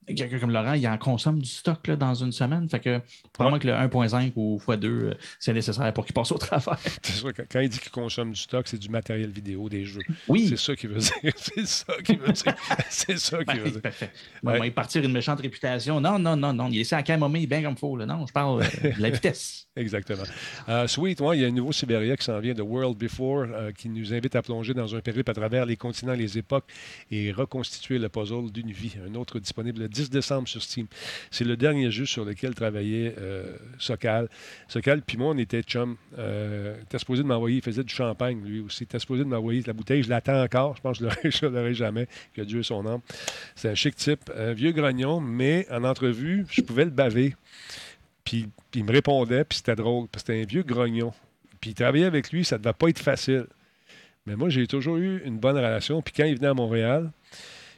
quelqu'un comme Laurent, il en consomme du stock là, dans une semaine. Fait que probablement que le 1.5 ou x2, euh, c'est nécessaire pour qu'il passe au travers. C'est ça, quand, il dit qu'il consomme du stock, c'est du matériel vidéo, des jeux. Oui. C'est ça qu'il veut dire. C'est ça qu'il veut dire. c'est ça qu'il veut dire. Parfait. Moi, il partir une méchante réputation. Non, non, non, non. Il essaie à camomille bien comme il faut. là. Non, je parle euh, de la vitesse. Exactement. Euh, Sweet, ouais, il y a un nouveau Sibéria qui s'en vient de World Before, euh, qui nous invite à plonger dans un périple à travers les continents, les époques et reconstituer le puzzle d'une vie. Un autre disponible le 10 décembre sur Steam. C'est le dernier jeu sur lequel travaillait euh, Sokal. Sokal, puis moi, on était chum. Euh, il était supposé de m'envoyer, il faisait du champagne, lui aussi. Il était supposé de m'envoyer la bouteille. Je l'attends encore. Je pense que je ne l'aurai jamais. Que Dieu son âme. C'est un chic type, un vieux grognon, mais en entrevue, je pouvais le baver. Puis, puis il me répondait, puis c'était drôle, parce que c'était un vieux grognon. Puis travailler avec lui, ça ne devait pas être facile. Mais moi, j'ai toujours eu une bonne relation. Puis quand il venait à Montréal,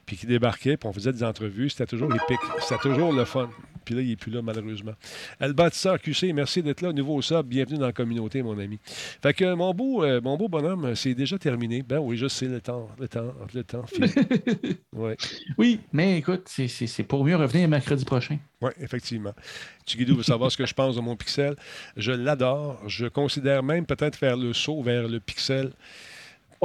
puis qu'il débarquait, puis on faisait des entrevues, c'était toujours épique. C'était toujours le fun. Puis là, il n'est plus là, malheureusement. El Bâtisseur QC, merci d'être là. Nouveau sub, bienvenue dans la communauté, mon ami. Fait que mon beau, euh, mon beau bonhomme, c'est déjà terminé. Ben oui, je sais, le temps, le temps, le temps ouais. Oui, mais écoute, c'est- pour mieux revenir mercredi prochain. Oui, effectivement. Chiguidou veut savoir ce que je pense de mon pixel. Je l'adore. Je considère même peut-être faire le saut vers le pixel.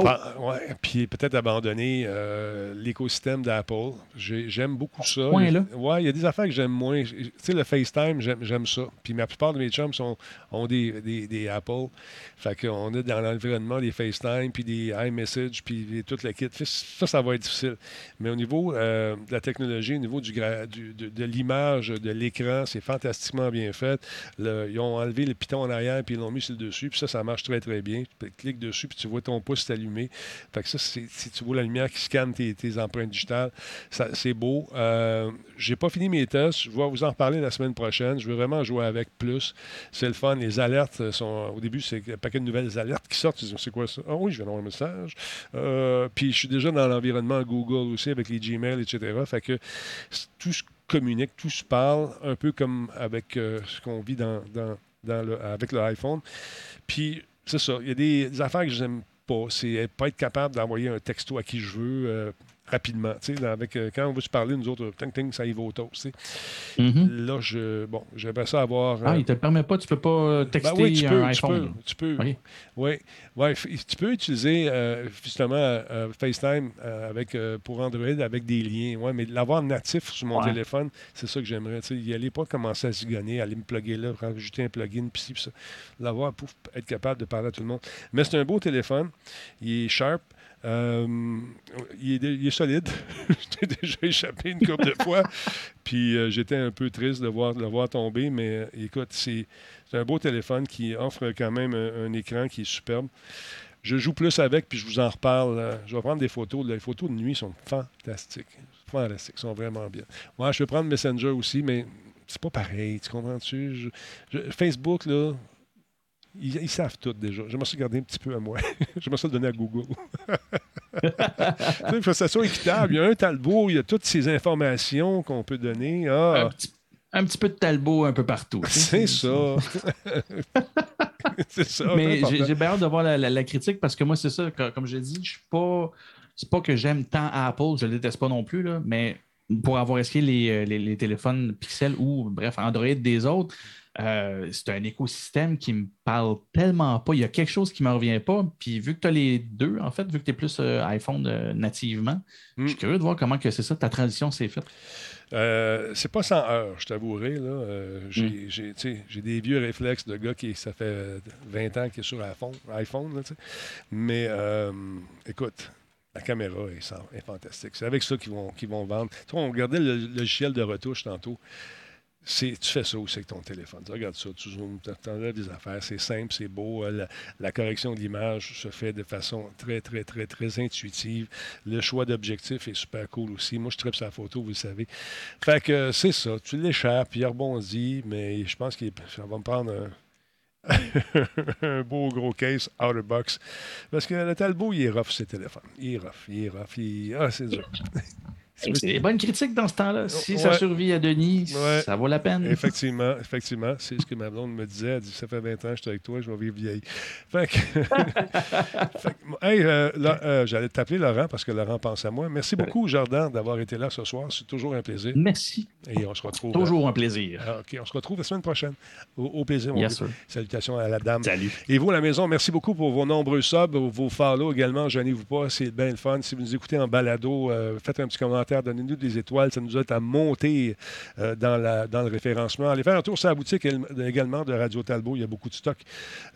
Pas- ouais, puis peut-être abandonner euh, l'écosystème d'Apple. J'ai- J'aime beaucoup ça. Ouais, il y a des affaires que j'aime moins. Tu sais, le FaceTime, j'aime ça. Puis la plupart de mes chums sont, ont des, des, des Apple. Fait qu'on est dans l'environnement des FaceTime, puis des iMessage, puis des- tout le kit. Ça, ça va être difficile. Mais au niveau euh, de la technologie, au niveau du, gra- du- de, de l'image, de l'écran, c'est fantastiquement bien fait. Le- ils ont enlevé le piton en arrière, puis ils l'ont mis sur le dessus. Puis ça, ça marche très, très bien. Tu cliques dessus, puis tu vois ton pouce s'allumer. Fait que ça, si tu vois la lumière qui scanne tes, tes empreintes digitales, c'est beau. Euh, J'ai pas fini mes tests. Je vais vous en reparler la semaine prochaine. Je veux vraiment jouer avec plus. C'est le fun. Les alertes sont. Au début, c'est un paquet de nouvelles alertes qui sortent. C'est quoi ça? Ah oui, je viens d'avoir un message. Euh, puis je suis déjà dans l'environnement Google aussi avec les Gmail, etc. Fait que tout se communique, tout se parle, un peu comme avec euh, ce qu'on vit dans, le- avec le iPhone. Puis c'est ça. Il y a des, des affaires que j'aime C'est pas être capable d'envoyer un texto à qui je veux. euh, rapidement, avec, euh, quand on veut se parler, nous autres, ting, ting, ça y va au toast. Mhm. Là, je, bon, j'aimerais ça avoir... Ah, euh, il te le permet pas, tu peux pas euh, texter ben oui, tu un peux, tu iPhone. peux, tu peux. Ouais, tu peux utiliser euh, justement euh, FaceTime euh, avec, euh, pour Android avec des liens. Ouais, mais l'avoir natif sur mon Ouais. téléphone, c'est ça que j'aimerais. Y aller pas commencer à zigonner, aller me plugger là, rajouter un plugin, puis ci, puis ça. L'avoir pour être capable de parler à tout le monde. Mais c'est un beau téléphone. Il est sharp. Euh, il, est, il est solide. J'ai déjà échappé une couple de fois. Puis euh, j'étais un peu triste de voir, de le voir tomber. Mais euh, écoute, c'est un beau téléphone qui offre quand même un, un écran qui est superbe. Je joue plus avec, puis je vous en reparle. Je vais prendre des photos. Les photos de nuit sont fantastiques. Fantastiques, sont vraiment bien. Moi, je vais prendre Messenger aussi, mais c'est pas pareil. Tu comprends-tu? Facebook, là, ils, ils savent tout déjà. J'aimerais ça garder un petit peu à moi. J'aimerais ça le donner à Google. Il faut que ça soit équitable. Il y a un Talbot, il y a toutes ces informations qu'on peut donner. Ah, Un, petit, un petit peu de talbot un peu partout. c'est ça. c'est ça. Mais j'ai j'ai bien hâte de voir la, la- la critique parce que moi, c'est ça, co- comme je l'ai dit, je suis pas. C'est pas que j'aime tant Apple, je le déteste pas non plus, là, mais pour avoir essayé les, euh, les- les téléphones Pixel ou, bref, Android des autres, euh, c'est un écosystème qui me parle tellement pas. Il y a quelque chose qui ne me revient pas. Puis vu que tu as les deux, en fait, vu que tu es plus euh, iPhone euh, nativement, je suis curieux de voir comment que c'est ça, ta transition s'est faite. C'est pas 100 heures, je t'avouerai. Hmm. j'ai, des vieux réflexes de gars qui, ça fait euh, 20 ans qu'il est sur iPhone. iPhone là. Mais écoute, la caméra est, fantastique. C'est avec ça qu'ils vont, vendre. Tu sais, on regardait le, logiciel de retouche tantôt. Tu fais ça aussi avec ton téléphone. Tu regardes ça, tu zoomes, tu des affaires. C'est simple, c'est beau. Euh, La, la correction de l'image se fait de façon très, très, très, très intuitive. Le choix d'objectif est super cool aussi. Moi, je tripe sa photo, vous le savez. Fait que euh, c'est ça. Tu l'échappes, il rebondit, mais je pense que ça va me prendre un, un beau gros case out of box. Parce que le Talbot, il est rough, ses téléphones. Il est rough, il est rough. il- Ah, c'est dur. C'est des bonnes critiques dans ce temps-là. Si ça survit à Denis, Ouais. ça vaut la peine. Effectivement, effectivement. C'est ce que ma blonde me disait. Elle dit Ça fait 20 ans que je suis avec toi, je vais vivre vieille. Fait que. Fait que, hey, euh, euh, j'allais t'appeler Laurent parce que Laurent pense à moi. Merci beaucoup, Jordan, d'avoir été là ce soir. C'est toujours un plaisir. Merci. Et on se retrouve. Toujours un plaisir. Ah, OK, on se retrouve la semaine prochaine. Au, au plaisir, mon Yes. Salutations à la dame. Salut. Et vous, à la maison, merci beaucoup pour vos nombreux subs, vos follow également. Gênez-vous pas, c'est bien le fun. Si vous nous écoutez en balado, euh, faites un petit commentaire, donnez-nous des étoiles. Ça nous aide à monter euh, dans, le référencement. Allez faire un tour sur la boutique également de Radio Talbot. Il y a beaucoup de stock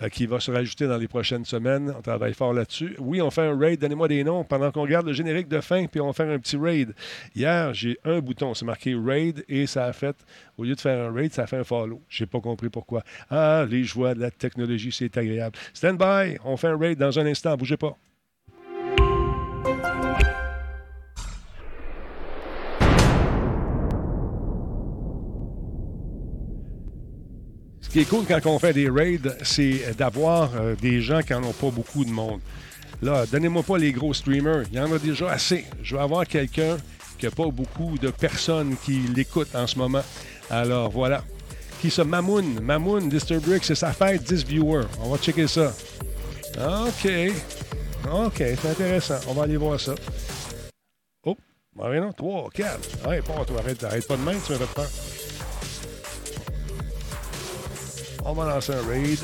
euh, qui va se rajouter dans les prochaines semaines. On travaille fort là-dessus. Oui, on fait un raid. Donnez-moi des noms pendant qu'on regarde le générique de fin, puis on va faire un petit raid. Hier, j'ai un bouton, c'est marqué raid, et ça a fait, au lieu de faire un raid, ça a fait un follow. J'ai pas compris pourquoi. Ah, les joies de la technologie, c'est agréable. Stand by, on fait un raid dans un instant, bougez pas. Qui est cool quand on fait des raids, c'est d'avoir euh, des gens qui n'en ont pas beaucoup de monde. Là, donnez-moi pas les gros streamers. Il y en a déjà assez. Je veux avoir quelqu'un qui n'a pas beaucoup de personnes qui l'écoutent en ce moment. Alors voilà. Qui ça? Mamoun. Mamoun, Disturbrick, c'est sa fête, 10 viewers. On va checker ça. OK. OK, c'est intéressant. On va aller voir ça. Oh, non, 3, 4. Ouais, pas toi, arrête, arrête pas de main, tu m'as fait peur. On va lancer un raid.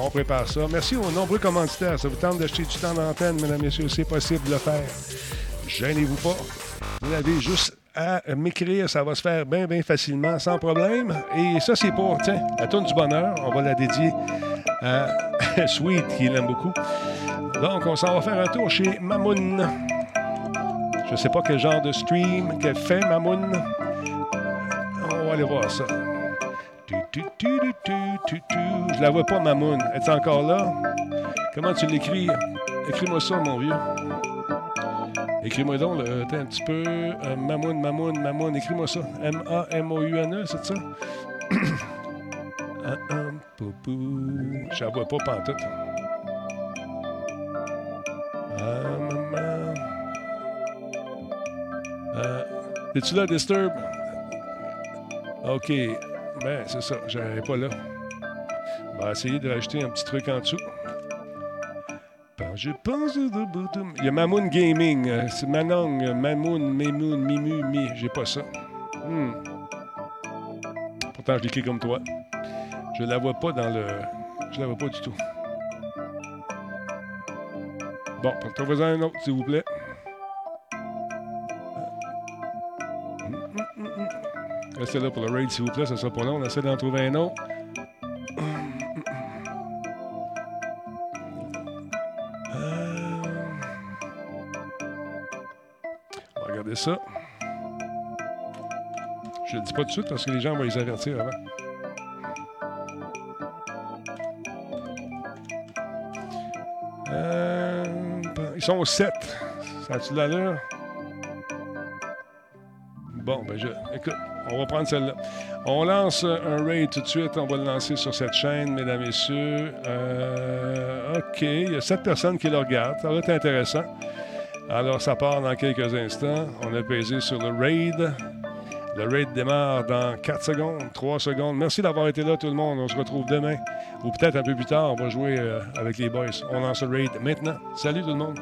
On prépare ça. Merci aux nombreux commanditaires. Ça vous tente d'acheter du temps d'antenne, mesdames et messieurs? C'est possible de le faire. Gênez-vous pas. Vous avez juste à m'écrire. Ça va se faire bien, bien facilement, sans problème. Et ça, c'est pour, tiens, la tourne du bonheur. On va la dédier à Sweet, qui l'aime beaucoup. Donc, on s'en va faire un tour chez Mamoun. Je sais pas quel genre de stream qu'elle fait, Mamoun. On va aller voir ça. Je la vois pas, Mamoun. Es-tu encore là? Comment tu l'écris? Écris-moi ça, mon vieux. Écris-moi donc, attends un petit peu. Euh, Mamoun, Mamoun, Mamoun. Écris-moi ça. M-A-M-O-U-N-E, c'est ça? Ah, ah, pou, pou. Je la vois pas pantoute. Ah, maman. Euh, Es-tu là, Disturb? OK. Ben, c'est ça. J'arrive pas là. On va essayer de rajouter un petit truc en dessous. Ben, je pense... Il y a Mamoun Gaming. euh, C'est Manong, euh, Mamoun, Memoun, Mimu, Mi. J'ai pas ça. Hmm. Pourtant, je l'écris comme toi. Je la vois pas dans le... Je la vois pas du tout. Bon, trouvez-en un autre, s'il vous plaît. Restez là pour le raid, s'il vous plaît, ça sera pas long. On essaie d'en trouver un autre. Euh, On va regarder ça. Je le dis pas tout de suite parce que les gens vont les avertir avant. Euh, ils sont au 7. Ça a-tu de l'allure? Bon, ben je. Écoute, on va prendre celle-là. On lance un raid tout de suite. On va le lancer sur cette chaîne, mesdames messieurs. Euh, OK. Il y a sept personnes qui le regardent. Ça va être intéressant. Alors, ça part dans quelques instants. On a pesé sur le raid. Le raid démarre dans 4 secondes, 3 secondes. Merci d'avoir été là, tout le monde. On se retrouve demain. Ou peut-être un peu plus tard, on va jouer euh, avec les boys. On lance le raid maintenant. Salut tout le monde.